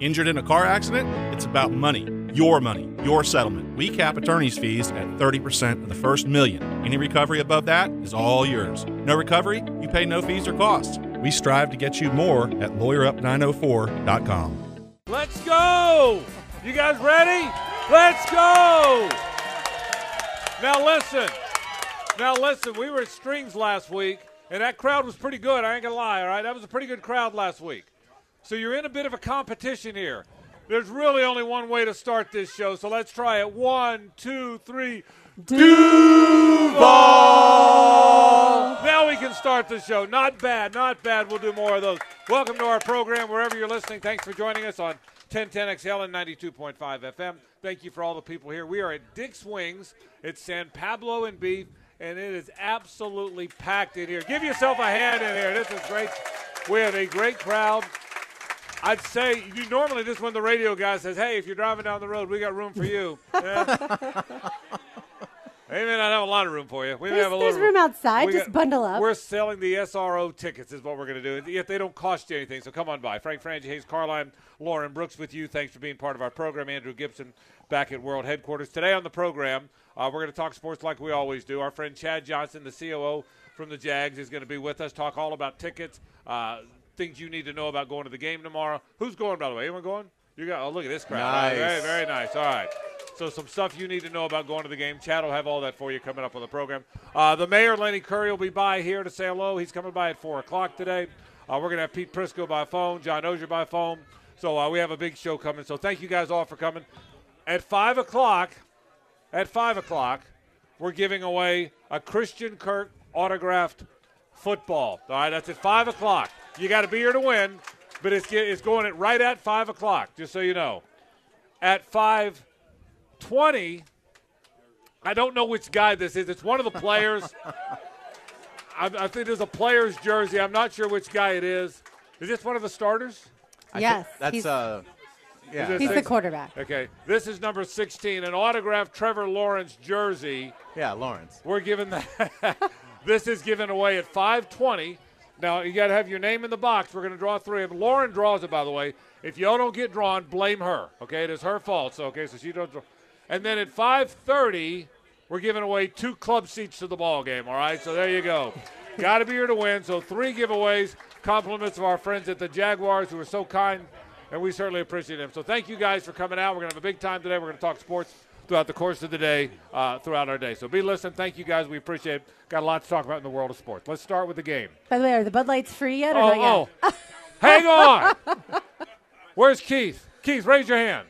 Injured in a car accident? It's about money. Your money, your settlement. We cap attorney's fees at 30% of the first million. Any recovery above that is all yours. No recovery? You pay no fees or costs. We strive to get you more at lawyerup904.com. Let's go! You guys ready? Let's go! Now listen. Now listen, we were at Strings last week, and that crowd was pretty good. I ain't gonna lie, all right? That was a pretty good crowd last week. So you're in a bit of a competition here. There's really only one way to start this show, so let's try it. One, two, three. Duval! Now we can start the show. Not bad, not bad. We'll do more of those. Welcome to our program, wherever you're listening. Thanks for joining us on 1010XL and 92.5 FM. Thank you for all the people here. We are at Dick's Wings. It's San Pablo and Beach, and it is absolutely packed in here. Give yourself a hand in here. This is great. We have a great crowd. I'd say you normally this when the radio guy says, "Hey, if you're driving down the road, we got room for you." Yeah. they may not have a lot of room for you. We may There's, have a there's little room outside. we Just got- bundle up. We're selling the SRO tickets, is what we're going to do. Yet they don't cost you anything, so come on by. Frank Frangie, Hayes Carlyon, Lauren Brooks with you. Thanks for being part of our program. Andrew Gibson back at World Headquarters. Today on the program, uh, we're going to talk sports like we always do. Our friend Chad Johnson, the COO from the Jags, is going to be with us, talk all about tickets, uh, things you need to know about going to the game tomorrow. Who's going, by the way? Anyone going? You got? Oh, look at this crowd. Right, Nice. Very, very nice. All right. So some stuff you need to know about going to the game. Chad will have all that for you coming up on the program. Uh, the mayor, Lenny Curry, will be by here to say hello. He's coming by at 4 o'clock today. Uh, we're going to have Pete Prisco by phone, John Oehser by phone. So uh, we have a big show coming. So thank you guys all for coming. At 5 o'clock, at 5 o'clock, we're giving away a Christian Kirk autographed football. All right, that's at 5 o'clock. You got to be here to win, but it's, it's going at right at 5 o'clock, just so you know. At 5.20, I don't know which guy this is. It's one of the players. I, I think there's a player's jersey. I'm not sure which guy it is. Is this one of the starters? yes, That's he's, uh, yeah. he's the quarterback. Okay, this is number 16, an autographed Trevor Lawrence jersey. yeah, Lawrence. We're giving that. this is given away at 520. Now you got to have your name in the box. We're going to draw three of them. Lauren draws it, by the way. If y'all don't get drawn, blame her. Okay, it is her fault. So okay, so she don't draw. And then at 5:30, we're giving away two club seats to the ball game. All right, so there you go. got to be here to win. So three giveaways. Compliments of our friends at the Jaguars who are so kind, and we certainly appreciate them. So thank you guys for coming out. We're going to have a big time today. We're going to talk sports throughout the course of the day, uh, throughout our day. So be listening. Thank you guys. We appreciate it. Got a lot to talk about in the world of sports. Let's start with the game. By the way, are the Bud Lights free yet or Oh, not yet? oh. Hang on. Where's Keith? Keith, raise your hand.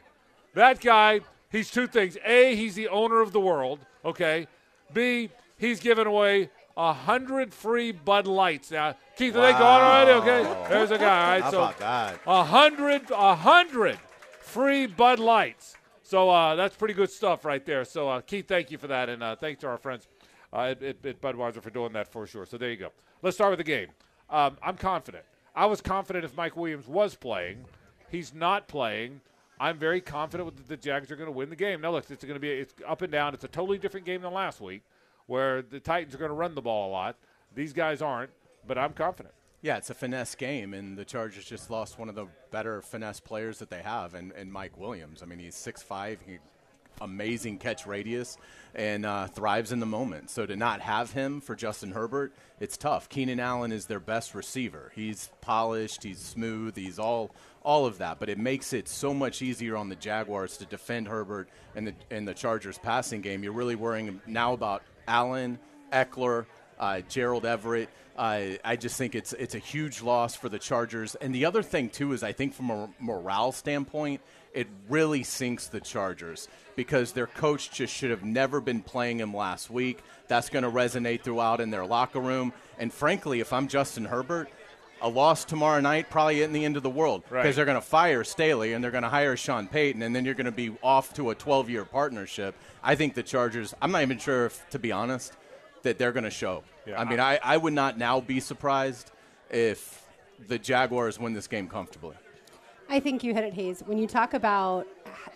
That guy, he's two things. A, he's the owner of the world, okay? B, he's giving away a hundred free Bud Lights. Now, Keith, are they gone already? Okay. There's a guy. All right. How so about that? a hundred, a hundred free Bud Lights. So uh, that's pretty good stuff right there. So uh, Keith, thank you for that, and uh, thanks to our friends uh, at, at, Budweiser for doing that for sure. So there you go. Let's start with the game. Um, I'm confident. I was confident if Mike Williams was playing. He's not playing. I'm very confident that the Jags are going to win the game. Now look, it's going to be it's up and down. It's a totally different game than last week, where the Titans are going to run the ball a lot. These guys aren't, but I'm confident. Yeah, it's a finesse game, and the Chargers just lost one of the better finesse players that they have, and, and Mike Williams. I mean, he's 6'5", he, amazing catch radius, and uh, thrives in the moment. So to not have him for Justin Herbert, it's tough. Keenan Allen is their best receiver. He's polished, he's smooth, he's all all of that. But it makes it so much easier on the Jaguars to defend Herbert and the and the Chargers passing game. You're really worrying now about Allen, Ekeler, uh, Gerald Everett. Uh, I just think it's it's a huge loss for the Chargers. And the other thing too is I think from a morale standpoint, it really sinks the Chargers because their coach just should have never been playing him last week. That's going to resonate throughout in their locker room. And frankly, if I'm Justin Herbert, a loss tomorrow night probably isn't the end of the world because Right. they're going to fire Staley and they're going to hire Sean Payton and then you're going to be off to a 12 year partnership. I think the Chargers. I'm not even sure if, to be honest, that they're going to show. Yeah, I mean, I, I would not now be surprised if the Jaguars win this game comfortably. I think you hit it, Hayes. When you talk about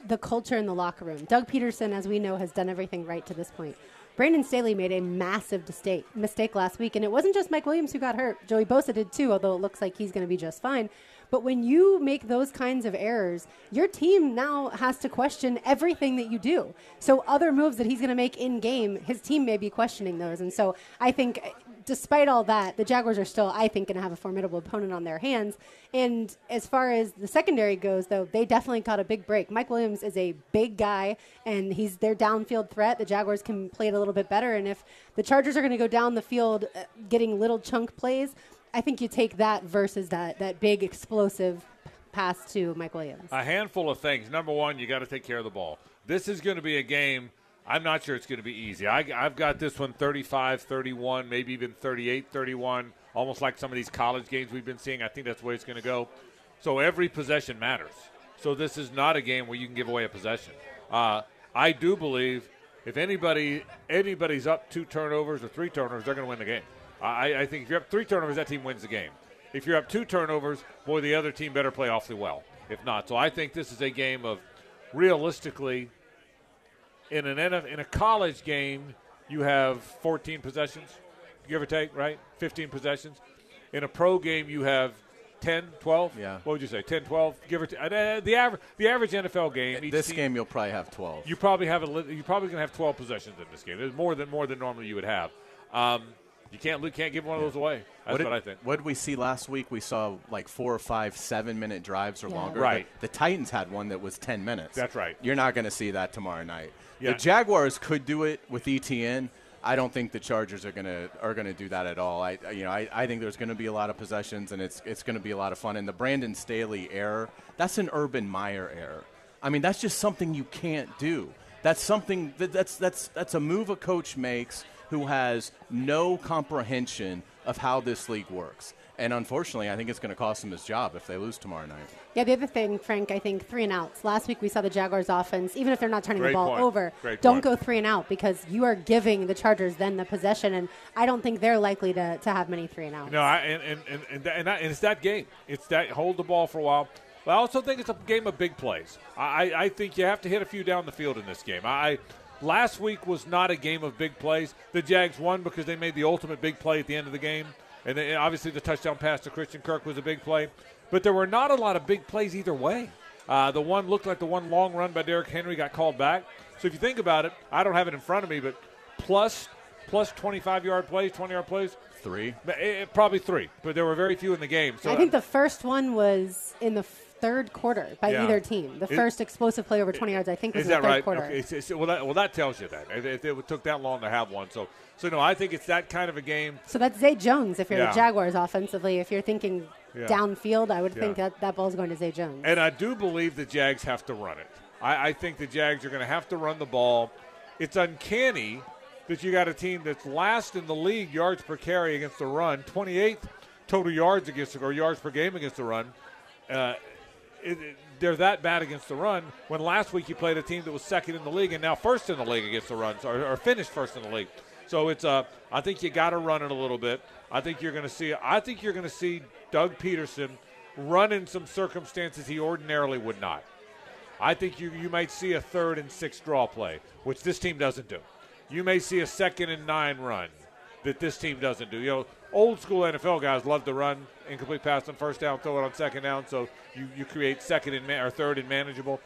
the culture in the locker room, Doug Pederson, as we know, has done everything right to this point. Brandon Staley made a massive mistake, mistake last week, and it wasn't just Mike Williams who got hurt. Joey Bosa did too, although it looks like he's going to be just fine. But when you make those kinds of errors, your team now has to question everything that you do. So other moves that he's going to make in game, his team may be questioning those. And so I think despite all that, the Jaguars are still, I think, going to have a formidable opponent on their hands. And as far as the secondary goes, though, they definitely caught a big break. Mike Williams is a big guy, and he's their downfield threat. The Jaguars can play it a little bit better. And if the Chargers are going to go down the field uh, getting little chunk plays, I think you take that versus that, that big explosive pass to Mike Williams. A handful of things. Number one, you got to take care of the ball. This is going to be a game – I'm not sure it's going to be easy. I, have got this one 35 31, maybe even 38 31, almost like some of these college games we've been seeing. I think that's the way it's going to go. So every possession matters. So this is not a game where you can give away a possession. Uh, I do believe if anybody anybody's up two turnovers or three turnovers, they're going to win the game. I, I think if you're up three turnovers, that team wins the game. If you're up two turnovers, boy, the other team better play awfully well. If not, so I think this is a game of realistically in an in a college game, you have 14 possessions, give or take, right? 15 possessions. In a pro game, you have 10, 12. Yeah. What would you say? 10, 12, give or take. Uh, the average, the average NFL game. This team, game, you'll probably have 12. You probably have a. You're probably going to have 12 possessions in this game. There's more than more than normally you would have. Um, you can't you can't give one of those away. That's what, did, what I think. What did we see last week? We saw like four or five seven minute drives or yeah. longer. Right. The, the, Titans had one that was 10 minutes. That's right. You're not going to see that tomorrow night. Yeah. The Jaguars could do it with Etienne. I don't think the Chargers are gonna are gonna do that at all. I you know I, I think there's gonna be a lot of possessions and it's it's gonna be a lot of fun. And the Brandon Staley error, that's an Urban Meyer error. I mean that's just something you can't do. That's something that, that's that's that's a move a coach makes who has no comprehension of how this league works. And unfortunately, I think it's going to cost him his job if they lose tomorrow night. Yeah, the other thing, Frank, I think three and outs. Last week we saw the Jaguars offense, even if they're not turning Great the ball point. over, Great don't point. go three and out because you are giving the Chargers then the possession, and I don't think they're likely to, to have many three and outs. No, I, and and and, and, that, and, and it's that game. It's that hold the ball for a while. But I also think it's a game of big plays. I, I think you have to hit a few down the field in this game. I last week was not a game of big plays. The Jags won because they made the ultimate big play at the end of the game. And then obviously the touchdown pass to Christian Kirk was a big play. But there were not a lot of big plays either way. Uh, the one looked like the one long run by Derrick Henry got called back. So if you think about it, I don't have it in front of me, but plus plus 25 yard plays, 20 yard plays. Three. It, it, probably three, but there were very few in the game. So I think the first one was in the third quarter by Yeah. either team. The It- first explosive play over 20 yards, I think, was Is in the that third right? quarter. Okay. it's- it's- well, that, well, that tells you that if, if it took that long to have one. So, so no, I think it's that kind of a game. So that's Zay Jones if you're Yeah. the Jaguars offensively. If you're thinking Yeah. downfield, I would think that that ball's going to Zay Jones. And I do believe the Jags have to run it. I, I think the Jags are going to have to run the ball. It's uncanny that you got a team that's last in the league yards per carry against the run, 28th total yards against or yards per game against the run. Uh, it, they're that bad against the run. When last week you played a team that was second in the league and now first in the league against the runs, or, or finished first in the league. So it's uh, I think you got to run it a little bit. I think you're going to see. I think you're going to see Doug Pederson run in some circumstances he ordinarily would not. I think you you might see a third and six draw play, which this team doesn't do. You may see a second and nine run that this team doesn't do. You know, old school NFL guys love to run incomplete pass on first down, throw it on second down, so you, you create second and ma- or third and manageable.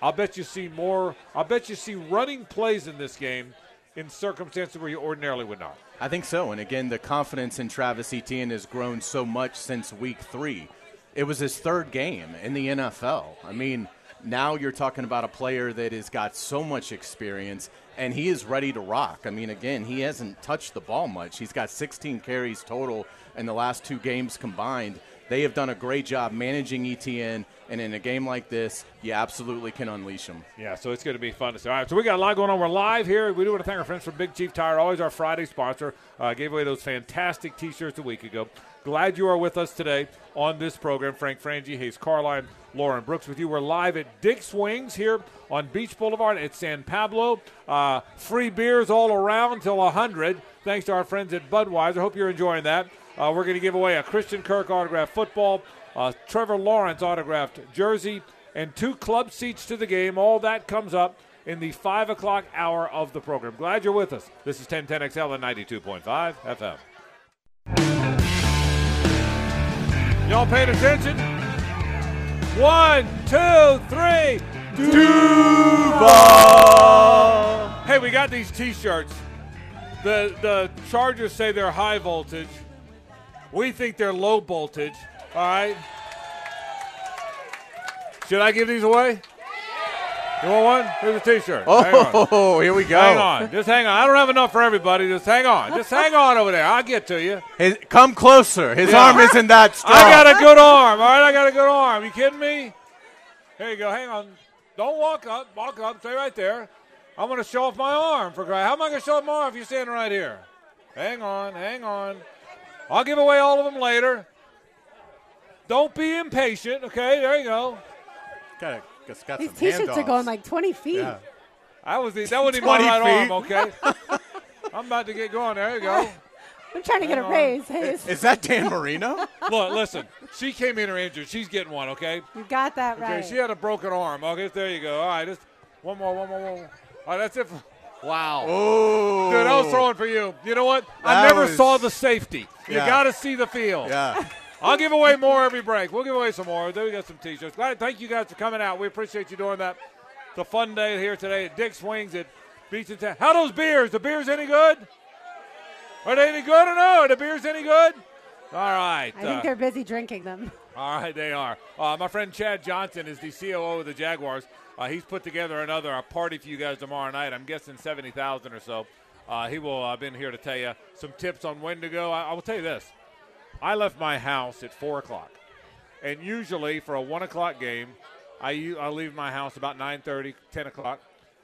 I'll bet you see more. I'll bet you see running plays in this game in circumstances where you ordinarily would not. I think so. And again, the confidence in Travis Etienne has grown so much since week three. It was his third game in the NFL. I mean, now you're talking about a player that has got so much experience and he is ready to rock. I mean, again, he hasn't touched the ball much. He's got 16 carries total in the last two games combined. They have done a great job managing Etienne, and in a game like this, you absolutely can unleash them. Yeah, so it's going to be fun to see. All right, so we got a lot going on. We're live here. We do want to thank our friends from Big Chief Tire, always our Friday sponsor. Uh, gave away those fantastic T-shirts a week ago. Glad you are with us today on this program. Frank Frangie, Hayes Carlyon, Lauren Brooks with you. We're live at Dick's Wings here on Beach Boulevard at San Pablo. Uh, free beers all around till 100. Thanks to our friends at Budweiser. Hope you're enjoying that. Uh, we're going to give away a Christian Kirk autographed football, uh, Trevor Lawrence autographed jersey, and two club seats to the game. All that comes up in the 5 o'clock hour of the program. Glad you're with us. This is 1010XL and 92.5 FM. Y'all paid attention? One, two, three. Duval. Hey, we got these T-shirts. The the Chargers say they're high voltage. We think they're low voltage. All right. Should I give these away? You want one? Here's a T-shirt. Oh, here we go. Hang on. Just hang on. I don't have enough for everybody. Just hang on. Just hang on over there. I'll get to you. His, come closer. His Yeah. arm isn't that strong. I got a good arm. All right, I got a good arm. You kidding me? Here you go. Hang on. Don't walk up. Walk up. Stay right there. I'm going to show off my arm for crying. How am I going to show off my arm if you're standing right here? Hang on. Hang on. I'll give away all of them later. Don't be impatient. Okay, there you go. Got a- it's got These some T-shirts are going like 20 feet. Yeah. I was that wasn't even my 20 right feet. arm. Okay. I'm about to get going. There you go. I'm trying to get a on. raise. Hey, it's- Is that Dan Marino? Look, listen. She came in her injured. She's getting one. Okay. you got that Okay, right. she had a broken arm. Okay, there you go. All right, just one more, one more, one more. All right, that's it. For, wow. Oh. Dude, I was throwing for you. You know what? I never was- saw the safety. You got to see the field. Yeah. I'll give away more every break. We'll give away some more. Then we got some T-shirts. Glad, thank you guys for coming out. We appreciate you doing that. It's a fun day here today at Dick's Wings at Beach and Town. How those beers? The beers any good? Are they any good or no? Are the beers any good? All right. I think uh, they're busy drinking them. all right, they are. Uh, my friend Chad Johnson is the COO of the Jaguars. Uh, he's put together another uh, party for you guys tomorrow night. I'm guessing 70,000 or so. Uh, he will have been here to tell you some tips on when to go. I, I will tell you this. I left my house at 4 o'clock. And usually for a 1 o'clock game, I I leave my house about 9.30, 10 o'clock.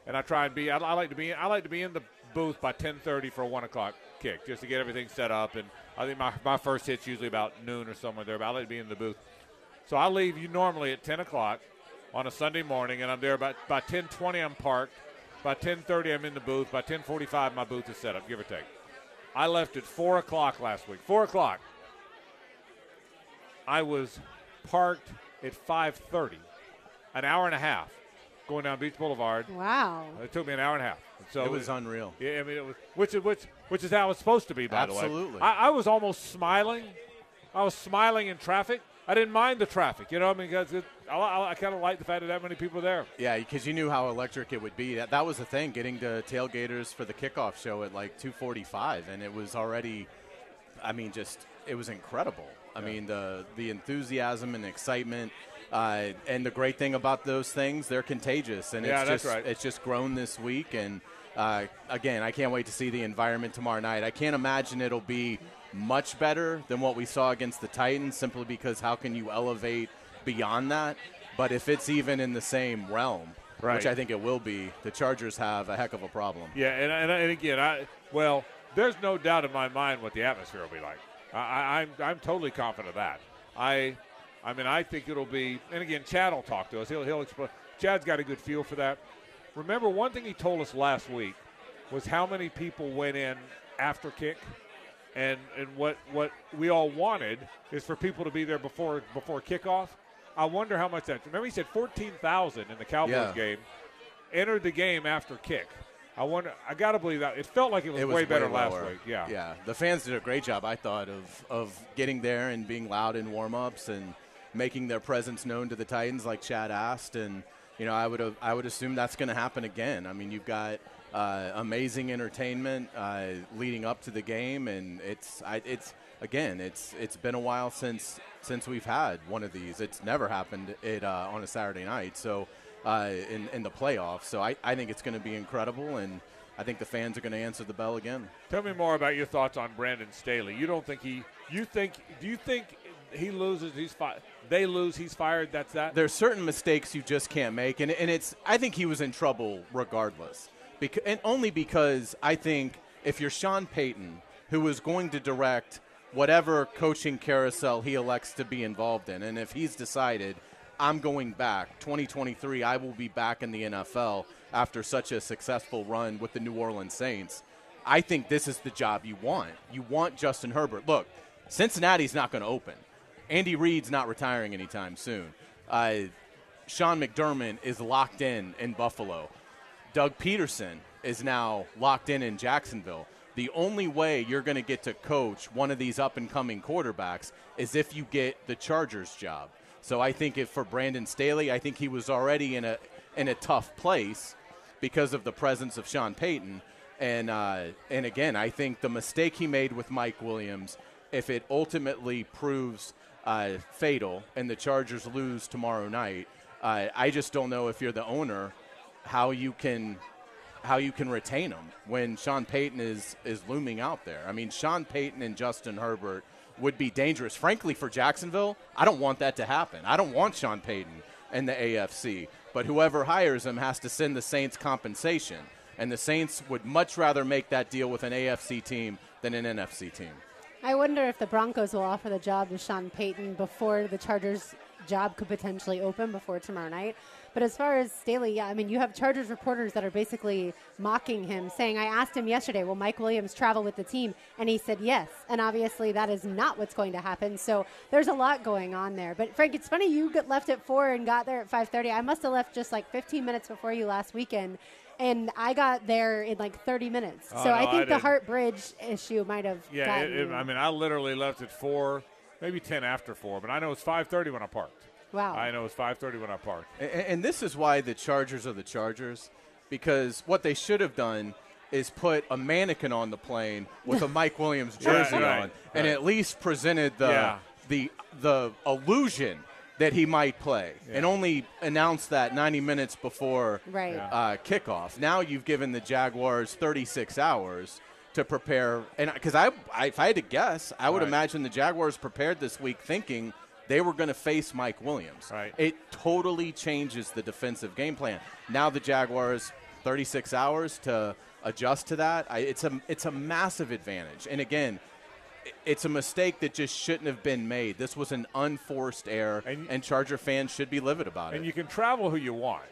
And I try and be, I, I like to be, I like to be in the booth by 10.30 for a 1 o'clock kick, just to get everything set up. And I think my, my first hit's usually about noon or somewhere there, but I like to be in the booth. So I leave you normally at 10 o'clock on a Sunday morning, and I'm there about by 10:20. I'm parked. By 10:30, I'm in the booth. By 10:45, my booth is set up, give or take. I left at four o'clock last week. Four o'clock. I was parked at 5:30, an hour and a half, going down Beach Boulevard. Wow. It took me an hour and a half. So It was unreal. yeah, I mean, it was which is which which is how it's supposed to be. By the way, Absolutely. I, I was almost smiling. I was smiling in traffic. I didn't mind the traffic. You know, I mean, because it, I, I, I kind of like the fact that that many people were there. Yeah, because you knew how electric it would be. That, that was the thing, getting to tailgaters for the kickoff show at like 2:45, and it was already. I mean, just it was incredible. I mean, the the enthusiasm and excitement, uh, and the great thing about those things, they're contagious, and Yeah, it's just right. it's just grown this week. And uh, again, I can't wait to see the environment tomorrow night. I can't imagine it'll be much better than what we saw against the Titans, simply because how can you elevate beyond that? But if it's even in the same realm, Right. which I think it will be, the Chargers have a heck of a problem. Yeah, and, and, and again, I well, there's no doubt in my mind what the atmosphere will be like. I, I, I'm I'm totally confident of that. I, I mean, I think it'll be. And again, Chad will talk to us. He'll he'll explain. Chad's got a good feel for that. Remember, one thing he told us last week was how many people went in after kick, and and what what we all wanted is for people to be there before before kickoff. I wonder how much that. Remember, he said fourteen thousand in the Cowboys Yeah. game entered the game after kick. I wonder. I got to believe that it felt like it was, It was way better last week. Yeah. yeah. The fans did a great job, I thought, of of getting there and being loud in warm-ups and making their presence known to the Titans, like Chad asked. And you know, I would I would assume that's going to happen again. I mean, you've got uh, amazing entertainment uh, leading up to the game, and it's I, it's again, it's it's been a while since since we've had one of these. It's never happened it uh, on a Saturday night. So. Uh, in, in the playoffs, so I, I think it's going to be incredible, and I think the fans are going to answer the bell again. Tell me more about your thoughts on Brandon Staley. You don't think he? You think? Do you think he loses? He's fi- They lose. He's fired. That's that. There's certain mistakes you just can't make, and, and it's. I think he was in trouble regardless, because, and only because I think if you're Sean Payton, who is going to direct whatever coaching carousel he elects to be involved in, and if he's decided I'm going back 2023, I will be back in the NFL after such a successful run with the New Orleans Saints. I think this is the job you want. You want Justin Herbert. Look, Cincinnati's not going to open. Andy Reid's not retiring anytime soon. Uh, Sean McDermott is locked in in Buffalo. Doug Pederson is now locked in in Jacksonville. The only way you're going to get to coach one of these up and coming quarterbacks is if you get the Chargers job. So I think if for Brandon Staley, I think he was already in a in a tough place because of the presence of Sean Payton. And uh, and again, I think the mistake he made with Mike Williams, if it ultimately proves uh, fatal and the Chargers lose tomorrow night, uh, I just don't know if you're the owner how you can how you can retain him when Sean Payton is is looming out there. I mean, Sean Payton and Justin Herbert would be dangerous. Frankly, for Jacksonville, I don't want that to happen. I don't want Sean Payton in the AFC. But whoever hires him has to send the Saints compensation. And the Saints would much rather make that deal with an AFC team than an NFC team. I wonder if the Broncos will offer the job to Sean Payton before the Chargers job could potentially open before tomorrow night. But as far as Staley, yeah, I mean, you have Chargers reporters that are basically mocking him, saying, I asked him yesterday, will Mike Williams travel with the team? And he said yes. And obviously, that is not what's going to happen. So there's a lot going on there. But Frank, it's funny you got left at 4 and got there at 5.30. I must have left just like 15 minutes before you last weekend and I got there in like 30 minutes. Oh, so no, I think I the Hart Bridge issue might have. Yeah, it, it, I mean, I literally left at four, maybe ten after four, but I know it's five thirty when I parked. Wow. I know it's five thirty when I parked. And, and this is why the Chargers are the Chargers, because what they should have done is put a mannequin on the plane with a Mike Williams jersey right, on, and right. at least presented the Yeah. the the illusion that he might play, and only announced that 90 minutes before Right. Yeah. uh, kickoff. Now you've given the Jaguars 36 hours to prepare, and because I, I, if I had to guess, I would Right. imagine the Jaguars prepared this week thinking they were going to face Mike Williams. Right. It totally changes the defensive game plan. Now the Jaguars 36 hours to adjust to that. I, it's a it's a massive advantage. And again, it's a mistake that just shouldn't have been made. This was an unforced error, And and, Charger fans should be livid about And it. And you can travel who you want.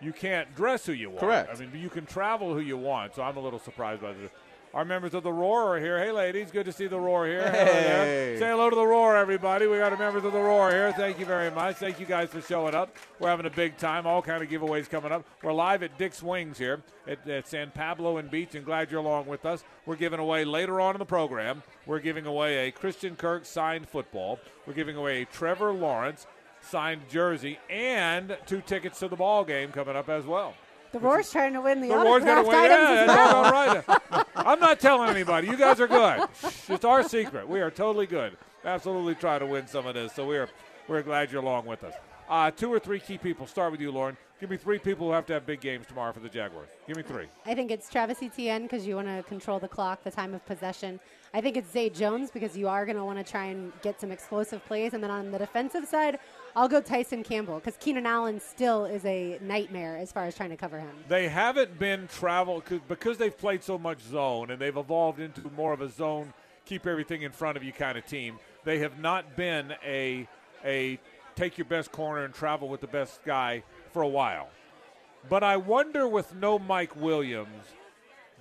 You can't dress who you want. Correct. I mean, you can travel who you want. So I'm a little surprised by this. Our members of the Roar are here. Hey, ladies, good to see the Roar here. Hello. Hey. Say hello to the Roar, everybody. We got our members of the Roar here. Thank you very much. Thank you guys for showing up. We're having a big time. All kind of giveaways coming up. We're live at Dick's Wings here at, at San Pablo and Beach, and glad you're along with us. We're giving away later on in the program. We're giving away a Christian Kirk signed football. We're giving away a Trevor Lawrence signed jersey and two tickets to the ball game coming up as well. The Roar's trying to win the, The Roar's got autographed to win. items Yeah, as that's well. all right. I'm not telling anybody. You guys are good. It's our secret. We are totally good. Absolutely try to win some of this. So we're we're glad you're along with us. Uh, two or three key people. Start with you, Lauren. Give me three people who have to have big games tomorrow for the Jaguars. Give me three. I think it's Travis Etienne because you want to control the clock, the time of possession. I think it's Zay Jones because you are going to want to try and get some explosive plays. And then on the defensive side, I'll go Tyson Campbell because Keenan Allen still is a nightmare as far as trying to cover him. They haven't been travel 'cause- because they've played so much zone and they've evolved into more of a zone, keep everything in front of you kind of team. They have not been a a take your best corner and travel with the best guy for a while. But I wonder with no Mike Williams,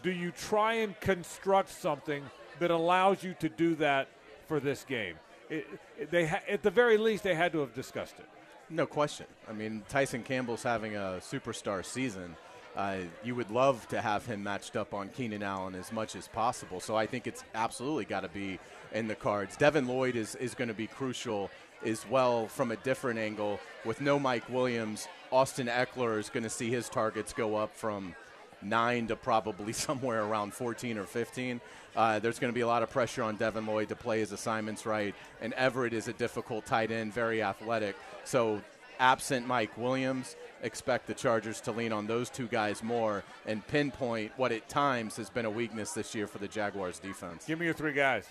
do you try and construct something that allows you to do that for this game? It, it- they ha- at the very least they had to have discussed it. No question. I mean, Tyson Campbell's having a superstar season. Uh, you would love to have him matched up on Keenan Allen as much as possible. So I think it's absolutely got to be in the cards. Devin Lloyd is, is going to be crucial as well from a different angle. With no Mike Williams, Austin Ekeler is going to see his targets go up from nine to probably somewhere around 14 or 15. Uh, there's going to be a lot of pressure on Devin Lloyd to play his assignments right, and Everett is a difficult tight end, very athletic. So, absent Mike Williams, expect the Chargers to lean on those two guys more and pinpoint what at times has been a weakness this year for the Jaguars defense. Give me your three guys.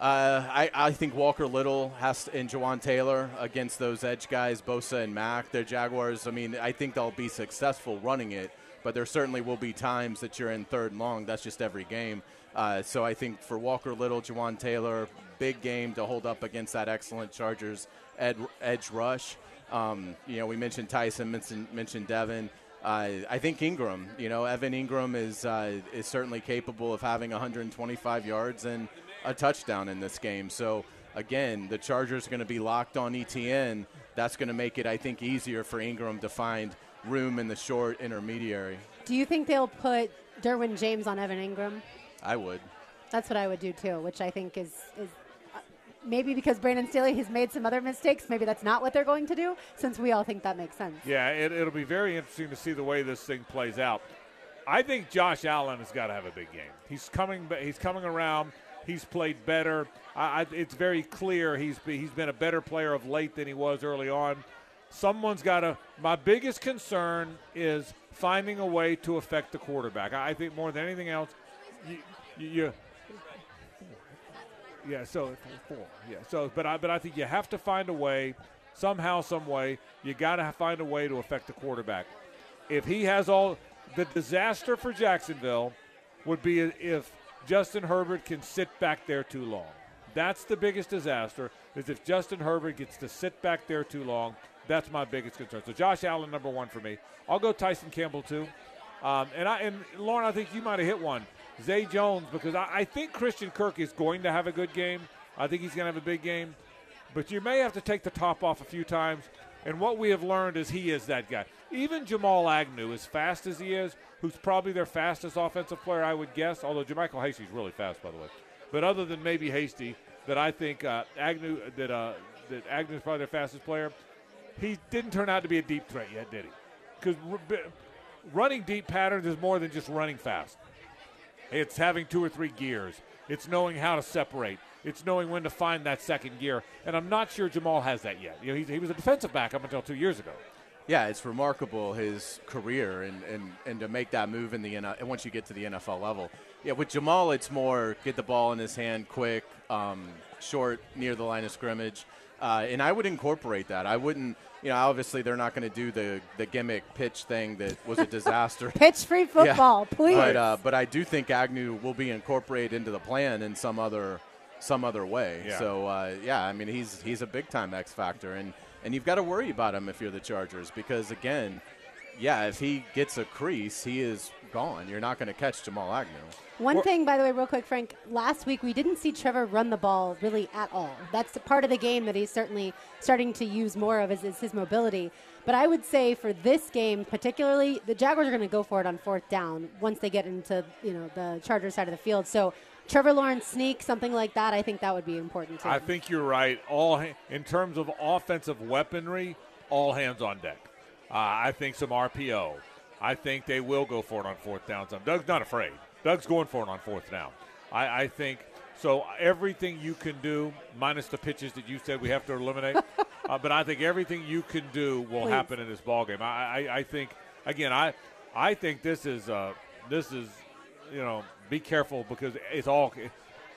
Uh, I, I think Walker Little has to, and Jawaan Taylor against those edge guys, Bosa and Mack. They're Jaguars. I mean, I think they'll be successful running it, but there certainly will be times that you're in third and long. That's just every game. Uh, so I think for Walker Little, Jawaan Taylor, big game to hold up against that excellent Chargers ed, edge rush. Um, you know, we mentioned Tyson, mentioned, mentioned Devin. Uh, I think Engram, you know, Evan Engram is uh, is certainly capable of having 125 yards and a touchdown in this game. So again, the Chargers are going to be locked on Etienne. That's going to make it, I think, easier for Engram to find room in the short intermediary. Do you think they'll put Derwin James on Evan Engram? I would. That's what I would do too, which I think is is uh, maybe because Brandon Staley has made some other mistakes, maybe that's not what they're going to do, since we all think that makes sense. Yeah, it, it'll be very interesting to see the way this thing plays out. I think Josh Allen has got to have a big game. He's coming. He's coming around. He's played better. I, I, it's very clear he's he's been a better player of late than he was early on. Someone's got to. My biggest concern is finding a way to affect the quarterback. I, think more than anything else, you, you, yeah. So four. Yeah. So, but I but I think you have to find a way, somehow, some way. You got to find a way to affect the quarterback. If he has all the disaster for Jacksonville would be if Justin Herbert can sit back there too long. That's the biggest disaster. Is if Justin Herbert gets to sit back there too long. That's my biggest concern. So Josh Allen, number one for me. I'll go Tyson Campbell too. Um, and I and Lauren, I think you might have hit one. Zay Jones, because I, I think Christian Kirk is going to have a good game. I think he's going to have a big game. But you may have to take the top off a few times. And what we have learned is he is that guy. Even Jamal Agnew, as fast as he is, who's probably their fastest offensive player, I would guess, although JaMycal Hasty's really fast, by the way. But other than maybe Hasty, that I think uh, Agnew that uh, that Agnew is probably their fastest player. He didn't turn out to be a deep threat yet, did he? Because running deep patterns is more than just running fast. It's having two or three gears. It's knowing how to separate. It's knowing when to find that second gear. And I'm not sure Jamal has that yet. You know, he was a defensive back up until two years ago. Yeah, it's remarkable his career and, and, and to make that move in the and once you get to the NFL level. Yeah, with Jamal, it's more get the ball in his hand quick, um, short, near the line of scrimmage. Uh, and I would incorporate that. I wouldn't, you know, obviously they're not going to do the, the gimmick pitch thing that was a disaster. pitch free football, yeah. please. But, uh, but I do think Agnew will be incorporated into the plan in some other some other way. Yeah. So uh, yeah, I mean he's he's a big time X factor, and and you've got to worry about him if you're the Chargers because again, yeah, if he gets a crease, he is gone. You're not going to catch Jamal Agnew. One thing, by the way, real quick, Frank. Last week we didn't see Trevor run the ball really at all. That's the part of the game that he's certainly starting to use more of is, is his mobility. But I would say for this game particularly, the Jaguars are going to go for it on fourth down once they get into you know the Chargers side of the field. So Trevor Lawrence sneak, something like that. I think that would be important too. I think you're right. All in terms of offensive weaponry, all hands on deck. Uh, I think some RPO. I think they will go for it on fourth down. Some Doug's not afraid. Doug's going for it on fourth down. I, I think so. Everything you can do, minus the pitches that you said we have to eliminate, uh, but I think everything you can do will Please. happen in this ball game. I, I, I, think again, I I think this is uh, this is you know be careful because it's all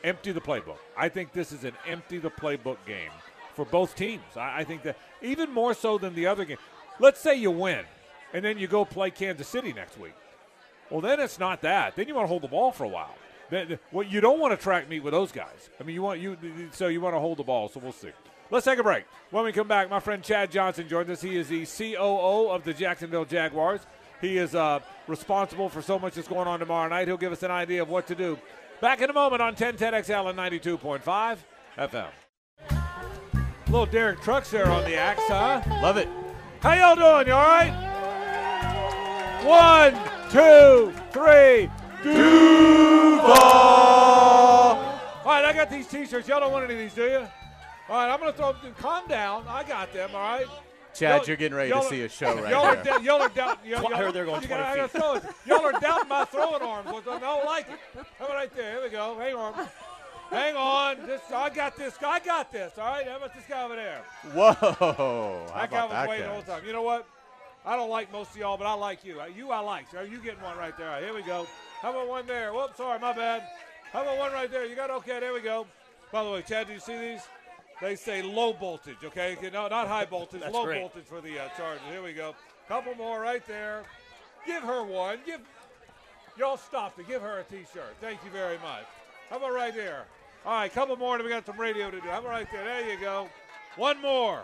empty the playbook. I think this is an empty the playbook game for both teams. I, I think that even more so than the other game. Let's say you win, and then you go play Kansas City next week. Well, then it's not that. Then you want to hold the ball for a while. Then, well, you don't want to track meet with those guys. I mean, you want you so you want to hold the ball. So we'll see. Let's take a break. When we come back, my friend Chad Johnson joins us. He is the COO of the Jacksonville Jaguars. He is uh, responsible for so much that's going on tomorrow night. He'll give us an idea of what to do. Back in a moment on 1010XL and 92.5 FM. Little Derek Trucks there on the axe, huh? Love it. How y'all doing? You all right? One, two, three. Duval! All right, I got these T-shirts. Y'all don't want any of these, do you? All right, I'm going to throw them. Calm down. I got them, all right? Chad, y'all, you're getting ready to see a show right y'all Are da- y'all are down. Y'all, I heard they're going 20 feet. Y'all are down my throwing arms. I don't like it. How about right there? Here we go. Hang on. Hang on. This, I got this. I got this. All right. How about this guy over there? Whoa. How that guy was that waiting the whole time. You know what? I don't like most of y'all, but I like you. You, I like. So you getting one right there. Right, here we go. How about one there? Whoops, sorry, my bad. How about one right there? You got okay? There we go. By the way, Chad, do you see these? They say low voltage, okay? No, not high voltage, low great. voltage for the uh, Chargers. Here we go. Couple more right there. Give her one. Give y'all stop to give her a T-shirt. Thank you very much. How about right there? All right, couple more, and we got some radio to do. How about right there? There you go. One more.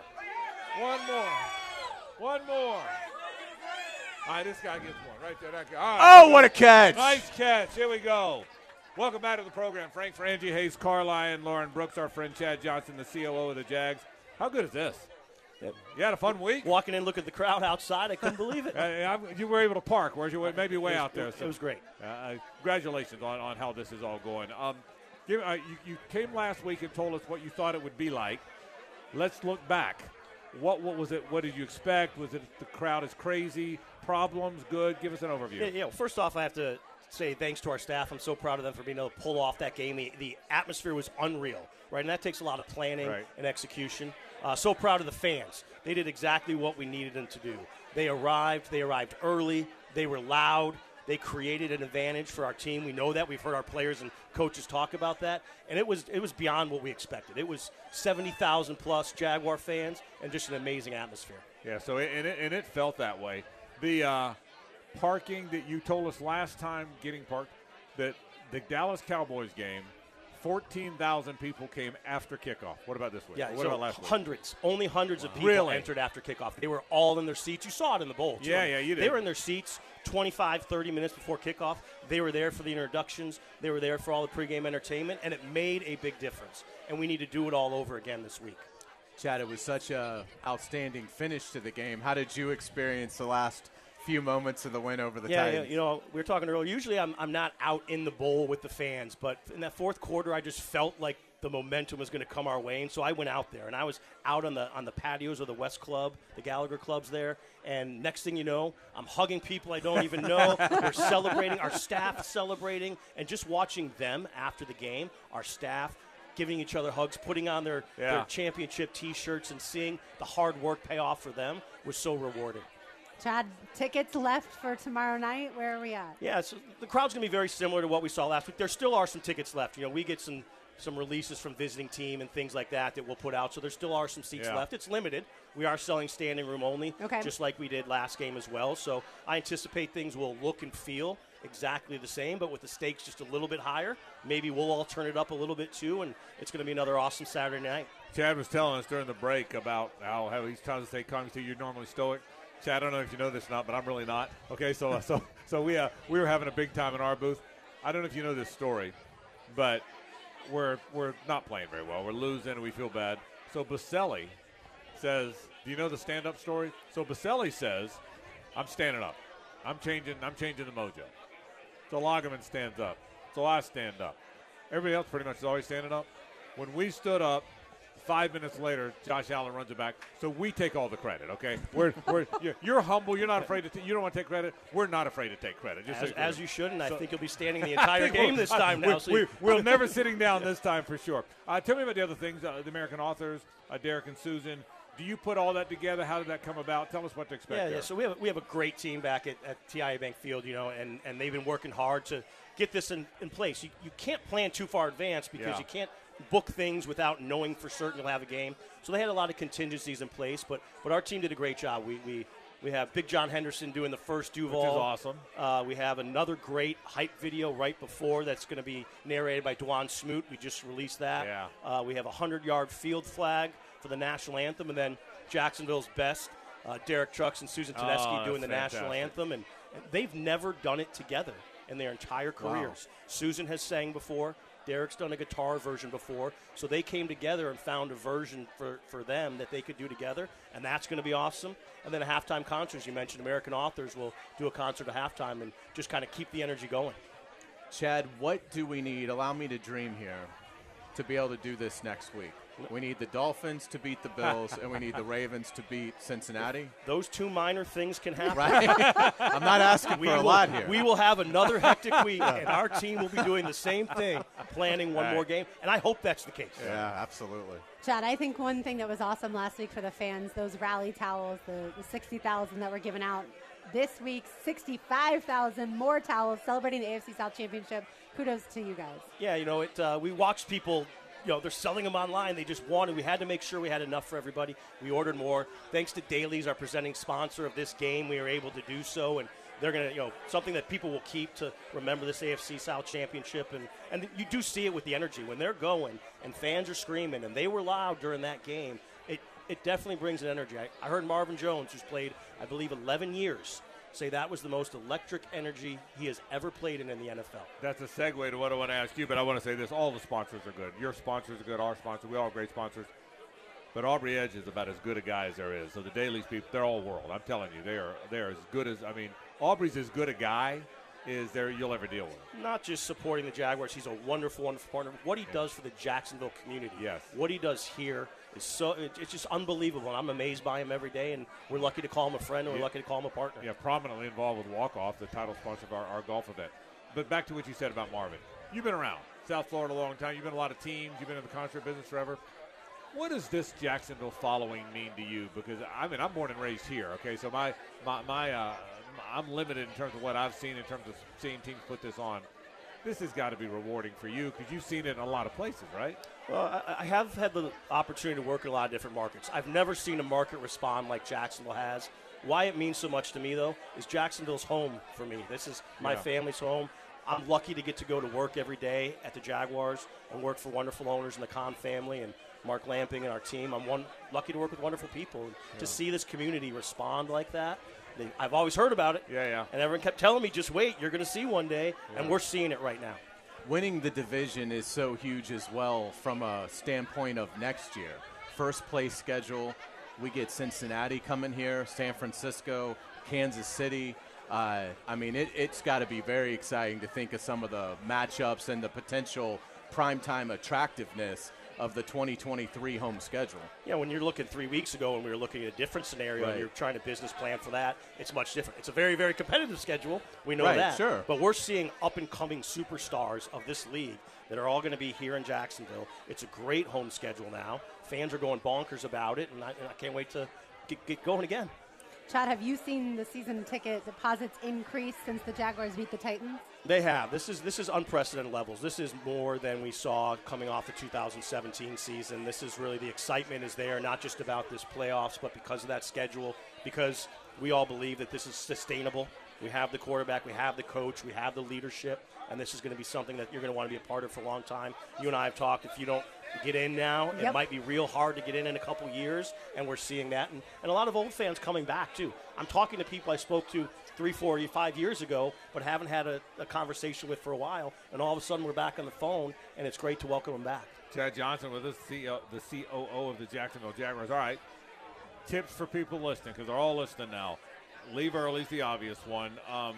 One more. One more. All right, this guy gets one right there. That guy. All right, oh, what a catch! Nice catch. Here we go. Welcome back to the program. Frank Frangie, Hayes Carlyon, Lauren Brooks, our friend Chad Johnson, the COO of the Jags. How good is this? Yep. You had a fun week. Walking in, look at the crowd outside. I couldn't believe it. uh, you were able to park. Where's you? Maybe way was, out there. So, it was great. Uh, congratulations on, on how this is all going. Um, Give, uh, you, you came last week and told us what you thought it would be like. Let's look back. What what was it? What did you expect? Was it the crowd is crazy? Problems? Good. Give us an overview. Yeah, yeah, well, first off, I have to say thanks to our staff. I'm so proud of them for being able to pull off that game. The, the atmosphere was unreal, right? And that takes a lot of planning Right. and execution. Uh, so proud of the fans. They did exactly what we needed them to do. They arrived. They arrived early. They were loud. They created an advantage for our team. We know that. We've heard our players and coaches talk about that, and it was it was beyond what we expected. It was seventy thousand plus Jaguar fans and just an amazing atmosphere. Yeah, so it, and, it, and it felt that way. The uh, parking that you told us last time getting parked, that the Dallas Cowboys game, 14,000 people came after kickoff. What about this week? Yeah, what so about last week? hundreds, only hundreds of people Really? entered after kickoff. They were all in their seats. You saw it in the bowl. too. Yeah, yeah, you did. They were in their seats 25, 30 minutes before kickoff. They were there for the introductions. They were there for all the pregame entertainment, and it made a big difference. And we need to do it all over again this week. Chad, it was such a outstanding finish to the game. How did you experience the last few moments of the win over the Yeah, yeah, you know, we were talking earlier. Usually, I'm, I'm not out in the bowl with the fans, but in that fourth quarter, I just felt like the momentum was going to come our way, and so I went out there, and I was out on the on the patios of the West Club, the Gallagher clubs there, and next thing you know, I'm hugging people I don't even know. We're celebrating, our staff celebrating, and just watching them after the game, our staff. Giving each other hugs, putting on their, Yeah. their championship T-shirts, and seeing the hard work pay off for them was so rewarding. Chad, tickets left for tomorrow night. Where are we at? Yeah, so the crowd's going to be very similar to what we saw last week. There still are some tickets left. You know, we get some some releases from visiting team and things like that that we'll put out. So there still are some seats Yeah. left. It's limited. We are selling standing room only, Okay. just like we did last game as well. So I anticipate things will look and feel exactly the same, but with the stakes just a little bit higher. Maybe we'll all turn it up a little bit too, and it's going to be another awesome Saturday night. Chad was telling us during the break about how, how he's trying to stay calm. You're normally stoic. Chad, I don't know if you know this or not, but I'm really not. Okay, so so so we uh, we were having a big time in our booth. I don't know if you know this story, but we're we're not playing very well. We're losing, and we feel bad. So Boselli says, "Do you know the stand-up story?" So Boselli says, "I'm standing up. I'm changing. I'm changing the mojo." So Lageman stands up. So I stand up. Everybody else pretty much is always standing up. When we stood up, five minutes later, Josh Allen runs it back. So we take all the credit. Okay, we're, we're you're, you're humble. You're not afraid to. T- you don't want to take credit. We're not afraid to take credit. Just As, as you should, and I think you'll be standing the entire game we'll- this time we, now. so we, we're never sitting down this time for sure. Uh, tell me about the other things. Uh, the American authors, uh, Derek and Susan. Do you put all that together? How did that come about? Tell us what to expect. Yeah, yeah. So we have we have a great team back at, at TIAA Bank Field, you know, and, and they've been working hard to get this in, in place. You, you can't plan too far advance because Yeah. you can't book things without knowing for certain you'll have a game. So they had a lot of contingencies in place, but but our team did a great job. We we, we have Big John Henderson doing the first Duval. Which is awesome. Uh, we have another great hype video right before that's going to be narrated by Dwan Smoot. We just released that. Yeah. Uh, we have a 100 yard field flag for the national anthem, and then Jacksonville's best, uh, Derek Trucks and Susan Tedeschi Oh, doing the that's national anthem. And, and they've never done it together in their entire careers. Susan has sang before. Derek's done a guitar version before. So they came together and found a version for, for them that they could do together, and that's going to be awesome. And then a halftime concert, as you mentioned, American Authors will do a concert at halftime and just kind of keep the energy going. Chad, what do we need? Allow me to dream here to be able to do this next week. We need the Dolphins to beat the Bills, and we need the Ravens to beat Cincinnati. Those two minor things can happen. Right? I'm not asking We for a will, lot here. we will have another hectic week, and our team will be doing the same thing, planning one All more game. And I hope that's the case. yeah, absolutely. Chad, I think one thing that was awesome last week for the fans, those rally towels, the, the 60,000 that were given out. This week, 65,000 more towels celebrating the AFC South Championship. Kudos to you guys. Yeah, you know, it. Uh, we watched people. You know, they're selling them online. They just wanted. We had to make sure we had enough for everybody. We ordered more. Thanks to Daily's, our presenting sponsor of this game, we were able to do so, and they're gonna, you know, something that people will keep to remember this AFC South Championship, and and you do see it with the energy when they're going and fans are screaming, and they were loud during that game. It it definitely brings an energy. I, I heard Marvin Jones, who's played, I believe, 11 years, say that was the most electric energy he has ever played in in the NFL. That's a segue to what I want to ask you, but I want to say this: all the sponsors are good. Your sponsors are good. Our sponsors, we all have great sponsors. But Aubrey Edge is about as good a guy as there is. So the Daily's people, they're all world. I'm telling you, they are they are as good as. I mean, Aubrey's as good a guy is there you'll ever deal with. Not just supporting the Jaguars, he's a wonderful, wonderful partner. What he does for the Jacksonville community, Yes. what he does here is so it, it's just unbelievable. I'm amazed by him every day, and we're lucky to call him a friend, and we're Yeah. lucky to call him a partner. Yeah, prominently involved with Walk Off, the title sponsor of our, our golf event. But back to what you said about Marvin. You've been around South Florida a long time. You've been in a lot of teams. You've been in the concert business forever. What does this Jacksonville following mean to you? Because I mean, I'm born and raised here. Okay, so my my, my uh, I'm limited in terms of what I've seen in terms of seeing teams put this on. This has got to be rewarding for you because you've seen it in a lot of places, right? Well, I, I have had the opportunity to work in a lot of different markets. I've never seen a market respond like Jacksonville has. Why it means so much to me, though, is Jacksonville's home for me. This is my Yeah. family's home. I'm lucky to get to go to work every day at the Jaguars and work for wonderful owners in the Khan family and Mark Lamping and our team. I'm one, lucky to work with wonderful people. And To see this community respond like that, they, I've always heard about it. Yeah, yeah. And everyone kept telling me, just wait, you're going to see one day. And we're seeing it right now. Winning the division is so huge as well from a standpoint of next year. First place schedule, we get Cincinnati coming here, San Francisco, Kansas City. Uh, I mean, it, it's got to be very exciting to think of some of the matchups and the potential primetime attractiveness of the 2023 home schedule. Yeah, when you're looking three weeks ago and we were looking at a different scenario Right. and you're trying to business plan for that, it's much different. It's a very, very competitive schedule. We know Right, that. sure. But we're seeing up and coming superstars of this league that are all going to be here in Jacksonville. It's a great home schedule now. Fans are going bonkers about it, and I, and I can't wait to get, get going again. Chad, have you seen the season ticket deposits increase since the Jaguars beat the Titans? They have. This is this is unprecedented levels. This is more than we saw coming off the 2017 season. This is really the excitement is there, not just about this playoffs, but because of that schedule. Because we all believe that this is sustainable. We have the quarterback, we have the coach, we have the leadership, and this is going to be something that you're going to want to be a part of for a long time. You and I have talked. If you don't get in now, it might be real hard to get in in a couple years, and we're seeing that. And, and a lot of old fans coming back too. I'm talking to people I spoke to three, four, five years ago, but haven't had a, a conversation with for a while, and all of a sudden we're back on the phone, and it's great to welcome them back. Chad Johnson with us, CEO, the COO of the Jacksonville Jaguars. All right, tips for people listening because they're all listening now. Leave early is the obvious one. Um,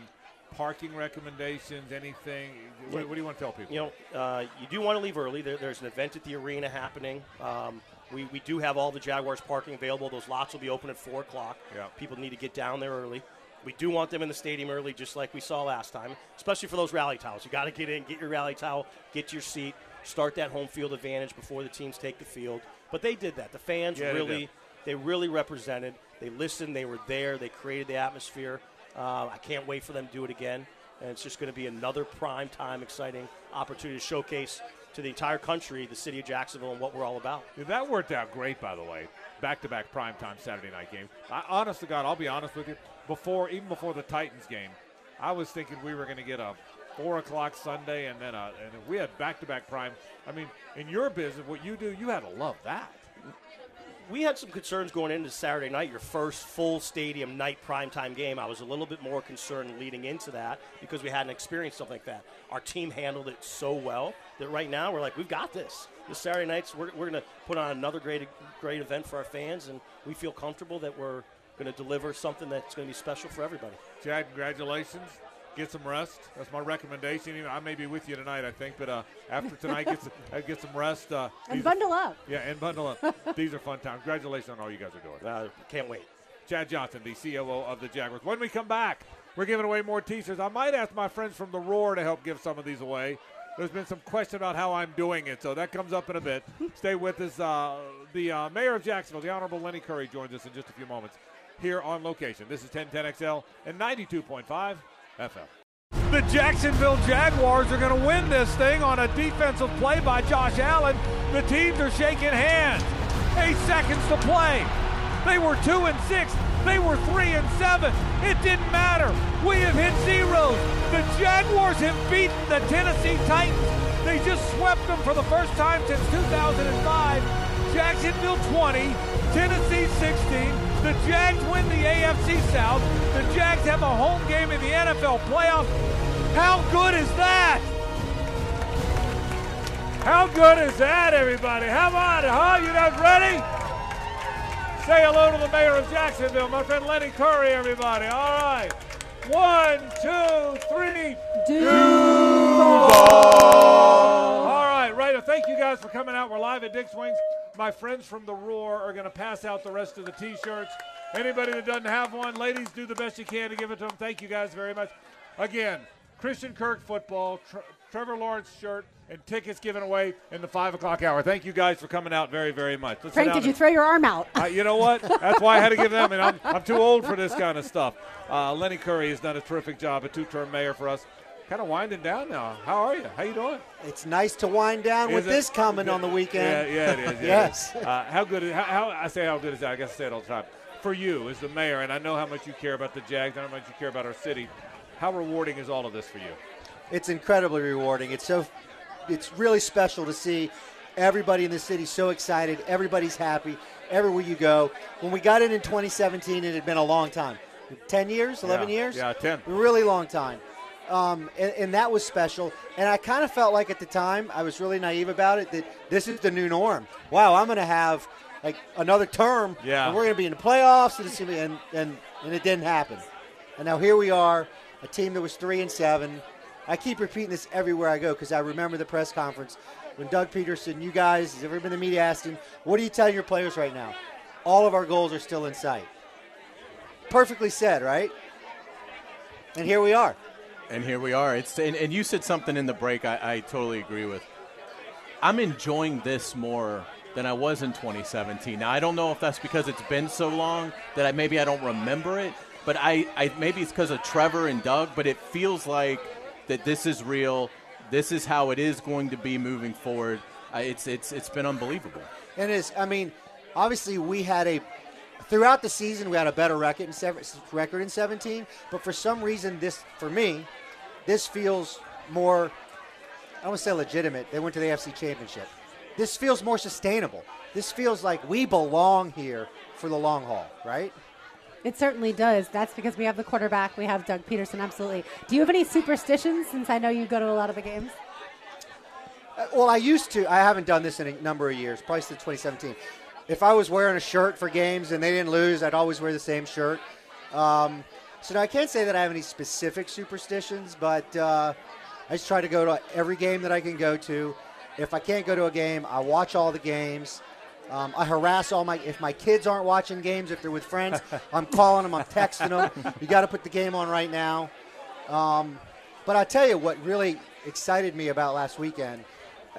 parking recommendations, anything? What, what do you want to tell people? You know, uh, you do want to leave early. There, there's an event at the arena happening. Um, we, we do have all the Jaguars parking available. Those lots will be open at 4 o'clock. Yeah. People need to get down there early. We do want them in the stadium early, just like we saw last time, especially for those rally towels. You got to get in, get your rally towel, get your seat, start that home field advantage before the teams take the field. But they did that. The fans Yeah, really, did. they really represented. They listened. They were there. They created the atmosphere. Uh, I can't wait for them to do it again. And it's just going to be another prime time, exciting opportunity to showcase to the entire country the city of Jacksonville and what we're all about. That worked out great, by the way. Back-to-back primetime Saturday night game. I, honest to God, I'll be honest with you. Before, even before the Titans game, I was thinking we were going to get a four o'clock Sunday, and then a, and we had back-to-back prime. I mean, in your business, what you do, you had to love that. we had some concerns going into Saturday night, your first full stadium night primetime game. I was a little bit more concerned leading into that because we hadn't experienced something like that. Our team handled it so well that right now we're like, we've got this. This Saturday nights, we're, we're going to put on another great, great event for our fans, and we feel comfortable that we're going to deliver something that's going to be special for everybody. Chad, congratulations. Get some rest. That's my recommendation. Even I may be with you tonight, I think, but uh, after tonight, get some, uh, get some rest. Uh, And these- bundle up. Yeah, and bundle up. These are fun times. Congratulations on all you guys are doing. Uh, can't wait. Chad Johnson, the COO of the Jaguars. When we come back, we're giving away more t-shirts. I might ask my friends from the Roar to help give some of these away. There's been some question about how I'm doing it, so that comes up in a bit. Stay with us. Uh, the uh, mayor of Jacksonville, the Honorable Lenny Curry, joins us in just a few moments here on location. This is 1010XL and 92.5 FM. The Jacksonville Jaguars are going to win this thing on a defensive play by Josh Allen. The teams are shaking hands. Eight seconds to play. They were two and six. They were three and seven. It didn't matter. We have hit zeros. The Jaguars have beaten the Tennessee Titans. They just swept them for the first time since 2005. Jacksonville 20, Tennessee 16. The Jags win the AFC South. The Jags have a home game in the NFL playoffs. How good is that? How good is that, everybody? How about it, huh? You guys ready? Say hello to the mayor of Jacksonville, my friend Lenny Curry, everybody. All right. One, two, three. Right, right. Thank you guys for coming out. We're live at Dick's Wings. My friends from the Roar are going to pass out the rest of the T-shirts. Anybody that doesn't have one, ladies, do the best you can to give it to them. Thank you guys very much. Again, Christian Kirk football, Tre- Trevor Lawrence shirt, and tickets given away in the five o'clock hour. Thank you guys for coming out very, very much. Let's Frank, did you and- throw your arm out? uh, you know what? That's why I had to give them. And I'm, I'm too old for this kind of stuff. Uh, Lenny Curry has done a terrific job, a two-term mayor for us. Kind of winding down now. How are you? How you doing? It's nice to wind down with it? this coming on the weekend. yeah, it is. yeah, it is. Yes. Uh, how good? Is, how, how I say how good is that? I guess I say it all the time. For you as the mayor, and I know how much you care about the Jags, I know how much you care about our city. How rewarding is all of this for you? It's incredibly rewarding. It's so, it's really special to see everybody in the city so excited. Everybody's happy everywhere you go. When we got in in 2017, it had been a long time. 10 years, 11 Yeah, years? yeah, 10. Really long time. Um, and, and that was special. And I kind of felt like at the time, I was really naive about it, that this is the new norm. Wow, I'm going to have like another term. Yeah. And we're going to be in the playoffs. And, it's gonna be, and, and, and it didn't happen. And now here we are, a team that was 3 and 7. I keep repeating this everywhere I go because I remember the press conference when Doug Pederson, you guys, has ever been the media asking, What are you telling your players right now? All of our goals are still in sight. Perfectly said, right? And here we are. And here we are. It's and, and you said something in the break I, I totally agree with. I'm enjoying this more than I was in 2017. Now I don't know if that's because it's been so long that I maybe I don't remember it, but I, I maybe it's because of Trevor and Doug, but it feels like that this is real. This is how it is going to be moving forward. It's it's it's been unbelievable. And it's, I mean, obviously we had a, throughout the season we had a better record in 17, but for some reason this, for me, this feels more, I don't want to say legitimate. They went to the AFC Championship. This feels more sustainable. This feels like we belong here for the long haul, right? It certainly does. That's because we have the quarterback. We have Doug Pederson. Absolutely. Do you have any superstitions? Since I know you go to a lot of the games. Uh, Well, I used to. I haven't done this in a number of years, probably since 2017. If I was wearing a shirt for games and they didn't lose, I'd always wear the same shirt. Um, so now I can't say that I have any specific superstitions, but uh, I just try to go to every game that I can go to. If I can't go to a game, I watch all the games. Um, I harass all my. If my kids aren't watching games, if they're with friends, I'm calling them, I'm texting them. You got to put the game on right now. Um, but I'll tell you what really excited me about last weekend.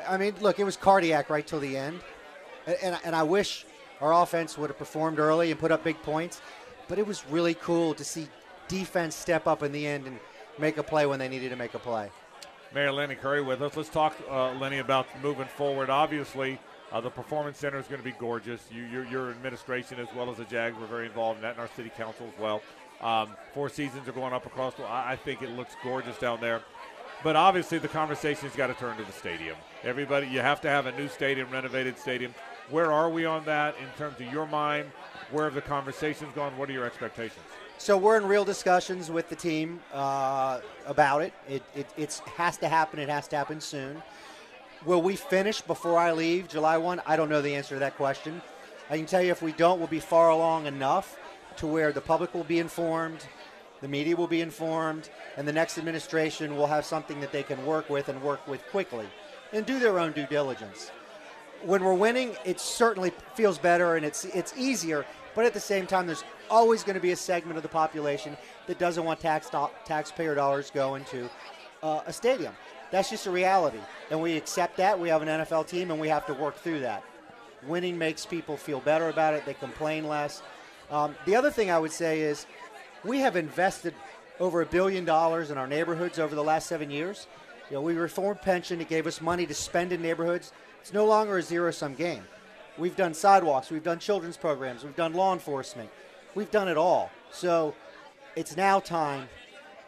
I mean, look, it was cardiac right till the end, and, and, and I wish our offense would have performed early and put up big points. But it was really cool to see defense step up in the end and make a play when they needed to make a play. Mayor Lenny Curry with us. Let's talk, uh, Lenny, about moving forward. Obviously, uh, the Performance Center is going to be gorgeous. You, your, your administration, as well as the JAGs, were very involved in that, and our city council as well. Um, four seasons are going up across. The, I, I think it looks gorgeous down there. But obviously, the conversation's got to turn to the stadium. Everybody, you have to have a new stadium, renovated stadium. Where are we on that in terms of your mind? Where have the conversations gone? What are your expectations? So we're in real discussions with the team uh, about it. It, it. It has to happen. It has to happen soon. Will we finish before I leave July 1? I don't know the answer to that question. I can tell you if we don't, we'll be far along enough to where the public will be informed, the media will be informed, and the next administration will have something that they can work with and work with quickly and do their own due diligence. When we're winning, it certainly feels better and it's it's easier, but at the same time there's always going to be a segment of the population that doesn't want tax do- taxpayer dollars going to uh, a stadium. That's just a reality, and we accept that. We have an NFL team, and we have to work through that. Winning makes people feel better about it. They complain less. Um, the other thing I would say is we have invested over a billion dollars in our neighborhoods over the last seven years. You know, we reformed pension. It gave us money to spend in neighborhoods. It's no longer a zero-sum game. We've done sidewalks. We've done children's programs. We've done law enforcement. We've done it all. So it's now time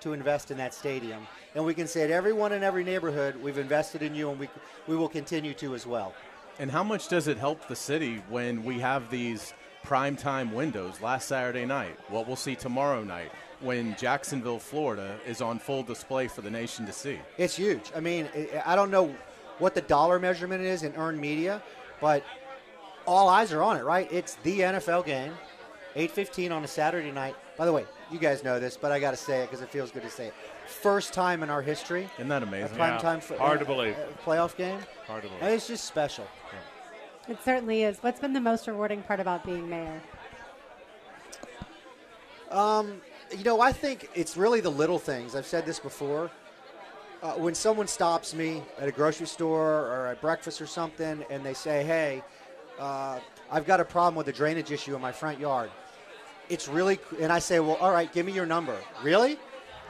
to invest in that stadium. And we can say to everyone in every neighborhood, we've invested in you, and we, we will continue to as well. And how much does it help the city when we have these prime time windows last Saturday night? What we'll see tomorrow night when Jacksonville, Florida is on full display for the nation to see. It's huge. I mean, I- I don't know what the dollar measurement is in earned media, but all eyes are on it, right? It's the NFL game. 8:15 on a Saturday night. By the way, you guys know this, but I got to say it because it feels good to say it. First time in our history, Isn't that a amazing? prime Yeah. time fo- Hard to believe. playoff game. Hard to believe. And It's just special. It certainly is. What's been the most rewarding part about being mayor? You know, I think it's really the little things. I've said this before. Uh, when someone stops me at a grocery store or at breakfast or something, and they say, "Hey, uh, I've got a problem with a drainage issue in my front yard," it's really, and I say, "Well, all right, give me your number." Really?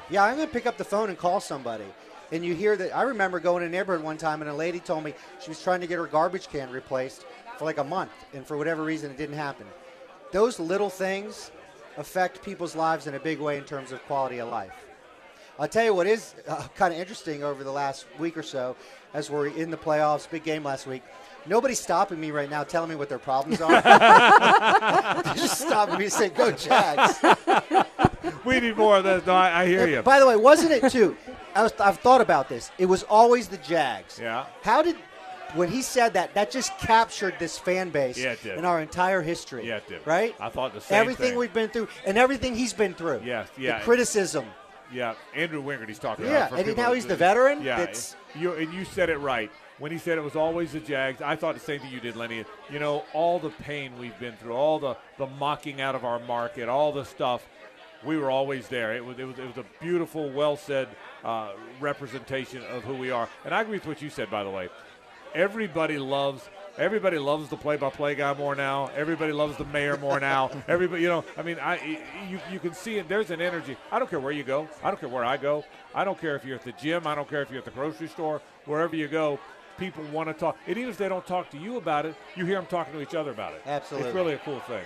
Yeah, I'm going to pick up the phone and call somebody. And you hear that. I remember going to a neighborhood one time, and a lady told me she was trying to get her garbage can replaced for like a month, and for whatever reason, it didn't happen. Those little things affect people's lives in a big way in terms of quality of life. I'll tell you what is uh, kind of interesting over the last week or so, as we're in the playoffs, big game last week. Nobody's stopping me right now, telling me what their problems are. They're just stopping me and saying, "Go Jags." we need more of this. No, I, I hear you. By the way, wasn't it too? I was, I've thought about this. It was always the Jags. Yeah. How did when he said that? That just captured this fan base Yeah, it did. in our entire history. Yeah, it did. Right. I thought the same thing. Everything thing. we've been through and everything he's been through. Yes, yeah. The criticism. Yeah, Andrew Wingard, he's talking Yeah, about. Yeah, and now he's the veteran Yeah, you and you said it right when he said it was always the Jags. I thought the same thing you did, Lenny. You know, all the pain we've been through, all the the mocking out of our market, all the stuff. We were always there. It was it was, it was a beautiful, well said uh, representation of who we are. And I agree with what you said, by the way. Everybody loves everybody loves the play-by-play guy more now. Everybody loves the mayor more now. Everybody, you know, I mean, I you you can see it. There's an energy. I don't care where you go. I don't care where I go. I don't care if you're at the gym. I don't care if you're at the grocery store. Wherever you go, people want to talk. And even if they don't talk to you about it, you hear them talking to each other about it. Absolutely. it's really a cool thing.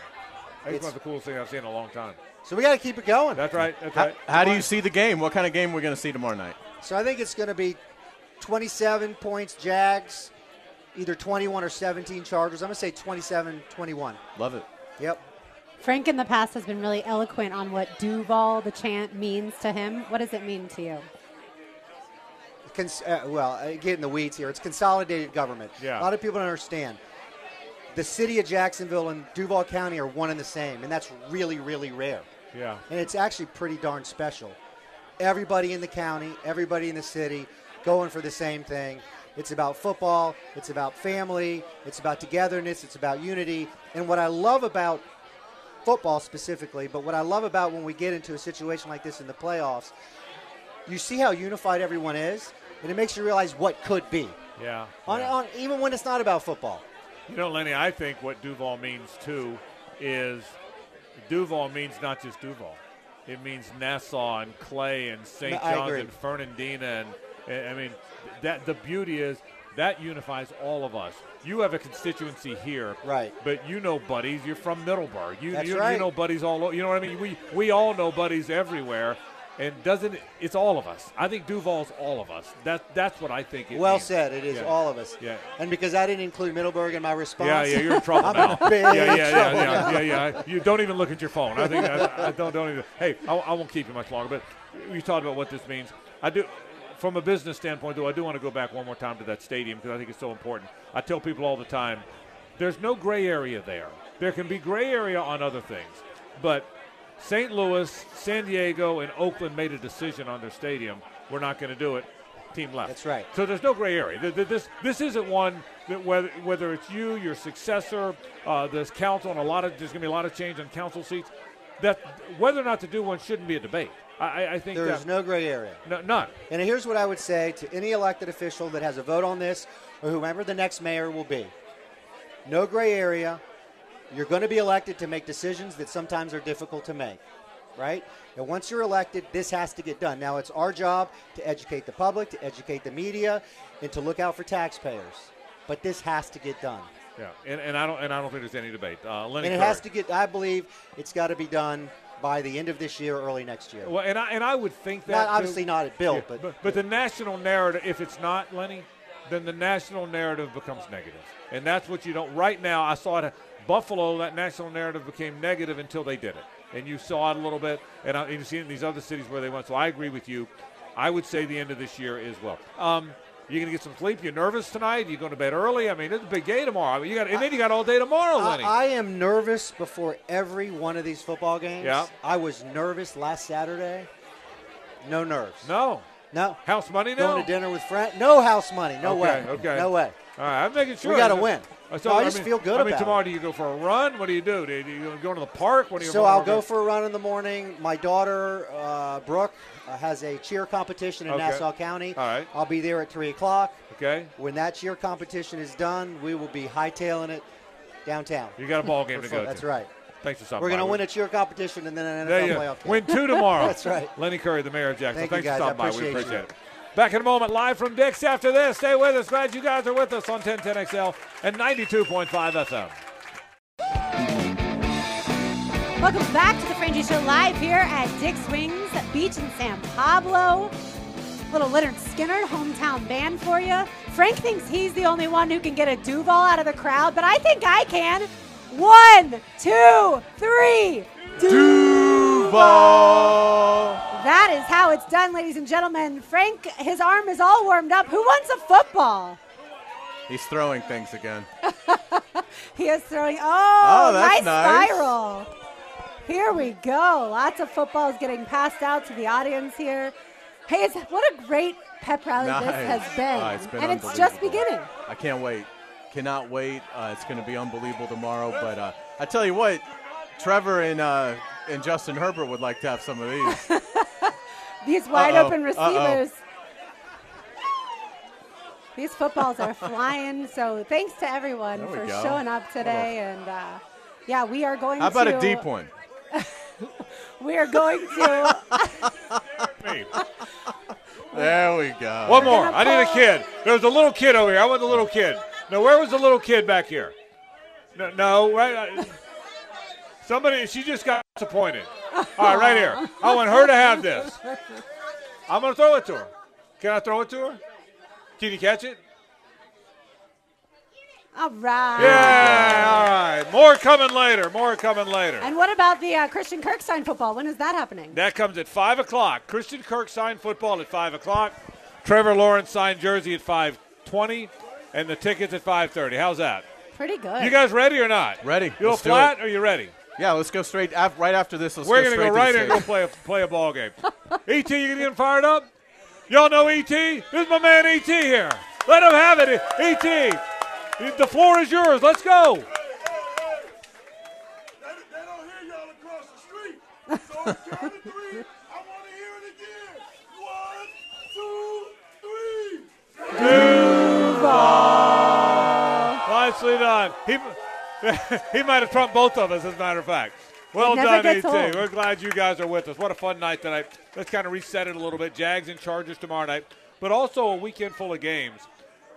I think It's- It's one of the coolest things I've seen in a long time. So we got to keep it going. That's right. That's How, right. how do you see the game? What kind of game we're going to see tomorrow night? So I think it's going to be 27 points Jags, either 21 or 17 Chargers. I'm going to say 27-21. Love it. Yep. Frank in the past has been really eloquent on what Duval, the chant, means to him. What does it mean to you? Cons- uh, well, I get in the weeds here. It's consolidated government. Yeah. A lot of people don't understand. The city of Jacksonville and Duval County are one and the same, and that's really, really rare. Yeah. And it's actually pretty darn special. Everybody in the county, everybody in the city, going for the same thing. It's about football, it's about family, it's about togetherness, it's about unity. And what I love about football specifically, but what I love about when we get into a situation like this in the playoffs, you see how unified everyone is, and it makes you realize what could be. Yeah. On, yeah. on, even when it's not about football. You know, Lenny, I think what Duval means too is Duval means not just Duval. It means Nassau and Clay and St. No, John's and Fernandina and and- I mean that the beauty is that unifies all of us. You have a constituency here, Right. But you know buddies. You're from Middleburg. You That's you, you know buddies all. o- You know what I mean? We we all know buddies everywhere. And doesn't it's all of us? I think Duval's all of us. That that's what I think. It Well means. said. It is Yeah. all of us. Yeah. And because I didn't include Middleburg in my response. Yeah, yeah, you're in trouble now. yeah, yeah, yeah, yeah, yeah, yeah. You don't even look at your phone. I think I, I don't don't even. Hey, I, I won't keep you much longer. But you talked about what this means. I do, from a business standpoint, though. I do want to go back one more time to that stadium because I think it's so important. I tell people all the time, there's no gray area there. There can be gray area on other things, but St. Louis, San Diego, and Oakland made a decision on their stadium. We're not going to do it. Team left. That's right. So there's no gray area. Th- th- This this isn't one that whether whether it's you, your successor, uh, this council, and a lot of there's going to be a lot of change on council seats. That whether or not to do one shouldn't be a debate. I, I- think There's that, no gray area. no, none. And here's what I would say to any elected official that has a vote on this or whomever the next mayor will be no gray area. You're going to be elected to make decisions that sometimes are difficult to make, right? And once you're elected, this has to get done. Now, it's our job to educate the public, to educate the media, and to look out for taxpayers. But this has to get done. Yeah, and, and I don't and I don't think there's any debate. Uh, Lenny And it Curry. has to get, I believe, it's got to be done by the end of this year, early next year. Well, and I and I would think that Not too. obviously not at Bill, Yeah, but, but but the national narrative, if it's not Lenny, then the national narrative becomes negative, and that's what you don't. Right now, I saw it. Buffalo, that national narrative became negative until they did it, and you saw it a little bit, and, I, and you see it in these other cities where they went. So I agree with you. I would say the end of this year as well. Um, You gonna get some sleep? You're nervous tonight? You're going to bed early? I mean, it's a big day tomorrow. I mean, you got and then you got all day tomorrow, Lenny. I, I am nervous before every one of these football games. Yeah. I was nervous last Saturday. No nerves. no No. house money now. Going to dinner with friends. No house money. No Okay, way. okay. No way. All right, I'm making sure We got to win. Uh, No, I just feel good I mean, about tomorrow, it. do you go for a run? What do you do? Do you, do you go to the park? What do you? So I'll go for a run in the morning. My daughter, uh, Brooke, uh, has a cheer competition in Okay. Nassau County. All right. I'll be there at 3 o'clock. Okay, When that cheer competition is done, we will be hightailing it downtown. you got a ball game to go That's to. right. Thanks for stopping. We're going to win a cheer competition and then an NFL playoff game. Win two tomorrow. That's right. Lenny Curry, the mayor of Jackson. Thank you, Thanks for I stopping by. We appreciate you. appreciate it. Back in a moment, live from Dick's after this. Stay with us. Glad you guys are with us on 1010XL and 92.5 FM. Welcome back to the Frangie Show live here at Dick's Wings Beach in San Pablo. Little Lynyrd Skynyrd, hometown band for you. Frank thinks he's the only one who can get a Duval out of the crowd, but I think I can. One, two, three. Duval. That is how it's done, ladies and gentlemen. Frank, his arm is all warmed up. Who wants a football? He's throwing things again. He is throwing. Oh, Oh, that's nice, nice. spiral. Here we go. Lots of footballs getting passed out to the audience here. Hey, it's, what a great pep rally this has been. Oh, it's been and it's just beginning. I can't wait. Cannot wait. Uh, it's going to be unbelievable tomorrow. But uh, I tell you what, Trevor and uh, and Justin Herbert would like to have some of these. These wide Uh-oh. open Uh-oh. receivers. These footballs are flying. So thanks to everyone for go. showing up today. And uh, yeah, we are going to. How about to. a deep one? We are going to. There we go. One more. I need a kid. There was a little kid over here. I want the little kid. No, where was the little kid back here? No, no right. Somebody, she just got disappointed. All right, right here. I want her to have this. I'm going to throw it to her. Can I throw it to her? Can you catch it? All right. Yeah, all right. More coming later. More coming later. And what about the uh, Christian Kirk signed football? When is that happening? That comes at 5 o'clock. Christian Kirk signed football at 5 o'clock. Trevor Lawrence signed jersey at 5.20. And the tickets at 5.30. How's that? Pretty good. You guys ready or not? Ready. You a Let's do flat it. or you ready? Yeah, let's go straight af- right after this. Let's We're go going to go right to in and the go play a, play a ball game. ET, you getting fired up? Y'all know ET? Here's my man ET here. Let him have it, ET. The floor is yours. Let's go. They, they don't hear y'all across the street. So count of three, I want to hear it again. One, two, three. Nicely done. He, he might have trumped both of us, as a matter of fact. Well done, gets ET. old. We're glad you guys are with us. What a fun night tonight. Let's kind of reset it a little bit. Jags and Chargers tomorrow night, but also a weekend full of games.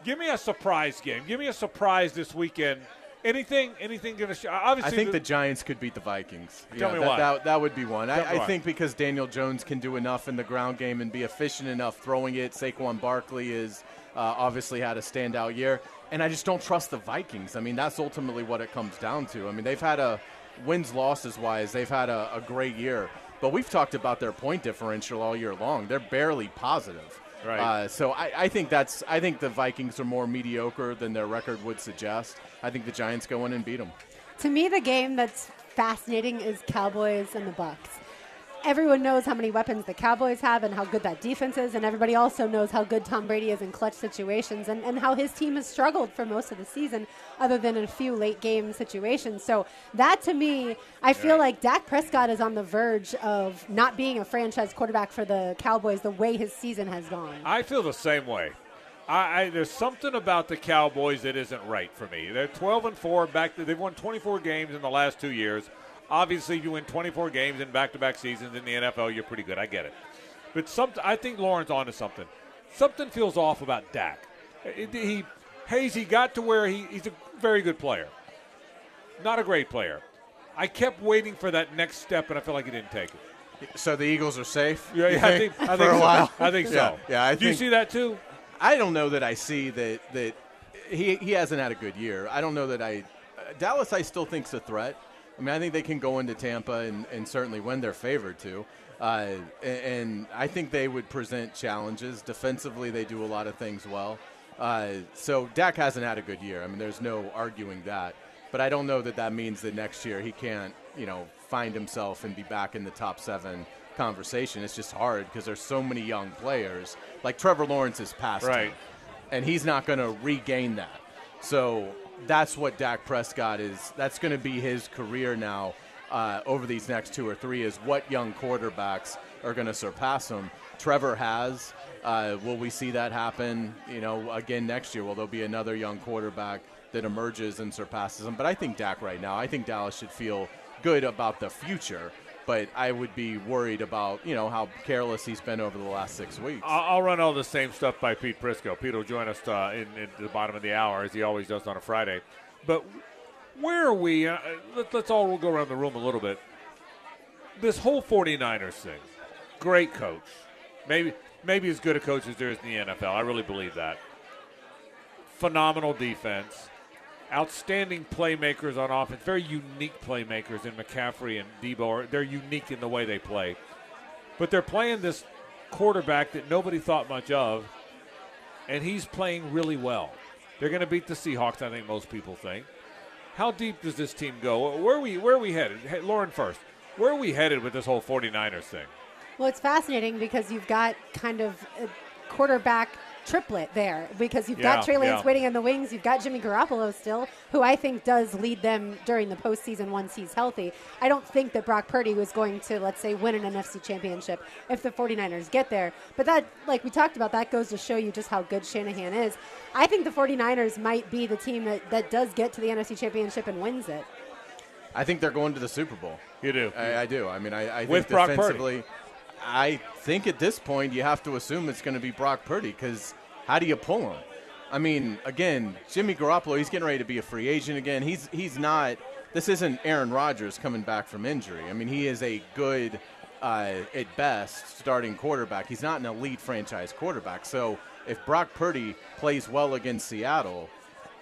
Give me a surprise game. Give me a surprise this weekend. Anything? Anything going to show? I think the Giants could beat the Vikings. Tell yeah, me that, why. That, that would be one. Tell I, I think because Daniel Jones can do enough in the ground game and be efficient enough throwing it. Saquon Barkley is uh, obviously had a standout year, and I just don't trust the Vikings. I mean, that's ultimately what it comes down to. I mean, they've had a wins losses wise, they've had a, a great year, but we've talked about their point differential all year long. They're barely positive. Right. Uh, so I, I think that's I think the Vikings are more mediocre than their record would suggest. I think the Giants go in and beat them. To me, the game that's fascinating is Cowboys and the Bucks. Everyone knows how many weapons the Cowboys have and how good that defense is, and everybody also knows how good Tom Brady is in clutch situations and, and how his team has struggled for most of the season, other than a few late game situations. So that to me, I feel like Dak Prescott is on the verge of not being a franchise quarterback for the Cowboys the way his season has gone. I feel the same way. I, I, there's something about the Cowboys that isn't right for me. They're 12 and four. Back to, they've won 24 games in the last two years. Obviously, if you win 24 games in back-to-back seasons in the NFL. You're pretty good. I get it. But some, I think Lauren's onto something. Something feels off about Dak. He, Hayes, he got to where he, he's a very good player. Not a great player. I kept waiting for that next step, and I feel like he didn't take it. So the Eagles are safe. Yeah, yeah, I think, I for a so. while. I think so. Yeah, yeah I Do you see that too? I don't know that I see that that he he hasn't had a good year. I don't know that I uh, Dallas. I still think's a threat. I mean, I think they can go into Tampa and, and certainly win. They're favored to. Uh, and I think they would present challenges. Defensively, they do a lot of things well. Uh, so Dak hasn't had a good year. I mean, there's no arguing that. But I don't know that that means that next year he can't, you know, find himself and be back in the top seven conversation. It's just hard because there's so many young players. Like Trevor Lawrence is past him Right. and he's not going to regain that. So that's what Dak Prescott is. That's going to be his career now uh, over these next two or three. Is what young quarterbacks are going to surpass him. Trevor has. Uh, will we see that happen? You know, again next year? Will there be another young quarterback that emerges and surpasses him? But I think Dak right now. I think Dallas should feel good about the future. But I would be worried about you know how careless he's been over the last six weeks. I'll, run all the same stuff by Pete Prisco. Pete will join us uh, in, in the bottom of the hour, as he always does on a Friday. But where are we? Uh, let, let's all go around the room a little bit. This whole 49ers thing, great coach. Maybe, maybe as good a coach as there is in the NFL. I really believe that. Phenomenal defense. Outstanding playmakers on offense. Very unique playmakers in McCaffrey and Deebo. They're unique in the way they play. But they're playing this quarterback that nobody thought much of, and he's playing really well. They're going to beat the Seahawks, I think most people think. How deep does this team go? Where are we, where are we headed? Hey, Lauren first. Where are we headed with this whole 49ers thing? Well, it's fascinating because you've got kind of a quarterback triplet there because you've Yeah, got Trey Lance yeah. waiting in the wings. You've got Jimmy Garoppolo still, who I think does lead them during the postseason once he's healthy. I don't think that Brock Purdy was going to, let's say, win an NFC championship if the 49ers get there. But that, like we talked about, that goes to show you just how good Shanahan is. I think the 49ers might be the team that, that does get to the NFC championship and wins it. I think they're going to the Super Bowl. You do. I, I do. I mean, I, I With think Brock Purdy. I think at this point you have to assume it's going to be Brock Purdy because how do you pull him? I mean, again, Jimmy Garoppolo, he's getting ready to be a free agent again. He's he's not. This isn't Aaron Rodgers coming back from injury. I mean, he is a good, uh, at best, starting quarterback. He's not an elite franchise quarterback. So if Brock Purdy plays well against Seattle,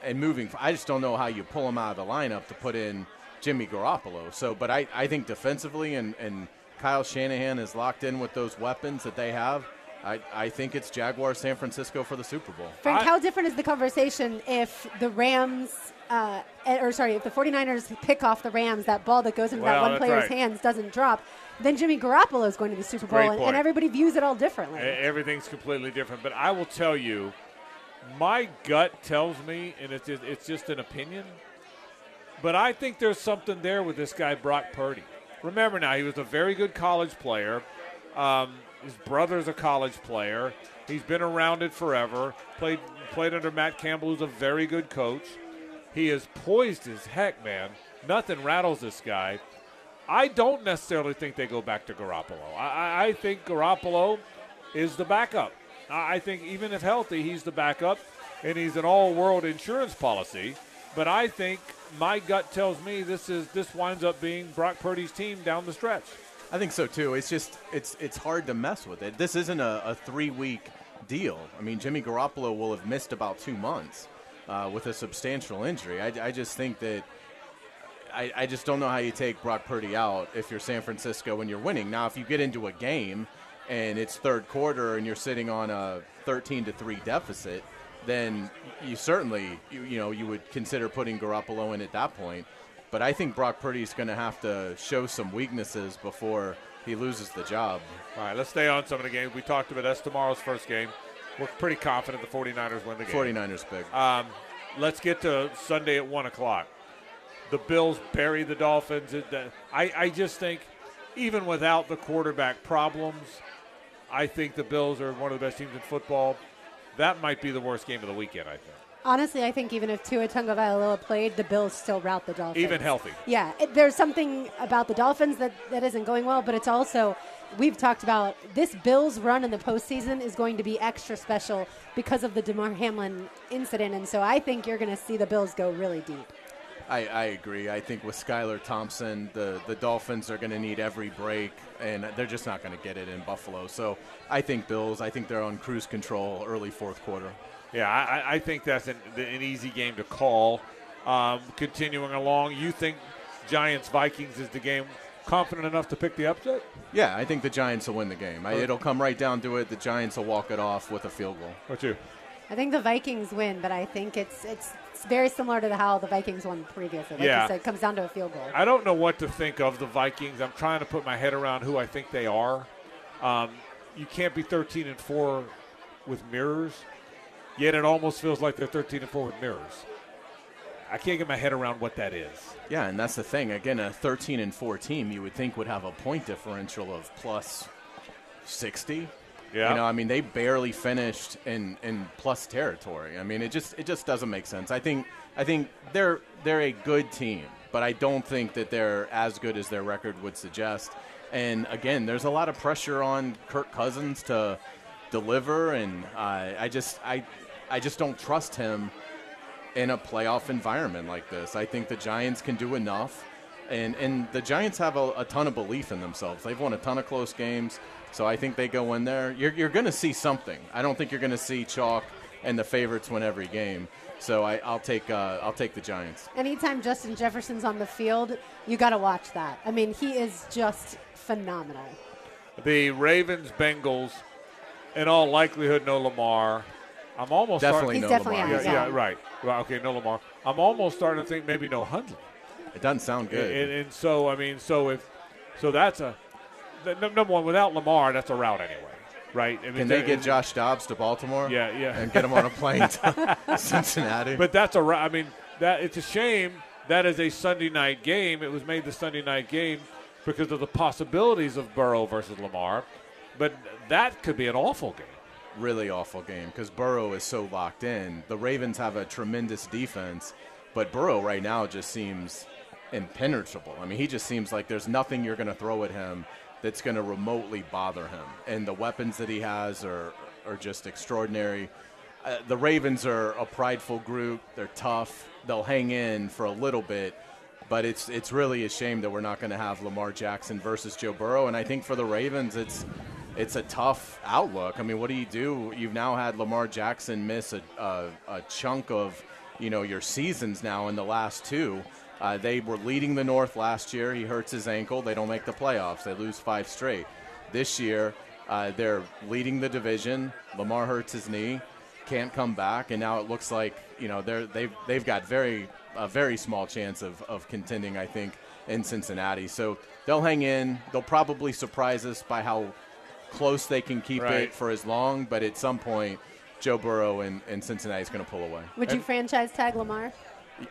and moving, I just don't know how you pull him out of the lineup to put in Jimmy Garoppolo. So, but I, I think defensively and, and Kyle Shanahan is locked in with those weapons that they have. I, I think it's Jaguar San Francisco for the Super Bowl. Frank, I- how different is the conversation if the Rams, uh, eh, or sorry, if the 49ers pick off the Rams, that ball that goes into Well, that one player's right. hands doesn't drop, then Jimmy Garoppolo is going to the Super Bowl, and, and everybody views it all differently. Everything's completely different. But I will tell you, my gut tells me, and it's just, it's just an opinion, but I think there's something there with this guy, Brock Purdy. Remember now, he was a very good college player. Um, his brother's a college player. He's been around it forever. Played played under Matt Campbell, who's a very good coach. He is poised as heck, man. Nothing rattles this guy. I don't necessarily think they go back to Garoppolo. I, I, think Garoppolo is the backup. I think even if healthy, he's the backup, and he's an all-world insurance policy. But I think my gut tells me this is this winds up being Brock Purdy's team down the stretch. I think so too. It's just it's it's hard to mess with it. This isn't a, a three week deal. I mean, Jimmy Garoppolo will have missed about two months uh, with a substantial injury. I, I just think that I, I just don't know how you take Brock Purdy out if you're San Francisco and you're winning. Now, if you get into a game and it's third quarter and you're sitting on a 13 to three deficit, then you certainly you, you know you would consider putting Garoppolo in at that point. But I think Brock Purdy is going to have to show some weaknesses before he loses the job. All right, let's stay on some of the games. We talked about that's tomorrow's first game. We're pretty confident the 49ers win the game. 49ers big. Um, let's get to Sunday at 1 o'clock. The Bills bury the Dolphins. I, I just think, even without the quarterback problems, I think the Bills are one of the best teams in football. That might be the worst game of the weekend, I think. Honestly, I think even if Tua Tagovailoa played, the Bills still rout the Dolphins. Even healthy. Yeah, it, there's something about the Dolphins that, that isn't going well, but it's also we've talked about this Bills run in the postseason is going to be extra special because of the Damar Hamlin incident, and so I think you're going to see the Bills go really deep. I, I agree. I think with Skylar Thompson, the, the Dolphins are going to need every break, and they're just not going to get it in Buffalo. So I think Bills, I think they're on cruise control early fourth quarter. Yeah, I, I think that's an, an easy game to call. Um, continuing along, you think Giants Vikings is the game? confident enough to pick the upset? Yeah, I think the Giants will win the game. I, it'll come right down to it. The Giants will walk it off with a field goal. What you? I think the Vikings win, but I think it's it's, it's very similar to the, how the Vikings won previously. Like Yeah. you said, it comes down to a field goal. I don't know what to think of the Vikings. I'm trying to put my head around who I think they are. Um, you can't be 13 and four with mirrors, yet it almost feels like they're 13 and four with mirrors. I can't get my head around what that is. Yeah, and that's the thing. Again, a 13 and 4 team you would think would have a point differential of plus 60. Yeah. You know, I mean, they barely finished in, in plus territory. I mean, it just it just doesn't make sense. I think I think they're they're a good team, but I don't think that they're as good as their record would suggest. And again, there's a lot of pressure on Kirk Cousins to deliver, and uh, I just I I just don't trust him in a playoff environment like this. I think the Giants can do enough. And, and the Giants have a, a ton of belief in themselves. They've won a ton of close games, so I think they go in there. You're, you're going to see something. I don't think you're going to see chalk and the favorites win every game. So I, I'll take uh, I'll take the Giants. Anytime Justin Jefferson's on the field, you got to watch that. I mean, he is just phenomenal. The Ravens Bengals, in all likelihood, no Lamar. I'm almost Definitely starting. He's no definitely Lamar. out. Yeah, Yeah. yeah, right. Well, okay, no Lamar. I'm almost starting to think maybe no Huntley. It doesn't sound good. And, and so, I mean, so if so, that's a the, num- number one. Without Lamar, that's a route anyway, right? I mean, Can they get Josh Dobbs to Baltimore? Yeah, yeah. And get him on a plane to Cincinnati? But that's a. route. I mean, that it's a shame that is a Sunday night game. It was made the Sunday night game because of the possibilities of Burrow versus Lamar, but that could be an awful game. really awful game because Burrow is so locked in. The Ravens have a tremendous defense, but Burrow right now just seems impenetrable. I mean, he just seems like there's nothing you're going to throw at him that's going to remotely bother him. And the weapons that he has are are just extraordinary. Uh, the Ravens are a prideful group. They're tough. They'll hang in for a little bit. But it's it's really a shame that we're not going to have Lamar Jackson versus Joe Burrow. And I think for the Ravens, it's it's a tough outlook. I mean, what do you do? You've now had Lamar Jackson miss a, a, a chunk of you know your seasons now in the last two. Uh, they were leading the North last year. He hurts his ankle. They don't make the playoffs. They lose five straight. This year, uh, they're leading the division. Lamar hurts his knee, can't come back, and now it looks like you know they're they've they've got very a very small chance of, of contending. I think in Cincinnati, so they'll hang in. They'll probably surprise us by how close they can keep Right. it for as long, but at some point, Joe Burrow and, and Cincinnati is going to pull away. Would you franchise tag Lamar?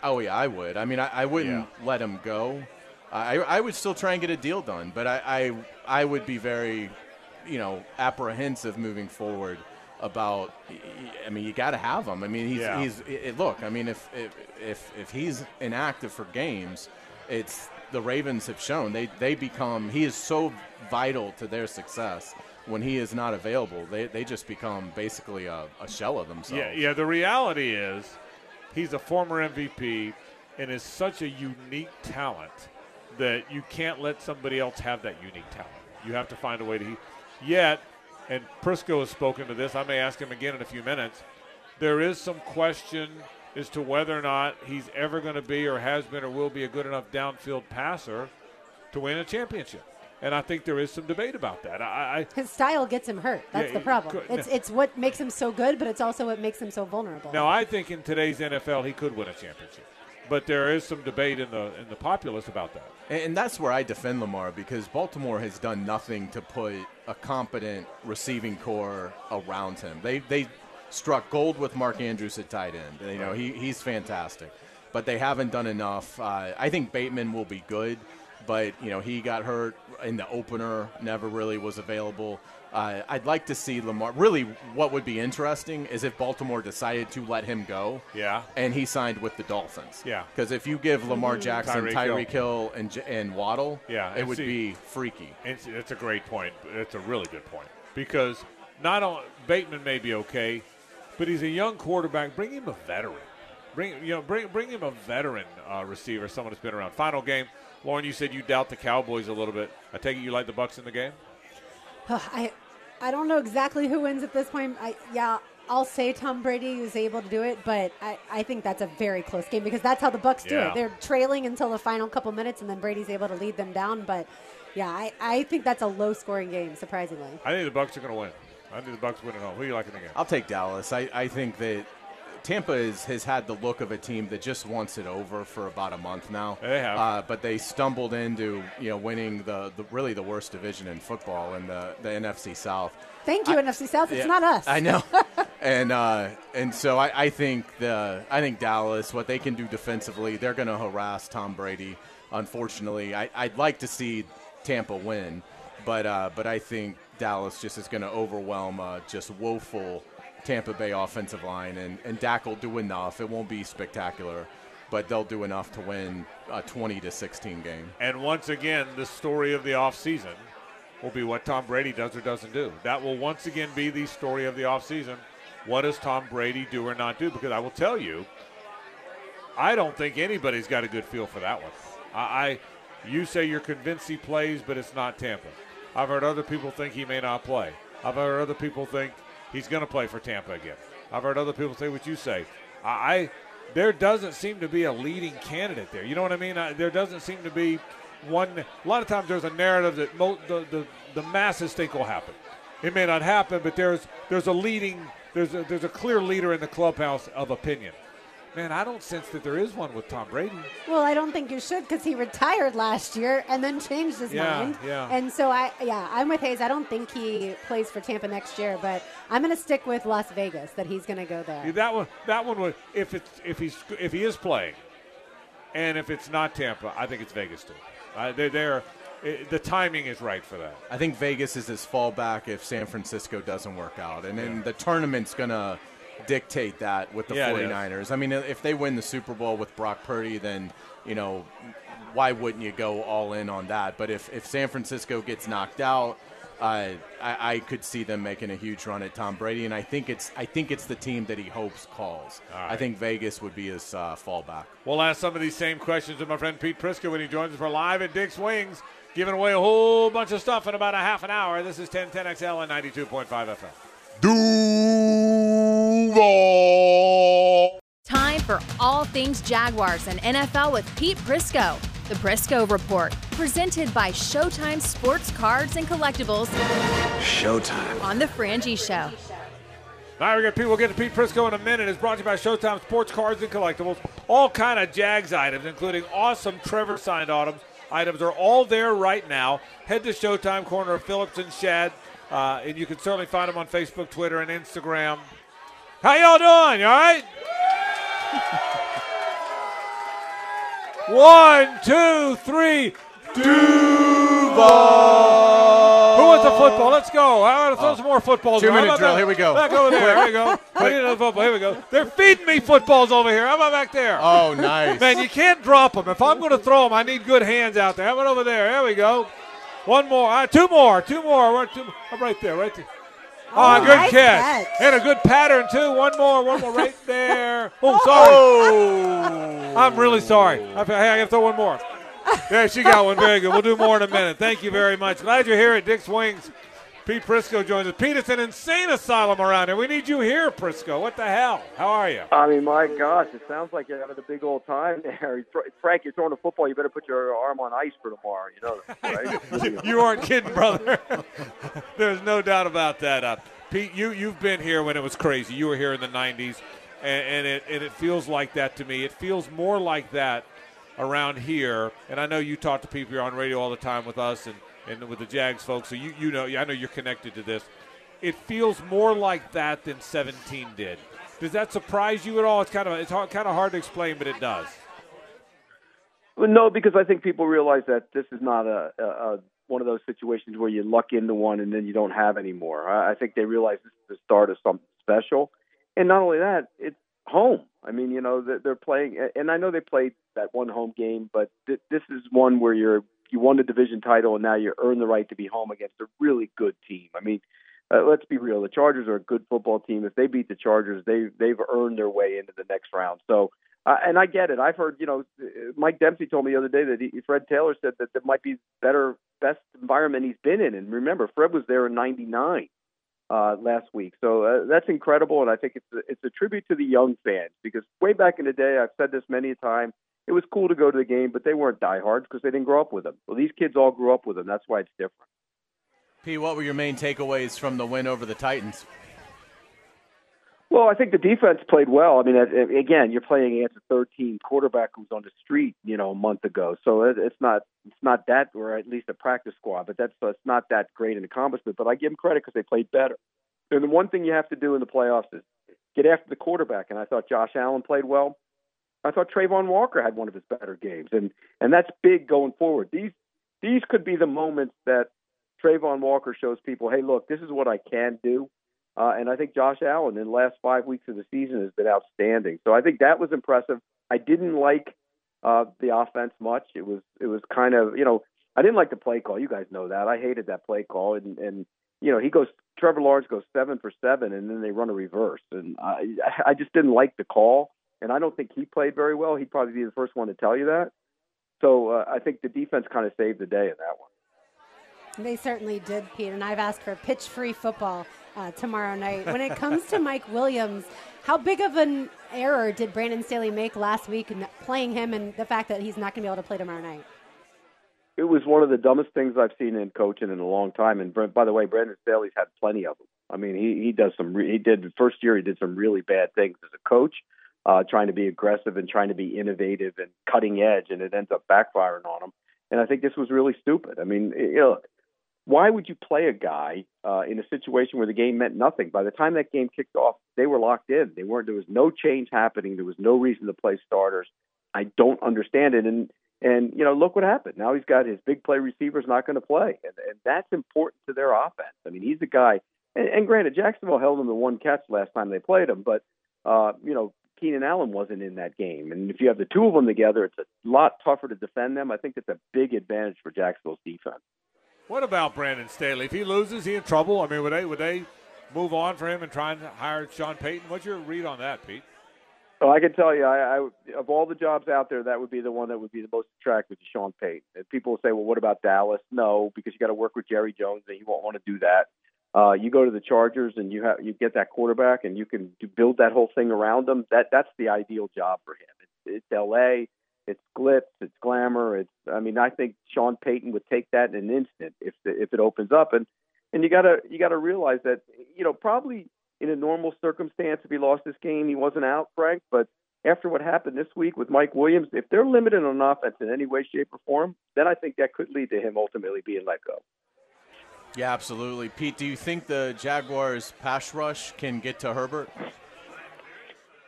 Oh yeah, I would. I mean, I, I wouldn't let him go. I, I would still try and get a deal done, but I, I I would be very, you know, apprehensive moving forward about. I mean, you got to have him. I mean, he's Yeah. he's it, look. I mean, if if if if he's inactive for games, it's the Ravens have shown they they become. He is so vital to their success. When he is not available, they, they just become basically a, a shell of themselves. Yeah, yeah. The reality is, he's a former MVP and is such a unique talent that you can't let somebody else have that unique talent. You have to find a way to. Yet, and Prisco has spoken to this. I may ask him again in a few minutes. There is some question as to whether or not he's ever going to be, or has been, or will be a good enough downfield passer to win a championship. And I think there is some debate about that. I, I His style gets him hurt. That's Yeah, the problem. could- It's it's what makes him so good, but it's also what makes him so vulnerable. Now, I think in today's NFL, he could win a championship, but there is some debate in the in the populace about that. And, and that's where I defend Lamar because Baltimore has done nothing to put a competent receiving corps around him. They they struck gold with Mark Andrews at tight end. You know he, he's fantastic, but they haven't done enough. Uh, I think Bateman will be good, but you know he got hurt in the opener, never really was available. Uh, I'd like to see Lamar. Really, what would be interesting is if Baltimore decided to let him go. Yeah. And he signed with the Dolphins. Yeah. Because if you give Lamar Jackson, Tyreek Tyreek, Hill. Hill, and, and Waddle, Yeah, it and would see- be freaky. It's, it's a great point. It's a really good point because not only Bateman may be okay, but he's a young quarterback. Bring him a veteran. Bring you know bring bring him a veteran uh, receiver, someone that's been around. Final game, Lauren. You said you doubt the Cowboys a little bit. I take it you like the Bucks in the game. I I don't know exactly who wins at this point. I yeah, I'll say Tom Brady was able to do it, but I, I think that's a very close game because that's how the Bucks do Yeah. it. They're trailing until the final couple minutes, and then Brady's able to lead them down. But yeah, I, I think that's a low scoring game, surprisingly. I think the Bucks are going to win. I think the Bucks win at home. Who do you like in the game? I'll take Dallas. I, I think that Tampa is, has had the look of a team that just wants it over for about a month now. They have. Uh, but they stumbled into you know winning the, the really the worst division in football in the, the NFC South. Thank you, NFC South. It's not us. I know. and uh, and so I, I think the I think Dallas what they can do defensively they're going to harass Tom Brady. Unfortunately, I, I'd like to see Tampa win, but uh, but I think Dallas just is going to overwhelm uh, just woeful Tampa Bay offensive line, and and Dak will do enough. It won't be spectacular, but they'll do enough to win a 20 to 16 game. And once again, the story of the offseason will be what Tom Brady does or doesn't do. That will once again be the story of the offseason. What does Tom Brady do or not do? Because I will tell you, I don't think anybody's got a good feel for that one. I, I you say you're convinced he plays, but it's not Tampa. I've heard other people think he may not play. I've heard other people think he's going to play for Tampa again. I've heard other people say what you say. I, there doesn't seem to be a leading candidate there. You know what I mean? I, there doesn't seem to be one. A lot of times there's a narrative that mo- the, the the masses think will happen. It may not happen, but there's there's a leading there's a, there's a clear leader in the clubhouse of opinion. Man, I don't sense that there is one with Tom Brady. Well, I don't think you should because he retired last year and then changed his Yeah, mind. yeah. And so I, yeah, I'm with Hays. I don't think he plays for Tampa next year, but I'm going to stick with Las Vegas that he's going to go there. Yeah, That one, that one would if it's if he's if he is playing, and if it's not Tampa, I think it's Vegas too. Uh, they're there. It, the timing is right for that. I think Vegas is his fallback if San Francisco doesn't work out. And then the tournament's going to dictate that with the Yeah, it is. 49ers. I mean, if they win the Super Bowl with Brock Purdy, then, you know, why wouldn't you go all in on that? But if, if San Francisco gets knocked out, uh, I, I could see them making a huge run at Tom Brady, and I think it's I think it's the team that he hopes calls. I think Vegas would be his uh, fallback. We'll ask some of these same questions to my friend Pete Prisco when he joins us for live at Dick's Wings, giving away a whole bunch of stuff in about a half an hour. This is 1010XL and 92.5 FM. Duval. Time for all things Jaguars and NFL with Pete Prisco. The Prisco Report, presented by Showtime Sports Cards and Collectibles Showtime. on The Frangie Show. All right, we're gonna Pete. We'll get to Pete Prisco in a minute. It's brought to you by Showtime Sports Cards and Collectibles. All kind of Jags items, including awesome Trevor signed items. Items are all there right now. Head to Showtime corner of Phillips and Shad, uh, and you can certainly find them on Facebook, Twitter, and Instagram. How y'all doing? You all right? One, two, three. Duval. Who wants a football? Let's go. I want to throw some more footballs. Two minute drill. Here we go. Back over there. Here we go. I need another football. Here we go. They're feeding me footballs over here. How about back there? Oh, nice. Man, you can't drop them. If I'm going to throw them, I need good hands out there. How about over there? There we go. One more. Uh, two more. Two more. Two, I'm right there. Right there. Oh, Oh, good nice catch. catch. And a good pattern, too. One more. One more right there. Oh, sorry. Oh. I'm really sorry. I, hey, I got to throw one more. There, she got one. Very good. We'll do more in a minute. Thank you very much. Glad you're here at Dick's Wings. Pete Prisco joins us. Pete, it's an insane asylum around here. We need you here, Prisco. What the hell? How are you? I mean, my gosh, it sounds like you're having a big old time there. Frank, you're throwing a football. You better put your arm on ice for tomorrow. You know right? you aren't kidding, brother. There's no doubt about that. Uh, Pete, you you've been here when it was crazy. You were here in the '90s, and, and it and it feels like that to me. It feels more like that around here. And I know you talk to people. You're on radio all the time with us and, and with the Jags folks. So you you know I know you're connected to this. It feels more like that than 17 did. Does that surprise you at all? It's kind of it's hard, kind of hard to explain, but it does. Well, no, because I think people realize that this is not a, a, a one of those situations where you luck into one and then you don't have any more. I, I think they realize this is the start of something special, and not only that, it's home. I mean, you know, they're, they're playing, and I know they played that one home game, but th- this is one where you're you won the division title and now you earn the right to be home against a really good team. I mean, uh, let's be real. The Chargers are a good football team. If they beat the Chargers, they they've earned their way into the next round. So, uh, and I get it. I've heard, you know, Mike Dempsey told me the other day that he, Fred Taylor said that that might be better, best environment he's been in. And remember, Fred was there in '99. uh, last week. So uh, that's incredible, and I think it's a, it's a tribute to the young fans because way back in the day, I've said this many a time. It was cool to go to the game, but they weren't diehards because they didn't grow up with them. Well, these kids all grew up with them. That's why it's different. P, what were your main takeaways from the win over the Titans? Well, I think the defense played well. I mean, again, you're playing against a 13 quarterback who was on the street, you know, a month ago. So it's not it's not that, or at least a practice squad, but that's it's not that great an accomplishment. But I give them credit because they played better. And the one thing you have to do in the playoffs is get after the quarterback. And I thought Josh Allen played well. I thought Travon Walker had one of his better games, and and that's big going forward. These these could be the moments that Travon Walker shows people, hey, look, this is what I can do. Uh, and I think Josh Allen in the last five weeks of the season has been outstanding. So I think that was impressive. I didn't like uh, the offense much. It was it was kind of you know I didn't like the play call. You guys know that. I hated that play call. And and you know he goes Trevor Lawrence goes seven for seven, and then they run a reverse. And I I just didn't like the call. And I don't think he played very well. He'd probably be the first one to tell you that. So uh, I think the defense kind of saved the day in that one. They certainly did, Pete. And I've asked for pitch free football uh, tomorrow night. When it comes to Mike Williams, how big of an error did Brandon Staley make last week in playing him and the fact that he's not going to be able to play tomorrow night? It was one of the dumbest things I've seen in coaching in a long time. And by the way, Brandon Staley's had plenty of them. I mean, he he does some. Re- he did the first year. He did some really bad things as a coach, uh, trying to be aggressive and trying to be innovative and cutting edge, and it ends up backfiring on them. And I think this was really stupid. I mean, you know, why would you play a guy uh, in a situation where the game meant nothing? By the time that game kicked off, they were locked in. They weren't. There was no change happening. There was no reason to play starters. I don't understand it. And and you know, look what happened. Now he's got his big play receivers not going to play, and, and that's important to their offense. I mean, he's a guy. And, and granted, Jacksonville held him to one catch last time they played him, but uh, you know, Keenan Allen wasn't in that game. And if you have the two of them together, it's a lot tougher to defend them. I think it's a big advantage for Jacksonville's defense. What about Brandon Staley? If he loses, he in trouble. I mean, would they would they move on for him and try and hire Sean Payton? What's your read on that, Pete? Well, I can tell you, I, I of all the jobs out there, that would be the one that would be the most attractive to Sean Payton. And people will say, well, what about Dallas? No, because you got to work with Jerry Jones, and he won't want to do that. Uh, you go to the Chargers, and you have you get that quarterback, and you can build that whole thing around him. That that's the ideal job for him. It's, it's L.A it's glitz, it's glamour. It's I mean I think Sean Payton would take that in an instant if the, if it opens up and and you gotta you gotta realize that you know probably in a normal circumstance if he lost this game he wasn't out Frank but after what happened this week with Mike Williams if they're limited on offense in any way shape or form then I think that could lead to him ultimately being let go. Yeah, absolutely. Pete, do you think the Jaguars pass rush can get to Herbert?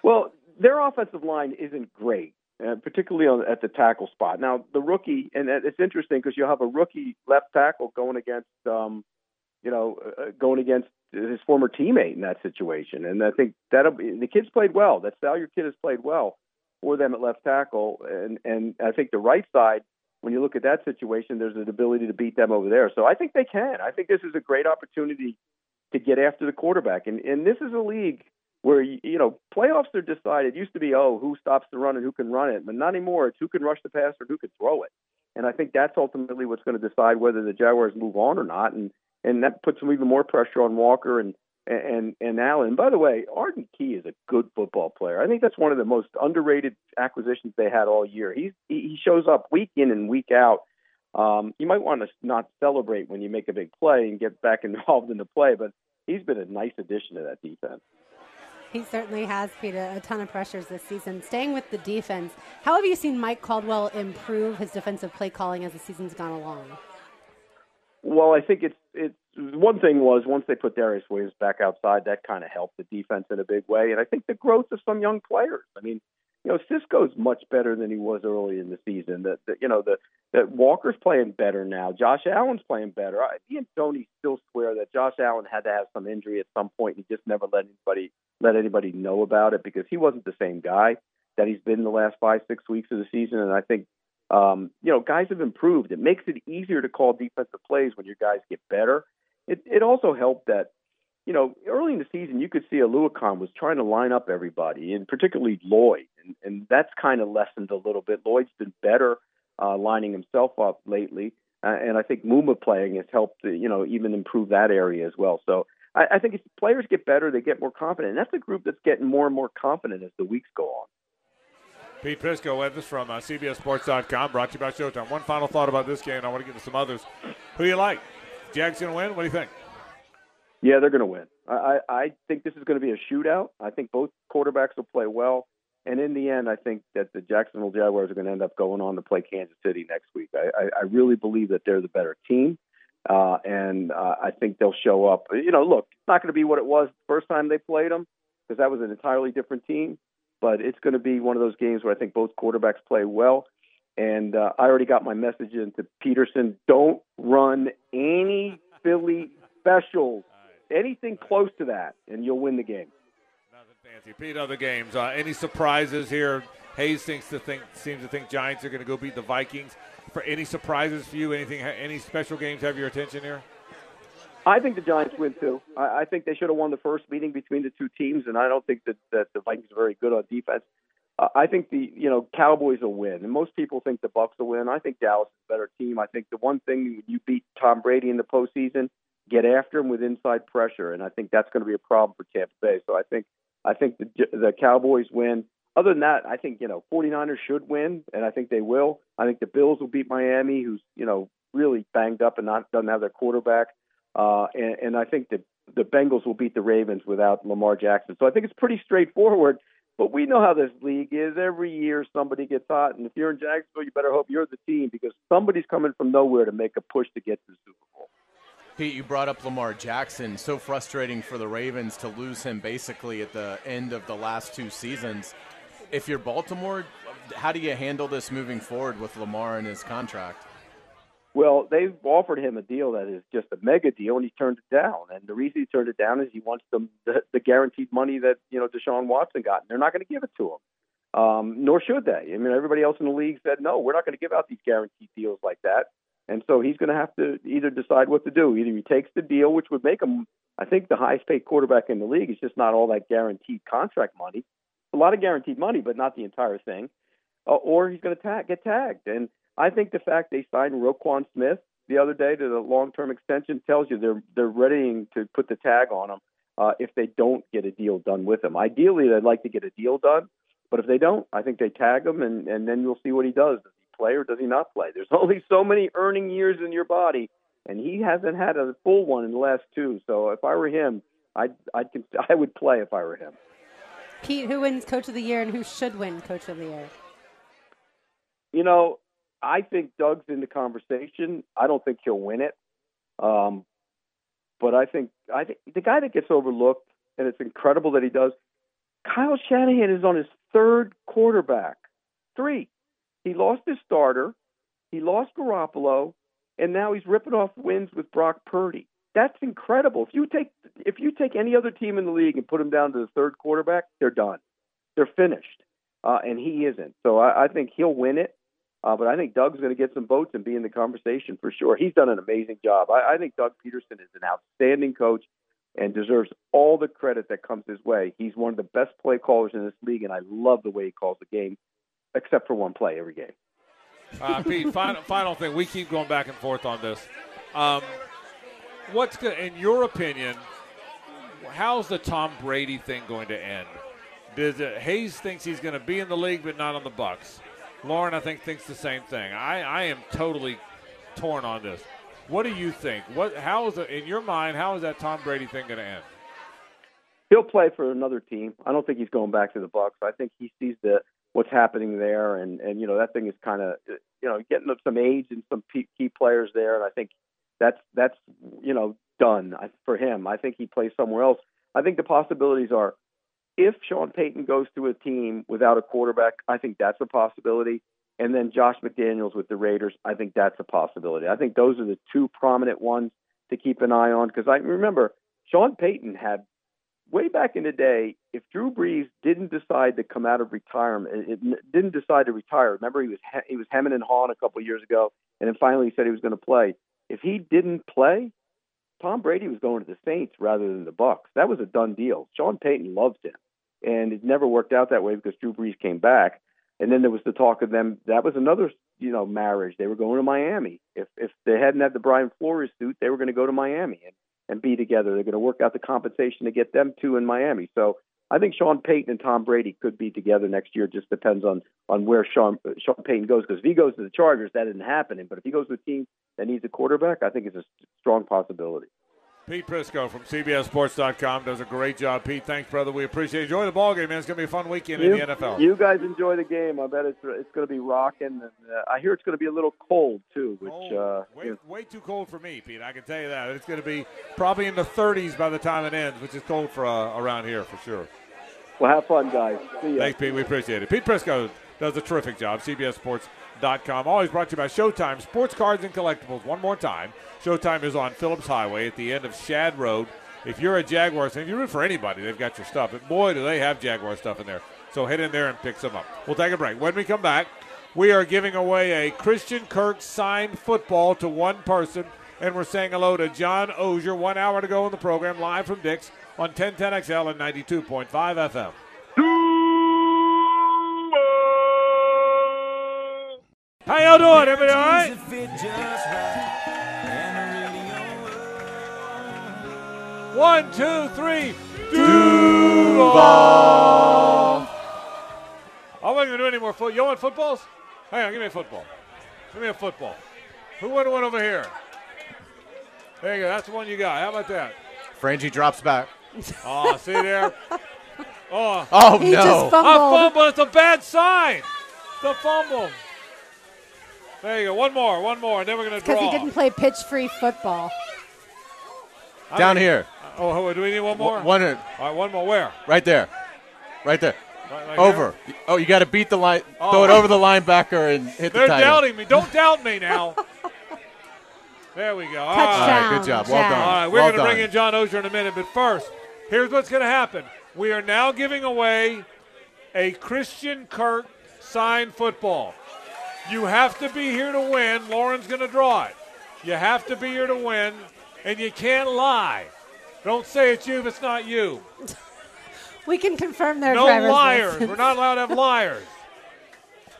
Well, their offensive line isn't great uh, particularly on, at the tackle spot. Now, the rookie, and it's interesting because you'll have a rookie left tackle going against, um, you know, uh, uh, going against his former teammate in that situation. And I think that the kids played well. That Salyer kid has played well for them at left tackle, and and I think the right side. When you look at that situation, there's an ability to beat them over there. So I think they can. I think this is a great opportunity to get after the quarterback. And and this is a league where you know playoffs are decided. It used to be oh who stops the run and who can run it, but not anymore. It's who can rush the pass or who can throw it. And I think that's ultimately what's going to decide whether the Jaguars move on or not. And and that puts some even more pressure on Walker and and and Allen. By the way, Arden Key is a good football player. I think that's one of the most underrated acquisitions they had all year. He's he shows up week in and week out. Um, you might want to not celebrate when you make a big play and get back involved in the play, but he's been a nice addition to that defense. He certainly has, Pete, a ton of pressures this season. Staying with the defense, how have you seen Mike Caldwell improve his defensive play calling as the season's gone along? Well, I think it's it's one thing was once they put Darious Williams back outside, that kind of helped the defense in a big way, and I think the growth of some young players. I mean, you know, Cisco's much better than he was early in the season. That you know the that Walker's playing better now. Josh Allen's playing better. I, me and Tony still swear that Josh Allen had to have some injury at some point. He just never let anybody let anybody know about it because he wasn't the same guy that he's been the last five six weeks of the season. And I think um, you know guys have improved. It makes it easier to call defensive plays when your guys get better. It it also helped that you know, early in the season, you could see Oluokun was trying to line up everybody, and particularly Lloyd, and, and that's kind of lessened a little bit. Lloyd's been better uh, lining himself up lately, uh, and I think Muma playing has helped, you know, even improve that area as well. So I, I think if players get better, they get more confident, and that's a group that's getting more and more confident as the weeks go on. Pete Prisco with us from uh, CBSSports.com, brought to you by Showtime. One final thought about this game. I want to get to some others. Who do you like? Jags going to win? What do you think? Yeah, they're going to win. I, I think this is going to be a shootout. I think both quarterbacks will play well. And in the end, I think that the Jacksonville Jaguars are going to end up going on to play Kansas City next week. I, I, I really believe that they're the better team. Uh, and uh, I think they'll show up. You know, look, it's not going to be what it was the first time they played them because that was an entirely different team. But it's going to be one of those games where I think both quarterbacks play well. And uh, I already got my message into Pederson. Don't run any Philly specials, anything close to that, and you'll win the game. Nothing fancy. Pete, other games. Uh, any surprises here? Hays thinks to think seems to think Giants are going to go beat the Vikings. For any surprises for you? Anything? Any special games have your attention here? I think the Giants win too. I, I think they should have won the first meeting between the two teams, and I don't think that, that the Vikings are very good on defense. Uh, I think the you know Cowboys will win, and most people think the Bucks will win. I think Dallas is a better team. I think the one thing you beat Tom Brady in the postseason, get after him with inside pressure, and I think that's going to be a problem for Tampa Bay. So I think I think the the Cowboys win. Other than that, I think you know 49ers should win, and I think they will. I think the Bills will beat Miami, who's you know really banged up and not doesn't have their quarterback. Uh, and, and I think that the Bengals will beat the Ravens without Lamar Jackson. So I think it's pretty straightforward. But we know how this league is. Every year somebody gets hot, and if you're in Jacksonville, you better hope you're the team because somebody's coming from nowhere to make a push to get to the Super Bowl. Pete, you brought up Lamar Jackson. So frustrating for the Ravens to lose him basically at the end of the last two seasons. If you're Baltimore, how do you handle this moving forward with Lamar and his contract? Well, they've offered him a deal that is just a mega deal, and he turned it down. And the reason he turned it down is he wants the the, the guaranteed money that you know Deshaun Watson got, and they're not going to give it to him. Um, nor should they. I mean, everybody else in the league said no, we're not going to give out these guaranteed deals like that. And so he's going to have to either decide what to do. Either he takes the deal, which would make him, I think, the highest paid quarterback in the league. It's just not all that guaranteed contract money. A lot of guaranteed money, but not the entire thing. Uh, or he's going to tag, get tagged. And I think the fact they signed Roquan Smith the other day to the long-term extension tells you they're they're readying to put the tag on him uh, if they don't get a deal done with him. Ideally, they'd like to get a deal done, but if they don't, I think they tag him and and then you'll see what he does. Does he play or does he not play? There's only so many earning years in your body, and he hasn't had a full one in the last two. So if I were him, I'd I'd I would play if I were him. Pete, who wins Coach of the Year and who should win Coach of the Year? You know, I think Doug's in the conversation. I don't think he'll win it, um, but I think I think the guy that gets overlooked, and it's incredible that he does. Kyle Shanahan is on his third quarterback. Three. He lost his starter. He lost Garoppolo, and now he's ripping off wins with Brock Purdy. That's incredible. If you take if you take any other team in the league and put them down to the third quarterback, they're done. They're finished, uh, and he isn't. So I, I think he'll win it. Uh, but I think Doug's going to get some votes and be in the conversation for sure. He's done an amazing job. I, I think Doug Pederson is an outstanding coach and deserves all the credit that comes his way. He's one of the best play callers in this league, and I love the way he calls the game, except for one play every game. Uh, Pete, final, final thing. We keep going back and forth on this. Um, what's good, in your opinion? How's the Tom Brady thing going to end? Does it, Hays thinks he's going to be in the league, but not on the Bucks. Lauren, I think, thinks the same thing. I, I am totally torn on this. What do you think? What? How is it in your mind? How is that Tom Brady thing going to end? He'll play for another team. I don't think he's going back to the Bucks. I think he sees the what's happening there, and and you know that thing is kind of you know getting up some age and some key players there, and I think that's that's you know done for him. I think he plays somewhere else. I think the possibilities are if Sean Payton goes to a team without a quarterback, I think that's a possibility. And then Josh McDaniels with the Raiders, I think that's a possibility. I think those are the two prominent ones to keep an eye on because I remember Sean Payton had way back in the day. If Drew Brees didn't decide to come out of retirement, it, didn't decide to retire. Remember, he was he was hemming and hawing a couple of years ago, and then finally he said he was going to play. If he didn't play, Tom Brady was going to the Saints rather than the Bucks. That was a done deal. Sean Payton loved him and it never worked out that way because Drew Brees came back. And then there was the talk of them. That was another, you know, marriage. They were going to Miami. If if they hadn't had the Brian Flores suit, they were going to go to Miami. And and be together. They're going to work out the compensation to get them two in Miami. So I think Sean Payton and Tom Brady could be together next year. Just depends on on where Sean Sean Payton goes. Because if he goes to the Chargers, that isn't happening. But if he goes to a team that needs a quarterback, I think it's a strong possibility. Pete Prisco from CBSSports.com does a great job. Pete, thanks, brother. We appreciate it. Enjoy the ball game, man. It's going to be a fun weekend you, in the NFL. You guys enjoy the game. I bet it's it's going to be rocking. And uh, I hear it's going to be a little cold too, which uh, way, you know, way too cold for me, Pete. I can tell you that. It's going to be probably in the 30s by the time it ends, which is cold for uh, around here for sure. well, have fun, guys. See ya. Thanks, Pete. We appreciate it. Pete Prisco does a terrific job. CBSSports.com. Always brought to you by Showtime Sports Cards and Collectibles. One more time. Showtime is on Phillips Highway at the end of Shad Road. If you're a Jaguars fan, if you're root for anybody, they've got your stuff. But boy, do they have Jaguar stuff in there. So head in there and pick some up. We'll take a break. When we come back, we are giving away a Christian Kirk signed football to one person. And we're saying hello to John Oehser. One hour to go in the program, live from Dick's on 1010XL and 92.5 FM. How y'all doing? Everybody all right? One, two, three. Duval. I'm not going to do any more football. You want footballs? Hang on, give me a football. Give me a football. Who wanted one over here? There you go. That's the one you got. How about that? Frangie drops back. Oh, see there? Oh, Oh He no! just I fumbled. fumbled. It's a bad sign. The fumble. There you go. One more. One more. And then we're going to draw. Because he didn't play pitch-free football. I Down mean- here, uh, oh, oh, do we need one more? one, All right, one more. Where? right there, right there. Right- right here? Over. Oh, you got to beat the line. Oh. Throw it over the linebacker and hit the They're doubting me. Don't doubt me now. there we go. All right. All right, good job. Well Jack. done. All right, we're well going to bring in John Oehser in a minute, but first, here's what's going to happen. We are now giving away a Christian Kirk signed football. You have to be here to win. Lauren's going to draw it. You have to be here to win, and you can't lie. Don't say it's you if it's not you. We can confirm their No driver's liars. license. We're not allowed to have liars.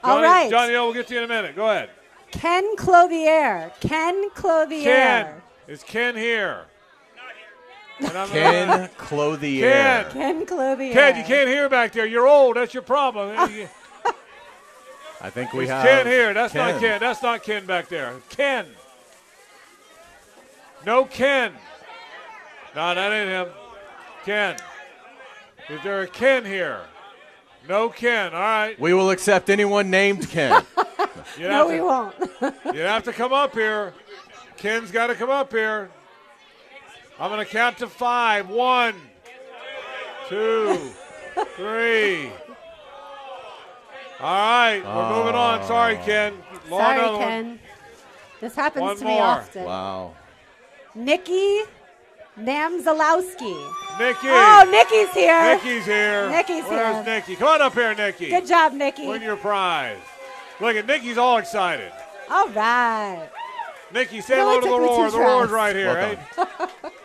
All Johnny, right. Johnny O, we'll get to you in a minute. Go ahead. Ken Clothier. Ken Clothier. Ken. Is Ken here? And I'm- Ken Clothier. Ken. Ken Clothier. Ken, you can't hear back there. You're old. That's your problem. I think we It's have Ken here. That's not Ken. Ken. That's not Ken back there. Ken. No Ken. No, that ain't him. Ken. Is there a Ken here? No Ken. All right. We will accept anyone named Ken. You No, have we to, won't. You have to come up here. Ken's got to come up here. I'm going to count to five. One, two, three. All right, we're moving on. Oh. Sorry, Ken. Law Sorry, another one. Ken. This happens One to me often. wow. Nikki Namzalowski. Nikki. Oh, Nikki's here. Nikki's here. Nikki's Where's here. Nikki? Come on up here, Nikki. Good job, Nikki. Win your prize. Look at Nikki's all excited. All right. Nikki, say It hello to the took roar. The roar's right here, Well right?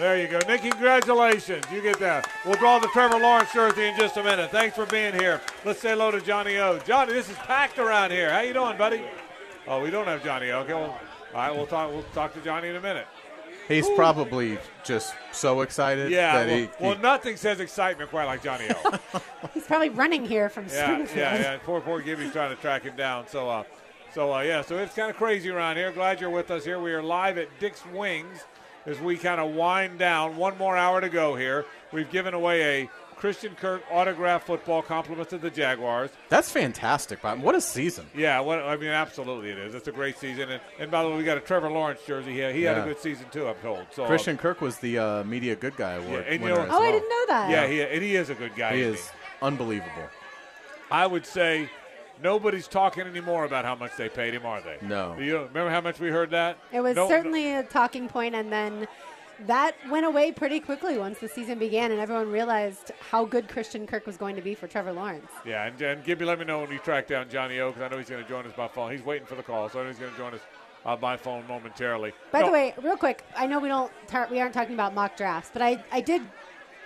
there you go. Nick, congratulations. You get that. We'll draw the Trevor Lawrence jersey in just a minute. Thanks for being here. Let's say hello to Johnny O. Johnny, this is packed around here. How you doing, buddy? Oh, we don't have Johnny O. Okay, well, all right, we'll talk. We'll talk to Johnny in a minute. He's probably just so excited Yeah. that Well, he, well, nothing says excitement quite like Johnny O. He's probably running here from Yeah, Springfield. yeah, yeah. Poor, poor Gibby's trying to track him down. So, uh, so uh, yeah. So it's kind of crazy around here. Glad you're with us here. We are live at Dick's Wings as we kind of wind down. One more hour to go here. We've given away a Christian Kirk autograph football compliment to the Jaguars. that's fantastic. Bob. What a season. Yeah, what, I mean, absolutely it is. It's a great season. And, and by the way, we got a Trevor Lawrence jersey here. He had a good season too. I'm told. So Christian Kirk was the uh, Media Good Guy Award and you winner know- as Oh, I didn't know that. Yeah, he and he is a good guy. He isn't is unbelievable. I would say nobody's talking anymore about how much they paid him, are they? No. Do you remember how much we heard that? It was No- certainly a talking point, and then that went away pretty quickly once the season began, and everyone realized how good Christian Kirk was going to be for Trevor Lawrence. Yeah, and, and Gibby, let me know when you track down Johnny O because I know he's going to join us by phone. He's waiting for the call, so I know he's going to join us uh, by phone momentarily. By No, the way, real quick, I know we don't tar- we aren't talking about mock drafts, but I, I did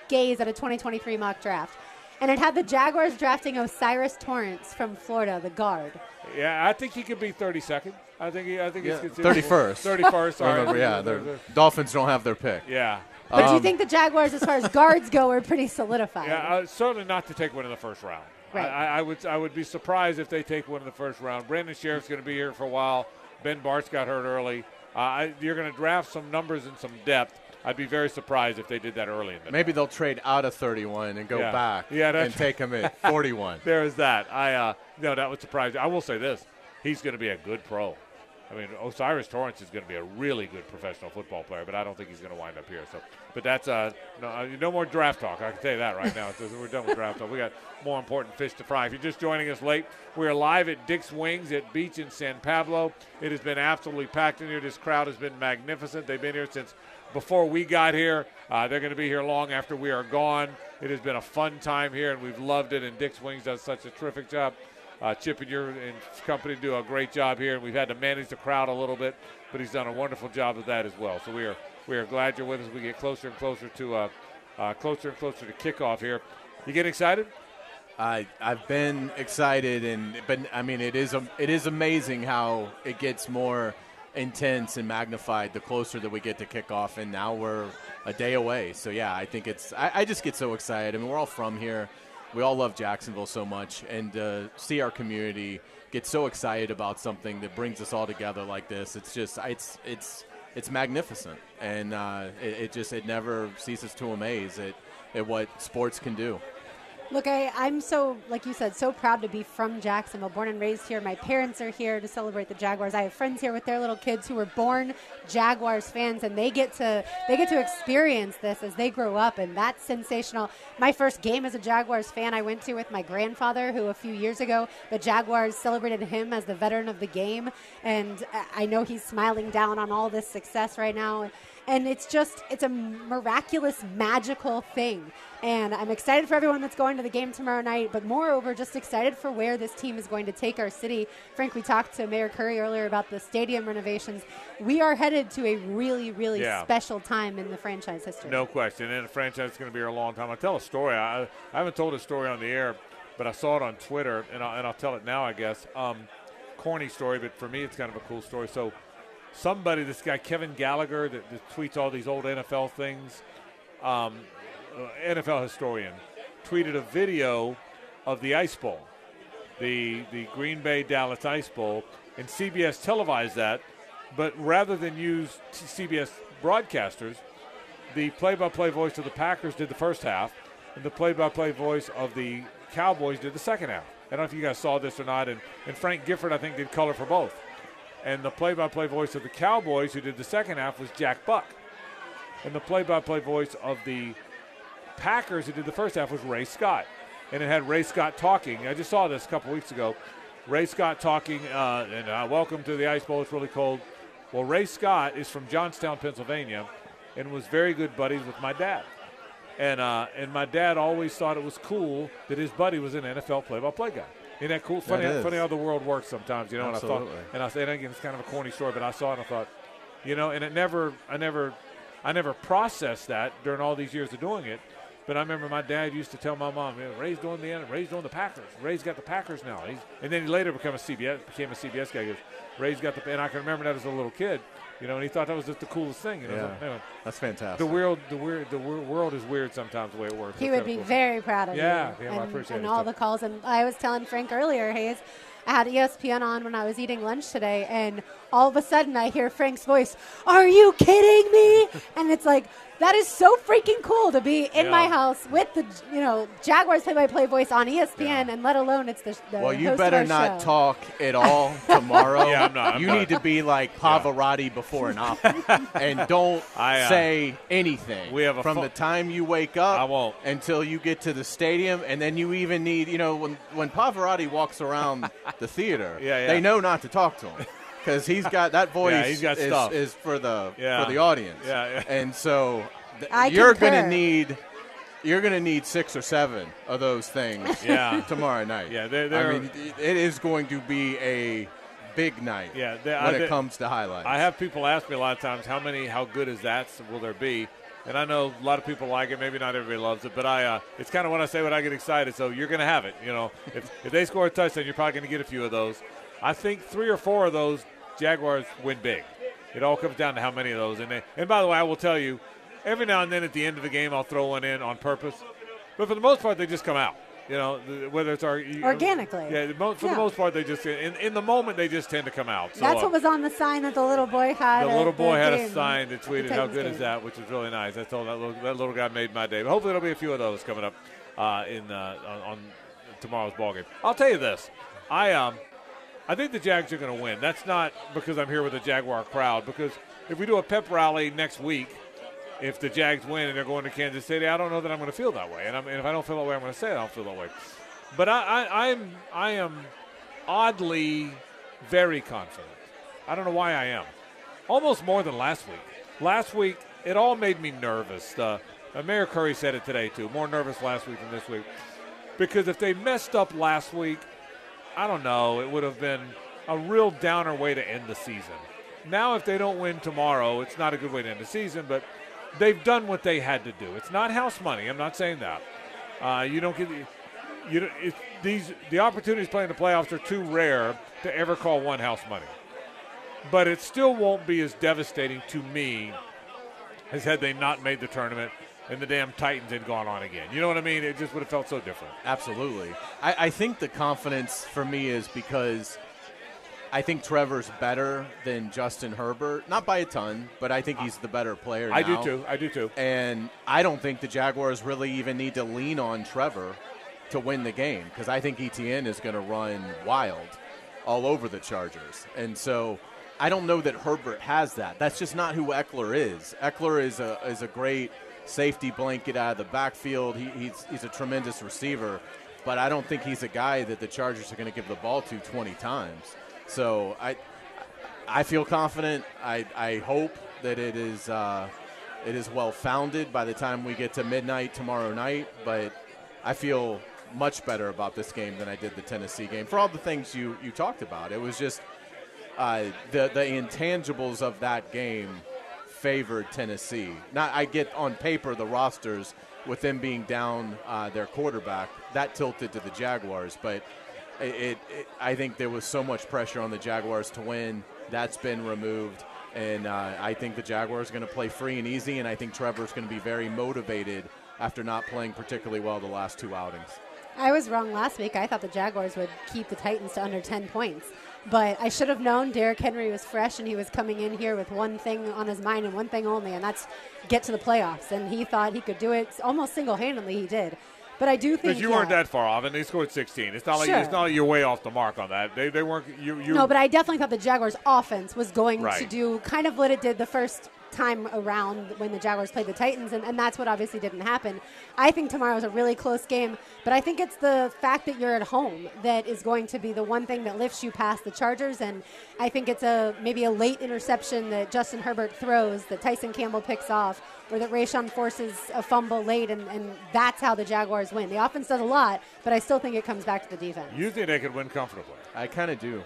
gaze at a 2023 mock draft, and it had the Jaguars drafting O'Cyrus Torrence from Florida, the guard. Yeah, I think he could be 32nd. I think he, I think Yeah, he's considered 31st. 31st. Sorry. Remember, yeah, the Dolphins don't have their pick. Yeah. But do you Um, think the Jaguars, as far as guards go, are pretty solidified? Yeah, uh, certainly not to take one in the first round. Right. I, I would I would be surprised if they take one in the first round. Brandon Scherff's going to be here for a while. Ben Bartch got hurt early. Uh, I, you're going to draft some numbers and some depth. I'd be very surprised if they did that early in the Maybe they'll trade out of 31 and go Yeah. back Yeah, and take him at 41. there is that. I uh, no, that would surprise you. I will say this: he's going to be a good pro. I mean, O'Cyrus Torrence is going to be a really good professional football player, but I don't think he's going to wind up here. So, but that's uh, no, uh, no more draft talk. I can tell you that right now. We're done with draft talk. We got more important fish to fry. If you're just joining us late, we are live at Dick's Wings at Beach in San Pablo. It has been absolutely packed in here. This crowd has been magnificent. They've been here since before we got here. Uh, they're going to be here long after we are gone. It has been a fun time here, and we've loved it. And Dick's Wings does such a terrific job. Uh, Chip and your and company do a great job here, and we've had to manage the crowd a little bit, but he's done a wonderful job of that as well. So we are we are glad you're with us. We get closer and closer to uh, uh, closer and closer to kickoff here. You get excited? I I've been excited and but I mean it is it is amazing how it gets more intense and magnified the closer that we get to kickoff and now we're a day away. So yeah, I think it's I, I just get so excited. I mean we're all from here. We all love Jacksonville so much and uh, see our community get so excited about something that brings us all together like this. It's just it's it's it's magnificent and uh, it, it just it never ceases to amaze at, at what sports can do. Look, I, I'm so, like you said, so proud to be from Jacksonville, born and raised here. My parents are here to celebrate the Jaguars. I have friends here with their little kids who were born Jaguars fans, and they get to they get to experience this as they grow up, and that's sensational. My first game as a Jaguars fan, I went to with my grandfather, who a few years ago the Jaguars celebrated him as the veteran of the game, and I- I know he's smiling down on all this success right now and it's just it's a miraculous magical thing and i'm excited for everyone that's going to the game tomorrow night but moreover just excited for where this team is going to take our city frank we talked to mayor curry earlier about the stadium renovations we are headed to a really really Yeah. special time in the franchise history No question. And the franchise is going to be here a long time. I'll tell a story. I, I haven't told a story on the air, but I saw it on Twitter, and, I, and I'll tell it now, I guess. Um, corny story, but for me, it's kind of a cool story. So, somebody, this guy, Kevin Gallagher, that, that tweets all these old NFL things, um, uh, NFL historian, tweeted a video of the Ice Bowl, the, the Green Bay Dallas Ice Bowl, and CBS televised that. But rather than use CBS broadcasters, the play-by-play voice of the Packers did the first half, and the play-by-play voice of the Cowboys did the second half. I don't know if you guys saw this or not, and, and Frank Gifford, I think, did color for both. And the play-by-play voice of the Cowboys, who did the second half, was Jack Buck. And the play-by-play voice of the Packers, who did the first half, was Ray Scott. And it had Ray Scott talking. I just saw this a couple weeks ago. Ray Scott talking, uh, and uh, welcome to the Ice Bowl. It's really cold. Well, Ray Scott is from Johnstown, Pennsylvania, and was very good buddies with my dad. And uh, and my dad always thought it was cool that his buddy was an NFL play-by-play guy. Isn't that cool? Funny, is. funny how the world works sometimes, you know. And I Absolutely. thought, and I said again, it's kind of a corny story, but I saw it and I thought, you know, and it never, I never, I never processed that during all these years of doing it. But I remember my dad used to tell my mom, "Man, Ray's doing the end. Ray's doing the Packers. Ray's got the Packers now." He's, and then he later became a CBS became a CBS guy. He goes, "Ray's got the," and I can remember that as a little kid, you know, and he thought that was just the coolest thing. You know, Yeah. So, anyway, That's fantastic. the world, the weird, the wor- world is weird sometimes the way it works. He It's would be cool. very proud of Yeah, you. yeah, well, I and, appreciate and it, all too. the calls. And I was telling Frank earlier, Hays, I had ESPN on when I was eating lunch today, and all of a sudden I hear Frank's voice. Are you kidding me? and it's like that is so freaking cool to be in Yeah. my house with the you know Jaguars play-by-play voice on ESPN, and let alone it's the, the Well, you host of better our not show. talk at all tomorrow. Yeah, I'm not, I'm you not. need to be like Pavarotti before an opera, and don't I, uh, say anything. we have a from pho- the time you wake up. I won't. until you get to the stadium, and then you even need. You know, when when Pavarotti walks around the theater, Yeah, yeah. they know not to talk to him. Because he's got that voice he's got is, stuff. is for the Yeah. for the audience. Yeah, yeah. And so th- I you're concur. gonna need you're gonna need six or seven of those things Yeah. tomorrow night. Yeah, they're- they're- I mean, it- it is going to be a big night. Yeah, they- I- when it they- comes to highlights. I have people ask me a lot of times how many, how good is that? Will there be? And I know a lot of people like it. Maybe not everybody loves it, but I. Uh, it's kind of when I say when I get excited. So you're going to have it. You know, if if they score a touchdown, you're probably going to get a few of those. I think three or four of those Jaguars win big. It all comes down to how many of those. And they, and by the way, I will tell you, every now and then at the end of the game, I'll throw one in on purpose. But for the most part, they just come out. You know, th- whether it's our Organically. Yeah, for Yeah. the most part, they just in, in the moment they just tend to come out. So, That's uh, what was on the sign that the little boy had. the little boy had a sign that tweeted, "How good game. is that?" Which is really nice. That's all that little, that little guy made my day. But hopefully, there'll be a few of those coming up uh, in uh, on, on tomorrow's ball game. I'll tell you this: I um, I think the Jags are going to win. That's not because I'm here with the Jaguar crowd. Because if we do a pep rally next week, if the Jags win and they're going to Kansas City, I don't know that I'm going to feel that way. And, and if I don't feel that way, I'm going to say I don't feel that way. But I, I, I'm I am oddly very confident. I don't know why I am. Almost more than last week. Last week, it all made me nervous. Uh, uh, Mayor Curry said it today too. More nervous last week than this week. Because if they messed up last week, I don't know, it would have been a real downer way to end the season. Now, if they don't win tomorrow, it's not a good way to end the season, but they've done what they had to do. It's not house money. I'm not saying that. Uh, you don't get you. It, these the opportunities playing the playoffs are too rare to ever call one house money. But it still won't be as devastating to me as had they not made the tournament and the damn Titans had gone on again. You know what I mean? It just would have felt so different. Absolutely. I, I think the confidence for me is because I think Trevor's better than Justin Herbert. Not by a ton, but I think he's the better player. I do too. I do too. And I don't think the Jaguars really even need to lean on Trevor to win the game because I think Etienne is going to run wild all over the Chargers. And so I don't know that Herbert has that. That's just not who Ekeler is. Ekeler is a is a great safety blanket out of the backfield. He, he's he's a tremendous receiver, but I don't think he's a guy that the Chargers are going to give the ball to 20 times. So I I feel confident. I I hope that it is uh, it is well founded by the time we get to midnight tomorrow night. But I feel much better about this game than I did the Tennessee game for all the things you you talked about. It was just uh, the the intangibles of that game favored Tennessee. Not I get on paper the rosters with them being down uh, their quarterback that tilted to the Jaguars, but it, it, it I think there was so much pressure on the Jaguars to win. That's been removed. And uh, I think the Jaguars are going to play free and easy, and I think Trevor's going to be very motivated after not playing particularly well the last two outings. I was wrong last week. I thought the Jaguars would keep the Titans to under 10 points. But I should have known Derrick Henry was fresh and he was coming in here with one thing on his mind and one thing only, and that's get to the playoffs. And he thought he could do it almost single handedly. He did. But I do think Because you yeah. weren't that far off, and they scored 16. It's not like Sure. it's not like you're way off the mark on that. They, they weren't. You, you No, but I definitely thought the Jaguars' offense was going to do kind of what it did the first time around when the Jaguars played the Titans, and, and that's what obviously didn't happen. I think tomorrow's a really close game, but I think it's the fact that you're at home that is going to be the one thing that lifts you past the Chargers, and I think it's a maybe a late interception that Justin Herbert throws that Tyson Campbell picks off, or that Rayshawn forces a fumble late, and, and that's how the Jaguars win. The offense does a lot, but I still think it comes back to the defense. you think they could win comfortably. I kind of do.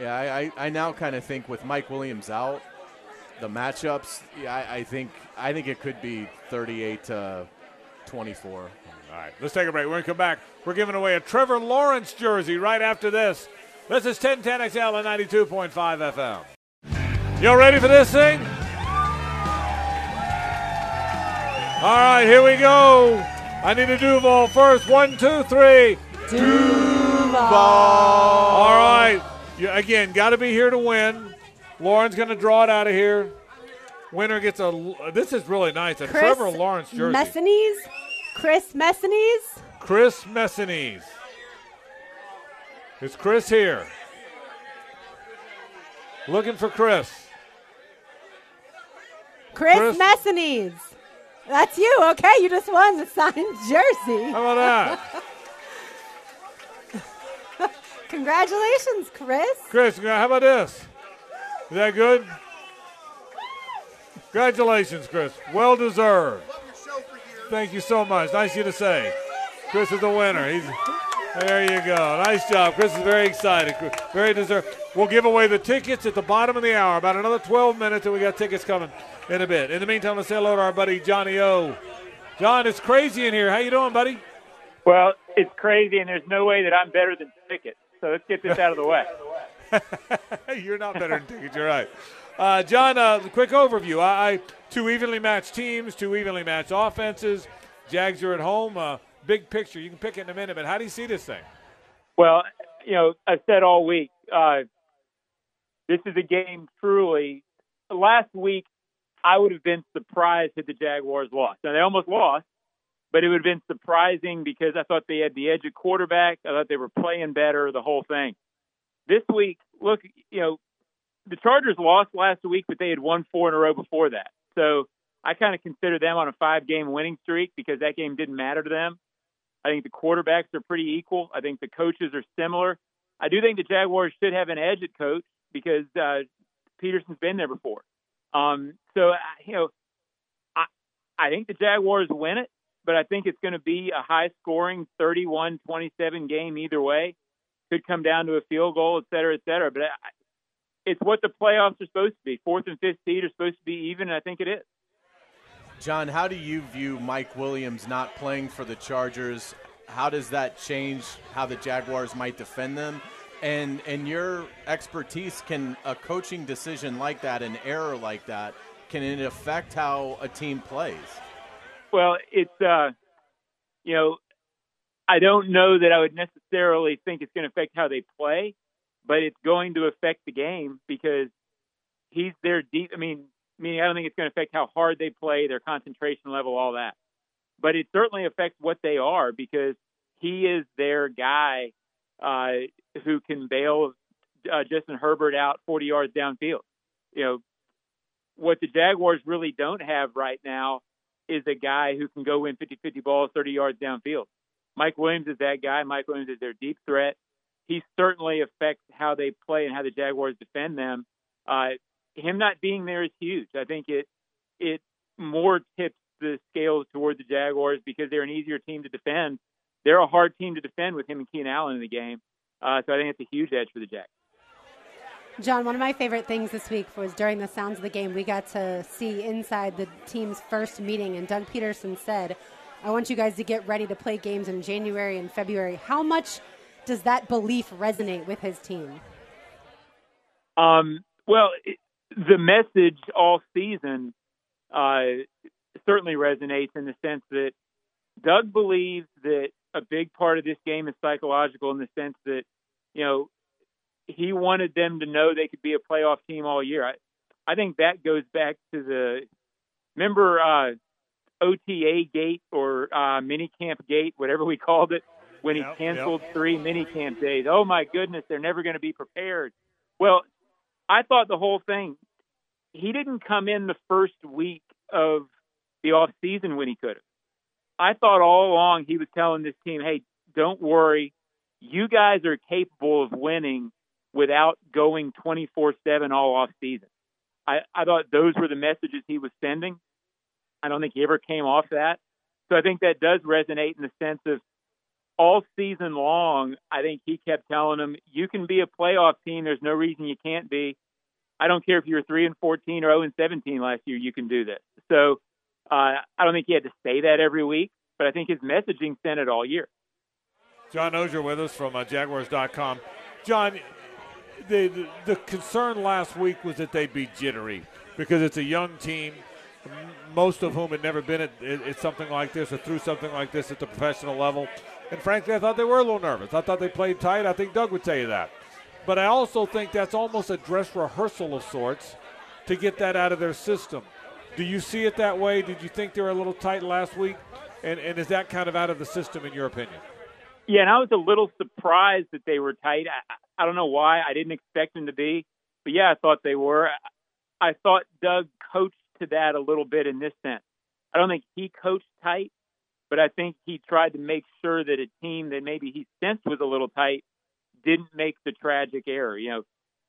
Yeah, I, I, I now kind of think with Mike Williams out, the matchups. Yeah, I, I think I think it could be 38 to 24. All right, let's take a break. We're going to come back. We're giving away a Trevor Lawrence jersey right after this. This is 1010XL and 92.5 FM. Y'all ready for this thing? All right, here we go. I need a Duval first. One, two, three. Duval. All right. You, again, got to be here to win. Lauren's going to draw it out of here. Winner gets a. This is really nice. A Chris Trevor Lawrence jersey. Messinese? Chris Messinese? Chris Messinese. Is Chris here? Looking for Chris. Chris, Chris- Messinese. That's you. Okay, you just won the signed jersey. How about that? Congratulations, Chris. Chris, how about this? Is that good? Congratulations, Chris. Well deserved. Thank you so much. Nice of you to say. Chris is the winner. He's there. You go. Nice job. Chris is very excited. Very deserved. We'll give away the tickets at the bottom of the hour. About another 12 minutes, and we got tickets coming in a bit. In the meantime, let's say hello to our buddy Johnny O. John, it's crazy in here. How you doing, buddy? Well, it's crazy, and there's no way that I'm better than Pickett. So let's get this out of the way. You're not better than tickets. You're right. Uh, John, uh, quick overview. I, I two evenly matched teams, two evenly matched offenses. Jags are at home. Uh, big picture. You can pick it in a minute, but how do you see this thing? Well, you know, I've said all week. Uh, this is a game truly. Last week, I would have been surprised had the Jaguars lost. Now they almost lost, but it would have been surprising because I thought they had the edge at quarterback. I thought they were playing better, the whole thing. This week, look, you know, the Chargers lost last week, but they had won four in a row before that. So I kind of consider them on a five game winning streak because that game didn't matter to them. I think the quarterbacks are pretty equal. I think the coaches are similar. I do think the Jaguars should have an edge at coach because uh, Pederson's been there before. Um, so you know, I I think the Jaguars win it, but I think it's going to be a high scoring 31-27 game either way. Could come down to a field goal, et cetera, et cetera. But I, it's what the playoffs are supposed to be. Fourth and fifth seed are supposed to be even, and I think it is. John, how do you view Mike Williams not playing for the Chargers? How does that change how the Jaguars might defend them? And and your expertise can a coaching decision like that, an error like that, can it affect how a team plays? Well, it's uh, you know, I don't know that I would necessarily think it's going to affect how they play, but it's going to affect the game because he's their deep. I mean, meaning I don't think it's going to affect how hard they play, their concentration level, all that. But it certainly affects what they are because he is their guy uh, who can bail uh, Justin Herbert out 40 yards downfield. You know, what the Jaguars really don't have right now is a guy who can go win 50-50 balls 30 yards downfield. Mike Williams is that guy. Mike Williams is their deep threat. He certainly affects how they play and how the Jaguars defend them. Uh, him not being there is huge. I think it it more tips the scales toward the Jaguars because they're an easier team to defend. They're a hard team to defend with him and Keenan Allen in the game. Uh, so I think it's a huge edge for the Jags. John, one of my favorite things this week was during the sounds of the game, we got to see inside the team's first meeting, and Doug Pederson said, I want you guys to get ready to play games in January and February. How much does that belief resonate with his team? Um, well, the message all season uh, certainly resonates in the sense that Doug believes that a big part of this game is psychological in the sense that, you know, he wanted them to know they could be a playoff team all year. I, I think that goes back to the remember uh, OTA gate or uh, mini camp gate, whatever we called it, when he yep, canceled yep. three mini camp days. Oh my goodness, they're never going to be prepared. Well, I thought the whole thing. He didn't come in the first week of the off season when he could have. I thought all along he was telling this team, "Hey, don't worry, you guys are capable of winning without going 24/7 all off season." I, I thought those were the messages he was sending. I don't think he ever came off that. So I think that does resonate in the sense of all season long, I think he kept telling them, "You can be a playoff team. There's no reason you can't be. I don't care if you're three and 14 or 0 and 17 last year. You can do this." So uh, I don't think he had to say that every week, but I think his messaging sent it all year. John Oehser with us from uh, Jaguars.com. John, the, the the concern last week was that they'd be jittery because it's a young team most of whom had never been at, at, something like this or through something like this at the professional level. And frankly, I thought they were a little nervous. I thought they played tight. I think Doug would tell you that. But I also think that's almost a dress rehearsal of sorts to get that out of their system. Do you see it that way? Did you think they were a little tight last week? And, and is that kind of out of the system, in your opinion? Yeah, and I was a little surprised that they were tight. I, I don't know why. I didn't expect them to be. But yeah, I thought they were. I thought Doug coached to that a little bit in this sense. I don't think he coached tight, but I think he tried to make sure that a team that maybe he sensed was a little tight didn't make the tragic error. You know,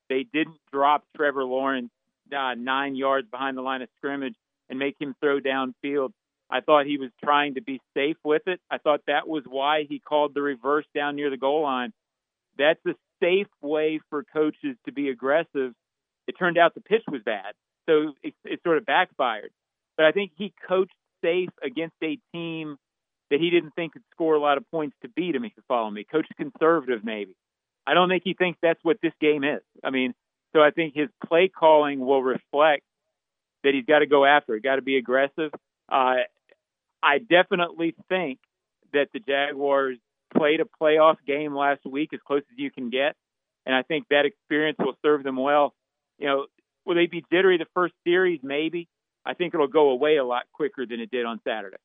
they didn't drop Trevor Lawrence uh, nine yards behind the line of scrimmage and make him throw downfield. I thought he was trying to be safe with it. I thought that was why he called the reverse down near the goal line. That's a safe way for coaches to be aggressive. It turned out the pitch was bad, so it, it sort of backfired. But I think he coached safe against a team that he didn't think could score a lot of points to beat him. If you follow me, coach conservative maybe. I don't think he thinks that's what this game is. I mean, so I think his play calling will reflect that he's got to go after it, got to be aggressive. Uh, I definitely think that the Jaguars played a playoff game last week as close as you can get, and I think that experience will serve them well. You know, will they be jittery the first series? Maybe. I think it'll go away a lot quicker than it did on Saturday.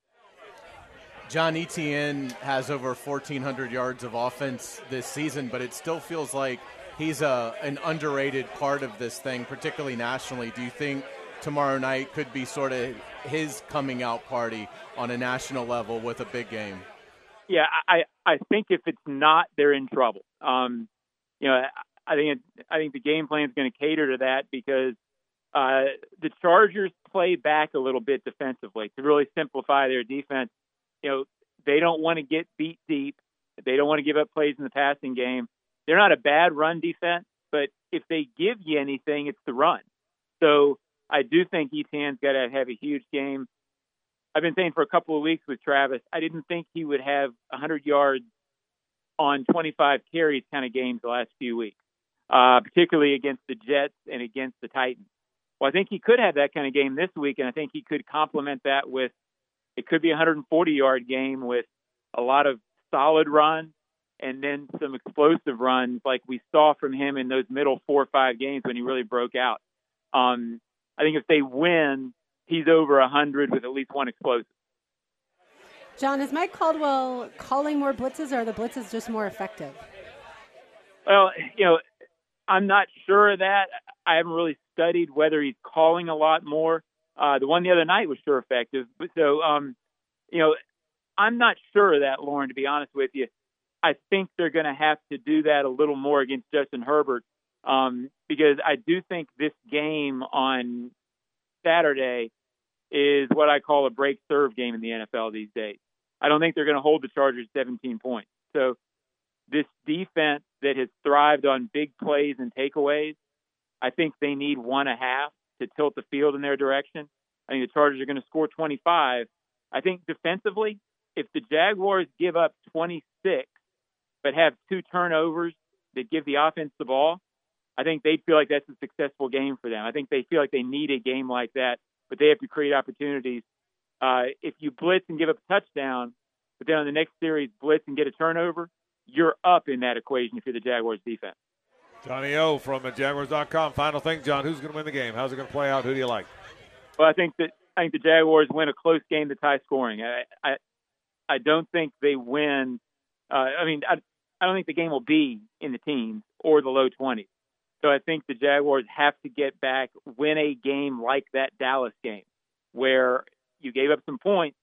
John Etienne has over 1,400 yards of offense this season, but it still feels like he's a, an underrated part of this thing, particularly nationally. Do you think tomorrow night could be sort of his coming out party on a national level with a big game? Yeah, I I think if it's not, they're in trouble. Um, you know, I think it, I think the game plan is going to cater to that because uh, the Chargers play back a little bit defensively to really simplify their defense. You know, they don't want to get beat deep. They don't want to give up plays in the passing game. They're not a bad run defense, but if they give you anything, it's the run. So I do think Etienne's got to have a huge game. I've been saying for a couple of weeks with Travis, I didn't think he would have 100 yards on 25 carries kind of games the last few weeks, uh, particularly against the Jets and against the Titans. Well, I think he could have that kind of game this week, and I think he could complement that with it could be a 140 yard game with a lot of solid runs and then some explosive runs like we saw from him in those middle four or five games when he really broke out. Um, I think if they win, he's over 100 with at least one explosive. John, is Mike Caldwell calling more blitzes or are the blitzes just more effective? Well, you know, I'm not sure of that. I haven't really studied whether he's calling a lot more. Uh, the one the other night was sure effective. But so, um, you know, I'm not sure of that, Lauren, to be honest with you. I think they're going to have to do that a little more against Justin Herbert um, because I do think this game on Saturday is what I call a break serve game in the NFL these days. I don't think they're going to hold the Chargers 17 points. So this defense that has thrived on big plays and takeaways, I think they need one and a half to tilt the field in their direction. I think the Chargers are going to score 25. I think defensively, if the Jaguars give up 26 but have two turnovers that give the offense the ball, I think they feel like that's a successful game for them. I think they feel like they need a game like that, but they have to create opportunities. Uh, if you blitz and give up a touchdown, but then on the next series blitz and get a turnover, you're up in that equation if you're the Jaguars defense. Johnny O from Jaguars.com. Final thing, John. Who's going to win the game? How's it going to play out? Who do you like? Well, I think that I think the Jaguars win a close game that's high scoring. I I, I don't think they win. Uh, I mean, I, I don't think the game will be in the teens or the low 20s. So I think the Jaguars have to get back, win a game like that Dallas game, where you gave up some points,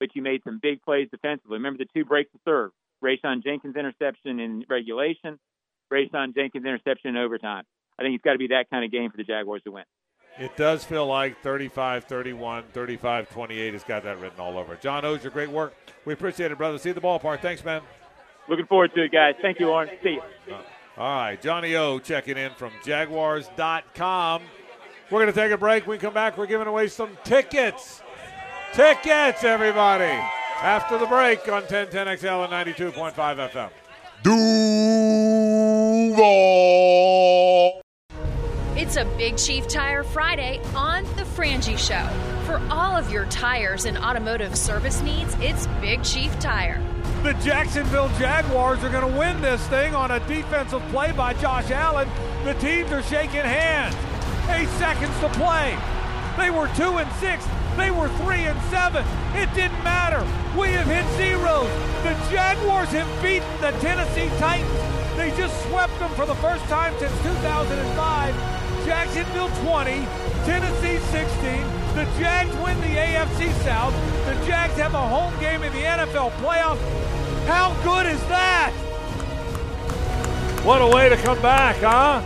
but you made some big plays defensively. Remember the two breaks to serve: Rayshawn Jenkins interception in regulation, Rayshawn Jenkins interception in overtime. I think it's got to be that kind of game for the Jaguars to win. It does feel like 35 31, 35 28 has got that written all over. John Oehser, great work. We appreciate it, brother. See you at the ballpark. Thanks, man. Looking forward to it, guys. Thank you, Lauren. See you. Uh, all right, Johnny O checking in from Jaguars.com. We're going to take a break. When we come back, we're giving away some tickets. Tickets, everybody. After the break on 1010XL and 92.5 FM. Duval. It's a Big Chief Tire Friday on The Frangie Show. For all of your tires and automotive service needs, it's Big Chief Tire. The Jacksonville Jaguars are going to win this thing on a defensive play by Josh Allen. The teams are shaking hands. Eight seconds to play. They were two and six. They were three and seven. It didn't matter. We have hit zeros. The Jaguars have beaten the Tennessee Titans. They just swept them for the first time since 2005. Jacksonville 20, Tennessee 16. The Jags win the AFC South. The Jags have a home game in the NFL playoffs. How good is that? What a way to come back, huh?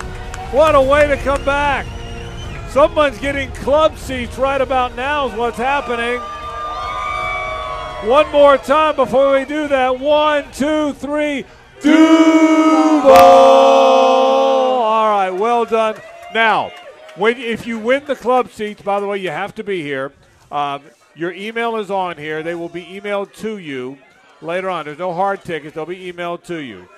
What a way to come back. Someone's getting club seats right about now, is what's happening. One more time before we do that. One, two, three. Duval! All right, well done. Now, when if you win the club seats, by the way, you have to be here. Um, your email is on here. They will be emailed to you later on. There's no hard tickets. They'll be emailed to you.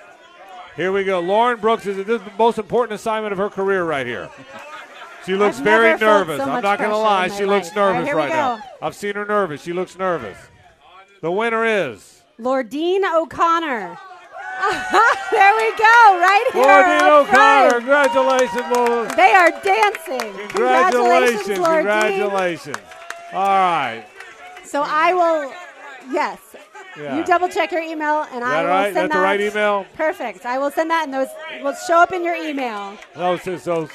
Here we go. Lauren Brooks is the most important assignment of her career right here. She looks I've very nervous. so I'm not going to lie. She looks life. Right, nervous we right now. I've seen her nervous. She looks nervous. The winner is Lordine O'Connor. there we go, right here. Lordine O'Connor. Congratulations, Lord. They are dancing. Congratulations. Lordine. Congratulations. All right. So I will, yes. Yeah. You double check your email, and I will right? send That's the right email? Perfect. I will send that, and those will show up in your email. Those, those.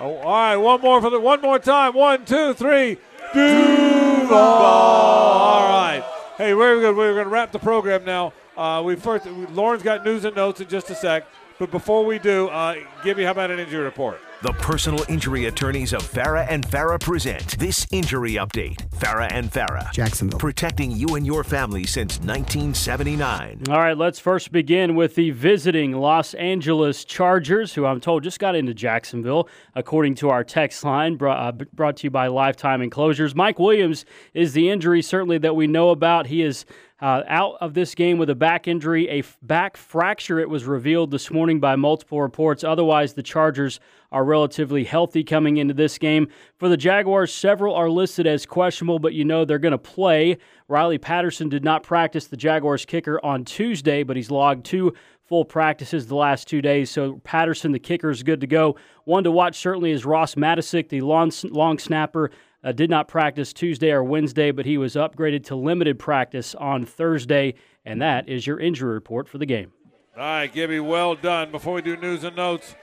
Oh, all right, one more for the one more time. One, two, three. Duval. All right. Hey, we're going we're going to wrap the program now. Uh, we first Lauren's got news and notes in just a sec, but before we do, uh, Gibby, how about an injury report? The personal injury attorneys of Farah and Farah present this injury update. Farah and Farah. Jacksonville. Protecting you and your family since 1979. All right, let's first begin with the visiting Los Angeles Chargers, who I'm told just got into Jacksonville, according to our text line brought, uh, brought to you by Lifetime Enclosures. Mike Williams is the injury certainly that we know about. He is uh, out of this game with a back injury, a f- back fracture. It was revealed this morning by multiple reports. Otherwise, the Chargers are relatively healthy coming into this game. For the Jaguars, several are listed as questionable, but you know they're going to play. Riley Patterson did not practice the Jaguars kicker on Tuesday, but he's logged two full practices the last two days. So Patterson, the kicker, is good to go. One to watch certainly is Ross Matiscik, the long, long snapper. Uh, did not practice Tuesday or Wednesday, but he was upgraded to limited practice on Thursday, and that is your injury report for the game. All right, Gibby, well done. Before we do news and notes,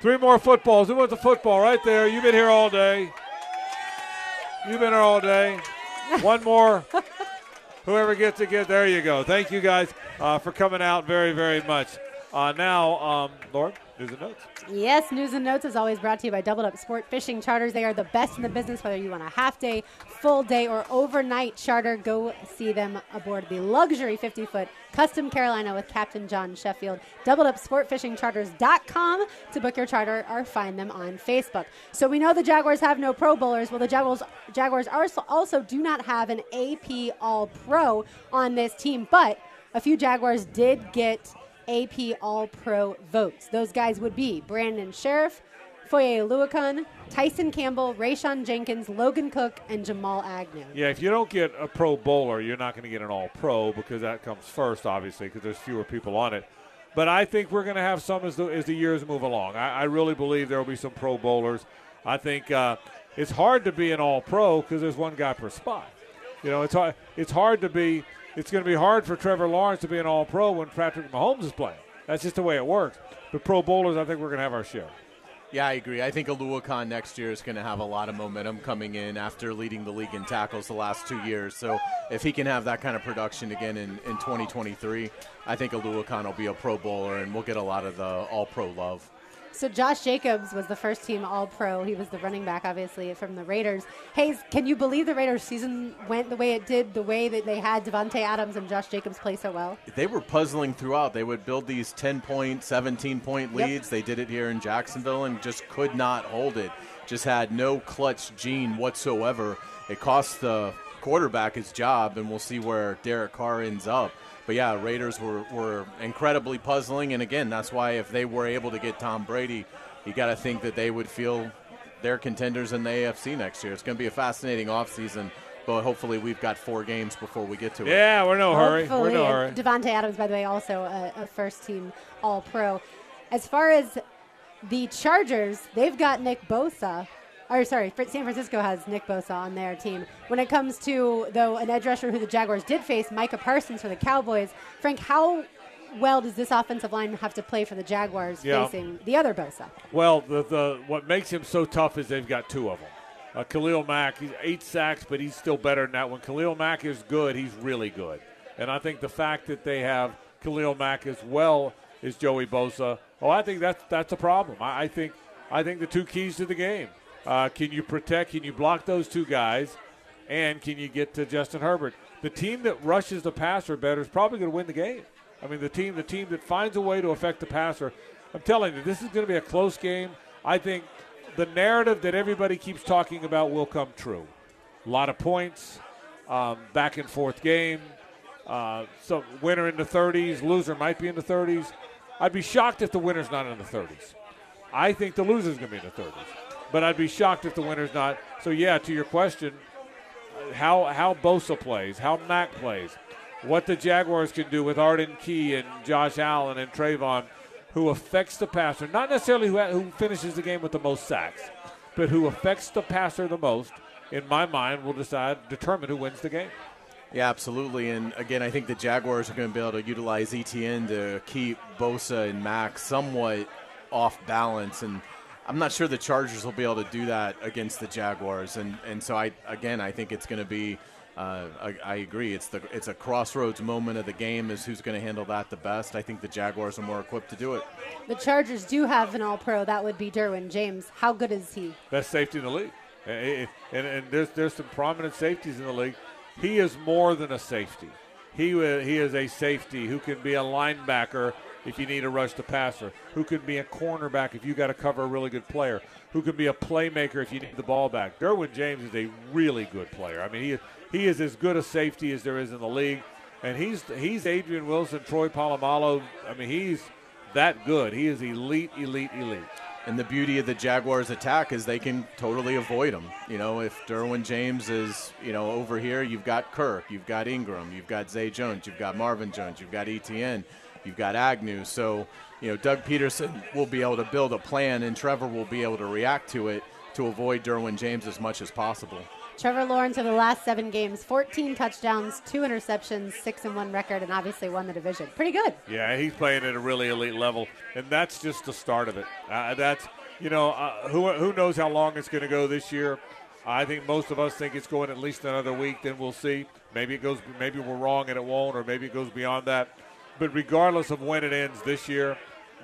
three more footballs. Who wants a football right there? You've been here all day. You've been here all day. One more. Whoever gets it, get there you go. Thank you guys uh, for coming out very, very much. Uh, now, um, Lord, news and notes. Yes, news and notes is always brought to you by Doubled Up Sport Fishing Charters. They are the best in the business, whether you want a half day, full day, or overnight charter. Go see them aboard the luxury 50 foot Custom Carolina with Captain John Sheffield. Doubled Up SportFishingCharters.com to book your charter or find them on Facebook. So we know the Jaguars have no Pro Bowlers. Well, the Jaguars, Jaguars also do not have an AP All Pro on this team, but a few Jaguars did get AP All Pro votes. Those guys would be Brandon Scherff, Foye Oluokun, Tyson Campbell, Rayshawn Jenkins, Logan Cooke, and Jamal Agnew. Yeah, if you don't get a Pro Bowler, you're not going to get an All Pro because that comes first, obviously, because there's fewer people on it. But I think we're going to have some as the, as the years move along. I, I really believe there will be some Pro Bowlers. I think uh, it's hard to be an All Pro because there's one guy per spot. You know, it's hard. It's hard to be. It's going to be hard for Trevor Lawrence to be an All Pro when Patrick Mahomes is playing. That's just the way it works. But Pro Bowlers, I think we're going to have our share. Yeah, I agree. I think Oluokun next year is going to have a lot of momentum coming in after leading the league in tackles the last two years. So if he can have that kind of production again in, in 2023, I think Oluokun will be a Pro Bowler and we'll get a lot of the All Pro love. So Josh Jacobs was the first team All Pro. He was the running back, obviously, from the Raiders. Hays, can you believe the Raiders season went the way it did, the way that they had Davante Adams and Josh Jacobs play so well? They were puzzling throughout. They would build these 10 point, 17 point Yep. leads. They did it here in Jacksonville and just could not hold it. Just had no clutch gene whatsoever. It cost the quarterback his job, and we'll see where Derek Carr ends up. But yeah, Raiders were, were incredibly puzzling. And again, that's why if they were able to get Tom Brady, you got to think that they would feel they're contenders in the AFC next year. It's going to be a fascinating offseason, but hopefully we've got four games before we get to it. Yeah, we're no hurry. We're no hurry. Davante Adams, by the way, also a, a first team All Pro. As far as the Chargers, they've got Nick Bosa. Or sorry, San Francisco has Nick Bosa on their team. When it comes to though an edge rusher who the Jaguars did face, Micah Parsons for the Cowboys. Frank, how well does this offensive line have to play for the Jaguars Yeah. facing the other Bosa? Well, the, the what makes him so tough is they've got two of them. Uh, Khalil Mack, he's eight sacks, but he's still better than that. When Khalil Mack is good, he's really good. And I think the fact that they have Khalil Mack as well as Joey Bosa, oh, I think that's that's a problem. I, I think I think the two keys to the game: uh, can you protect, can you block those two guys, and can you get to Justin Herbert? The team that rushes the passer better is probably going to win the game. I mean, the team the team that finds a way to affect the passer. I'm telling you, this is going to be a close game. I think the narrative that everybody keeps talking about will come true. A lot of points, um, back and forth game. Uh, so winner in the 30s, loser might be in the 30s. I'd be shocked if the winner's not in the 30s. I think the loser's going to be in the 30s, but I'd be shocked if the winner's not. So yeah, to your question, how how Bosa plays, how Mack plays, what the Jaguars can do with Arden Key and Josh Allen and Travon, who affects the passer, not necessarily who, who finishes the game with the most sacks, but who affects the passer the most. In my mind, will decide determine who wins the game. Yeah, absolutely. And again, I think the Jaguars are going to be able to utilize Etienne to keep Bosa and Max somewhat off balance. And I'm not sure the Chargers will be able to do that against the Jaguars. And and so I again, I think it's going to be. Uh, I, I, agree. It's the it's a crossroads moment of the game. Is who's going to handle that the best? I think the Jaguars are more equipped to do it. The Chargers do have an All-Pro. That would be Derwin James. How good is he? Best safety in the league, and, and, and there's there's some prominent safeties in the league. He is more than a safety. He he is a safety who can be a linebacker if you need to rush the passer, who can be a cornerback if you got to cover a really good player, who can be a playmaker if you need the ball back. Derwin James is a really good player. I mean, he he is as good a safety as there is in the league, and he's he's Adrian Wilson, Troy Polamalu. I mean, he's that good. He is elite, elite, elite. And the beauty of the Jaguars' attack is they can totally avoid them. You know, if Derwin James is, you know, over here, you've got Kirk, you've got Engram, you've got Zay Jones, you've got Marvin Jones, you've got Etienne, you've got Agnew. So, you know, Doug Pederson will be able to build a plan, and Trevor will be able to react to it to avoid Derwin James as much as possible. Trevor Lawrence over the last seven games, 14 touchdowns, two interceptions, six and one record, and obviously won the division. Pretty good. Yeah, he's playing at a really elite level, and that's just the start of it. Uh, that's you know uh, who who knows how long it's going to go this year. I think most of us think it's going at least another week. Then we'll see. Maybe it goes. Maybe we're wrong and it won't, or maybe it goes beyond that. But regardless of when it ends this year,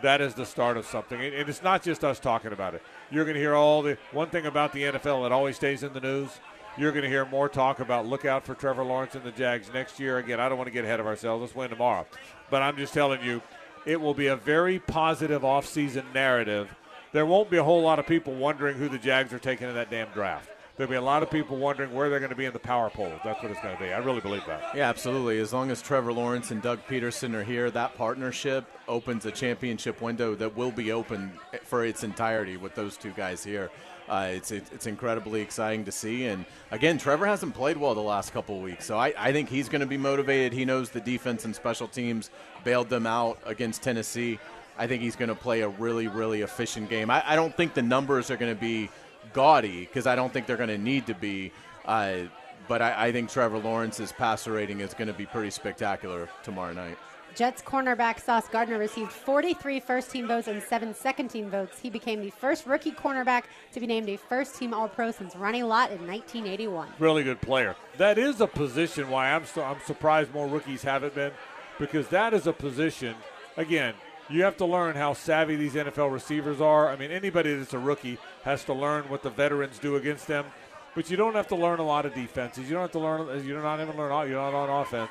that is the start of something. And it's not just us talking about it. You're going to hear all the one thing about the NFL that always stays in the news you're going to hear more talk about look out for Trevor Lawrence and the Jags next year. Again, I don't want to get ahead of ourselves. Let's win tomorrow. But I'm just telling you, it will be a very positive offseason narrative. There won't be a whole lot of people wondering who the Jags are taking in that damn draft. There'll be a lot of people wondering where they're going to be in the power polls. That's what it's going to be. I really believe that. Yeah, absolutely. As long as Trevor Lawrence and Doug Pederson are here, that partnership opens a championship window that will be open for its entirety with those two guys here uh, it's, it's incredibly exciting to see. And again, Trevor hasn't played well the last couple weeks, so I, I think he's going to be motivated. He knows the defense and special teams bailed them out against Tennessee. I think he's going to play a really, really efficient game. I, I don't think the numbers are going to be gaudy because I don't think they're going to need to be. Uh, but I, I think Trevor Lawrence's passer rating is going to be pretty spectacular tomorrow night. Jets cornerback Sauce Gardner received 43 first team votes and seven second team votes. He became the first rookie cornerback to be named a first team All Pro since Ronnie Lott in 1981. Really good player. That is a position why I'm, so, I'm surprised more rookies haven't been because that is a position, again, you have to learn how savvy these NFL receivers are. I mean, anybody that's a rookie has to learn what the veterans do against them. But you don't have to learn a lot of defenses. You don't have to learn. You're not even learn. You're not on offense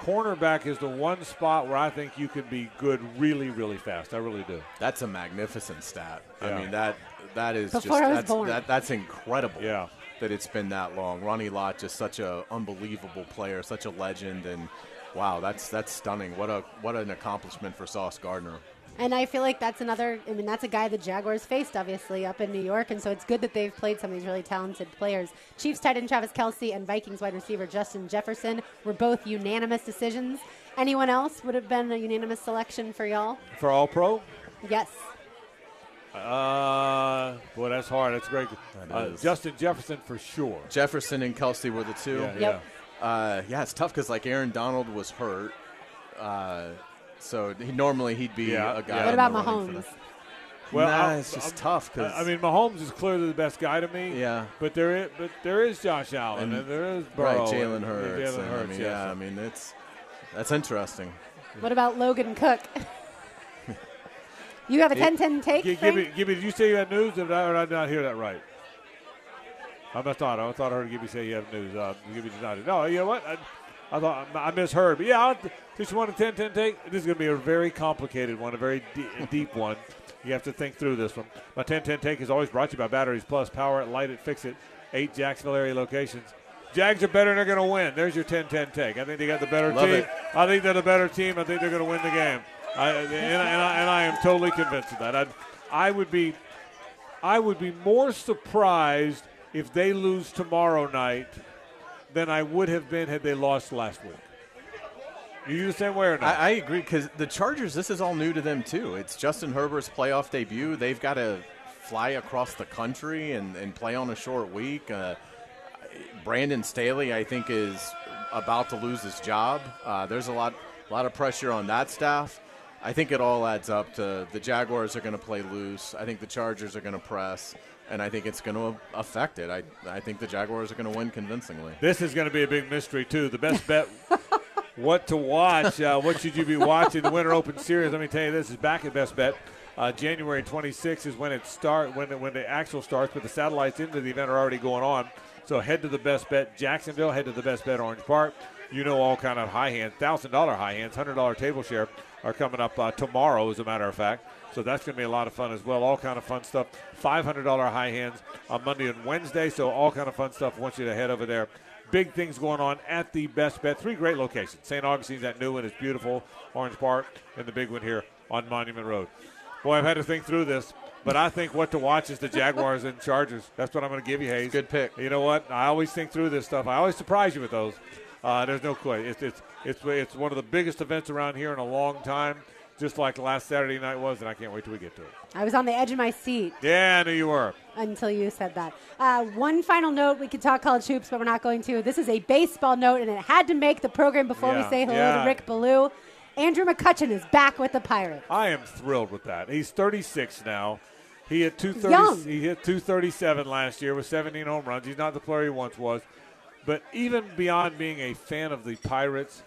cornerback is the one spot where I think you can be good really, really fast. I really do. That's a magnificent stat. Yeah. I mean that that is Before just that's, that, that's incredible. Yeah. That it's been that long. Ronnie Lott just such a unbelievable player, such a legend, and wow, that's that's stunning. What a what an accomplishment for Sauce Gardner. And I feel like that's another. I mean, that's a guy the Jaguars faced, obviously, up in New York, and so it's good that they've played some of these really talented players. Chiefs tight end Travis Kelce and Vikings wide receiver Justin Jefferson were both unanimous decisions. Anyone else would have been a unanimous selection for y'all? For All Pro? Yes. Uh, boy, that's hard. That's great. That uh, Justin Jefferson for sure. Jefferson and Kelsey were the two. Yeah, yep. yeah. Uh, yeah, it's tough because like Aaron Donald was hurt. Uh, so he, normally he'd be Yeah, a guy. yeah. What about the running Mahomes? Well, nah, I'm- it's just I'm- tough because I mean, Mahomes is clearly the best guy to me. Yeah. But there is, but there is Josh Allen, and, And- there is right, Burrow, Jalen and- Hurts. Jalen Hurts. I mean, yes. yeah, I mean it's that's interesting. What about Logan Cooke? you have a 10-10 take, Gi- give me, give me. Did you say you had news? Did I, or did I not hear that right? I thought. I thought I heard Gibby say you have news. Uh, Gibby did not. No, you know what? I, I thought I misheard. But yeah, I'll, just want a 10-10 take. This is going to be a very complicated one, a very de- deep one. You have to think through this one. My 10-10 take is always brought to you by Batteries Plus. Power it, light it, fix it. Eight Jacksonville area locations. Jags are better and they're going to win. There's your 10-10 take. I think they got the better Love team. it. I think they're the better team. I think they're going to win the game. I, and, and, I, and I am totally convinced of that. I'd, I would be, I would be more surprised if they lose tomorrow night than I would have been had they lost last week. You the same way or not? I, I agree because the Chargers, this is all new to them too. It's Justin Herbert's playoff debut. They've got to fly across the country and, and play on a short week. Uh, Brandon Staley, I think, is about to lose his job. Uh, there's a lot, a lot of pressure on that staff. I think it all adds up to the Jaguars are going to play loose. I think the Chargers are going to press, and I think it's going to affect it. I, I think the Jaguars are going to win convincingly. This is going to be a big mystery too. The best bet. what to watch? Uh, what should you be watching? The Winter Open Series. Let me tell you, this is back at Best Bet. Uh, January 26th is when it start when when the actual starts, but the satellites into the event are already going on. So head to the Best Bet Jacksonville. Head to the Best Bet Orange Park. You know all kind of high hands, thousand dollar high hands, hundred dollar table share are coming up uh, tomorrow, as a matter of fact. So that's going to be a lot of fun as well. All kind of fun stuff. Five hundred dollar high hands on Monday and Wednesday. So all kind of fun stuff. I want you to head over there big things going on at the Best Bet. Three great locations. St. Augustine's at New one is beautiful. Orange Park and the big one here on Monument Road. Boy, I've had to think through this, but I think what to watch is the Jaguars and Chargers. That's what I'm going to give you, Hays. Good pick. You know what? I always think through this stuff. I always surprise you with those. Uh, there's no question. It's, it's, it's, it's one of the biggest events around here in a long time, just like last Saturday night was, and I can't wait till we get to it. I was on the edge of my seat. Yeah, I knew you were. Until you said that. Uh, one final note we could talk college hoops, but we're not going to. This is a baseball note, and it had to make the program before Yeah, we say hello yeah. to Rick Ballou. Andrew McCutchen is back with the Pirates. I am thrilled with that. He's 36 now. He hit 230. He hit 237 last year with 17 home runs. He's not the player he once was. But even beyond being a fan of the Pirates,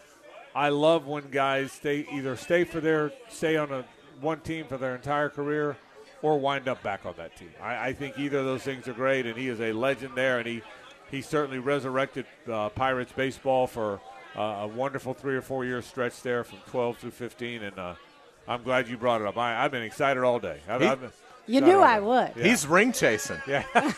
I love when guys stay either stay for their stay on a one team for their entire career or wind up back on that team. I, I think either of those things are great, and he is a legend there, and he he certainly resurrected uh, Pirates baseball for uh, a wonderful three or four year stretch there from 12 through 15, and uh, I'm glad you brought it up. I, I've been excited all day. I've, He- I've been You knew I would. Yeah. He's ring chasing. Yeah.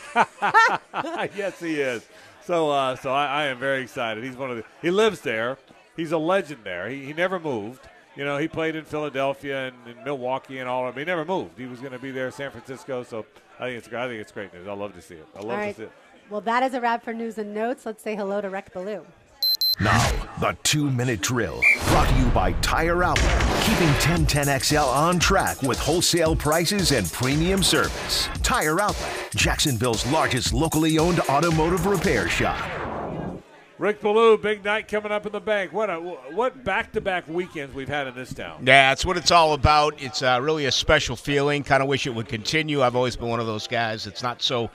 yes, he is. So, uh, so I, I am very excited. He's one of the. He lives there. He's a legend there. He, he never moved. You know, he played in Philadelphia and in Milwaukee and all of. them. He never moved. He was going to be there, San Francisco. So I think it's. I think it's great news. I love to see it. I love All to see it. Well, that is a wrap for news and notes. Let's say hello to Rick Ballou. Now, the two minute drill brought to you by Tire Outlet, keeping 1010XL on track with wholesale prices and premium service. Tire Outlet, Jacksonville's largest locally owned automotive repair shop. Rick Ballou, big night coming up in the bank. What a what back to back weekends we've had in this town. Yeah, that's what it's all about. It's uh, really a special feeling. Kind of wish it would continue. I've always been one of those guys that's not so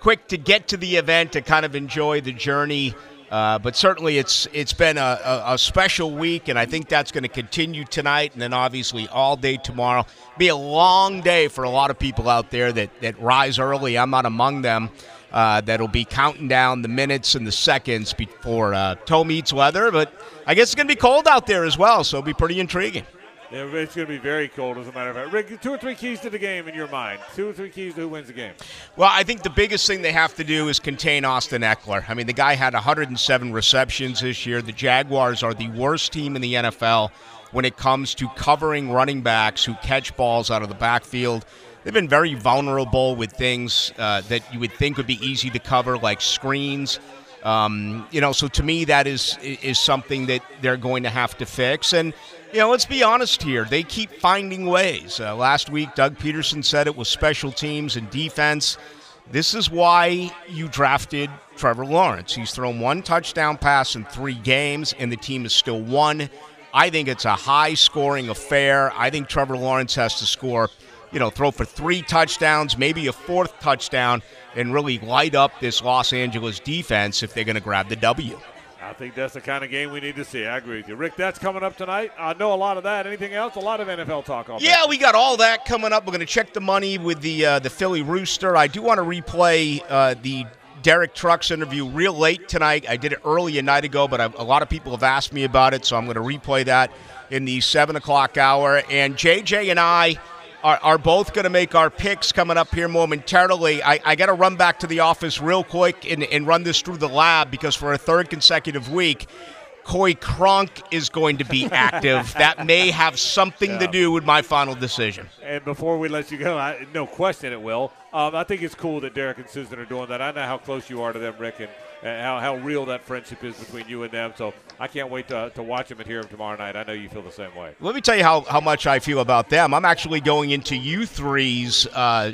quick to get to the event to kind of enjoy the journey. Uh, but certainly, it's it's been a, a, a special week, and I think that's going to continue tonight, and then obviously all day tomorrow. Be a long day for a lot of people out there that that rise early. I'm not among them. Uh, that'll be counting down the minutes and the seconds before uh, toe meets leather. But I guess it's going to be cold out there as well, so it'll be pretty intriguing. Yeah, it's going to be very cold, as a matter of fact. Rick, two or three keys to the game in your mind. Two or three keys to who wins the game. Well, I think the biggest thing they have to do is contain Austin Ekeler. I mean, the guy had 107 receptions this year. The Jaguars are the worst team in the NFL when it comes to covering running backs who catch balls out of the backfield. They've been very vulnerable with things uh, that you would think would be easy to cover, like screens. Um, you know, so to me, that is is something that they're going to have to fix. And you know, let's be honest here; they keep finding ways. Uh, last week, Doug Pederson said it was special teams and defense. This is why you drafted Trevor Lawrence. He's thrown one touchdown pass in three games, and the team is still one. I think it's a high scoring affair. I think Trevor Lawrence has to score, you know, throw for three touchdowns, maybe a fourth touchdown, and really light up this Los Angeles defense if they're going to grab the W. I think that's the kind of game we need to see. I agree with you. Rick, that's coming up tonight. I know a lot of that. Anything else? A lot of NFL talk on Yeah, we got all that coming up. We're going to check the money with the uh, the Philly Rooster. I do want to replay uh, the Derek Trucks interview real late tonight. I did it early a night ago, but a lot of people have asked me about it, so I'm going to replay that in the seven o'clock hour. And JJ and I are, are both going to make our picks coming up here momentarily. I, I got to run back to the office real quick and, and run this through the lab because for a third consecutive week. Coy Cronk is going to be active. that may have something to do with my final decision. And before we let you go, I, no question it will. Um, I think it's cool that Derek and Susan are doing that. I know how close you are to them, Rick, and how, how real that friendship is between you and them. So I can't wait to, to watch them and hear them tomorrow night. I know you feel the same way. Let me tell you how, how much I feel about them. I'm actually going into U3's uh,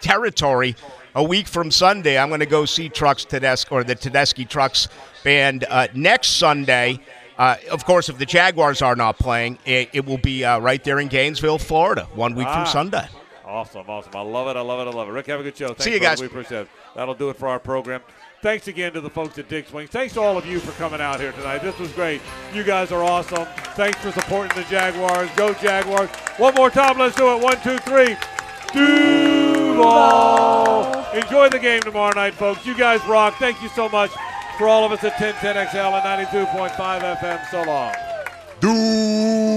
territory a week from Sunday. I'm going to go see Trucks Tedeschi or the Tedeschi Trucks band uh, next Sunday. Uh, of course, if the Jaguars are not playing, it, it will be uh, right there in Gainesville, Florida, one week Ah. from Sunday. Awesome, awesome. I love it. I love it. I love it. Rick, have a good show. Thanks, See you brother. guys. We appreciate it. That'll do it for our program. Thanks again to the folks at Dick's Wings. Thanks to all of you for coming out here tonight. This was great. You guys are awesome. Thanks for supporting the Jaguars. Go Jaguars. One more time. Let's do it. One, two, three. Duval. Enjoy the game tomorrow night, folks. You guys rock. Thank you so much for all of us at 1010XL and 92.5 FM. So long. Duval.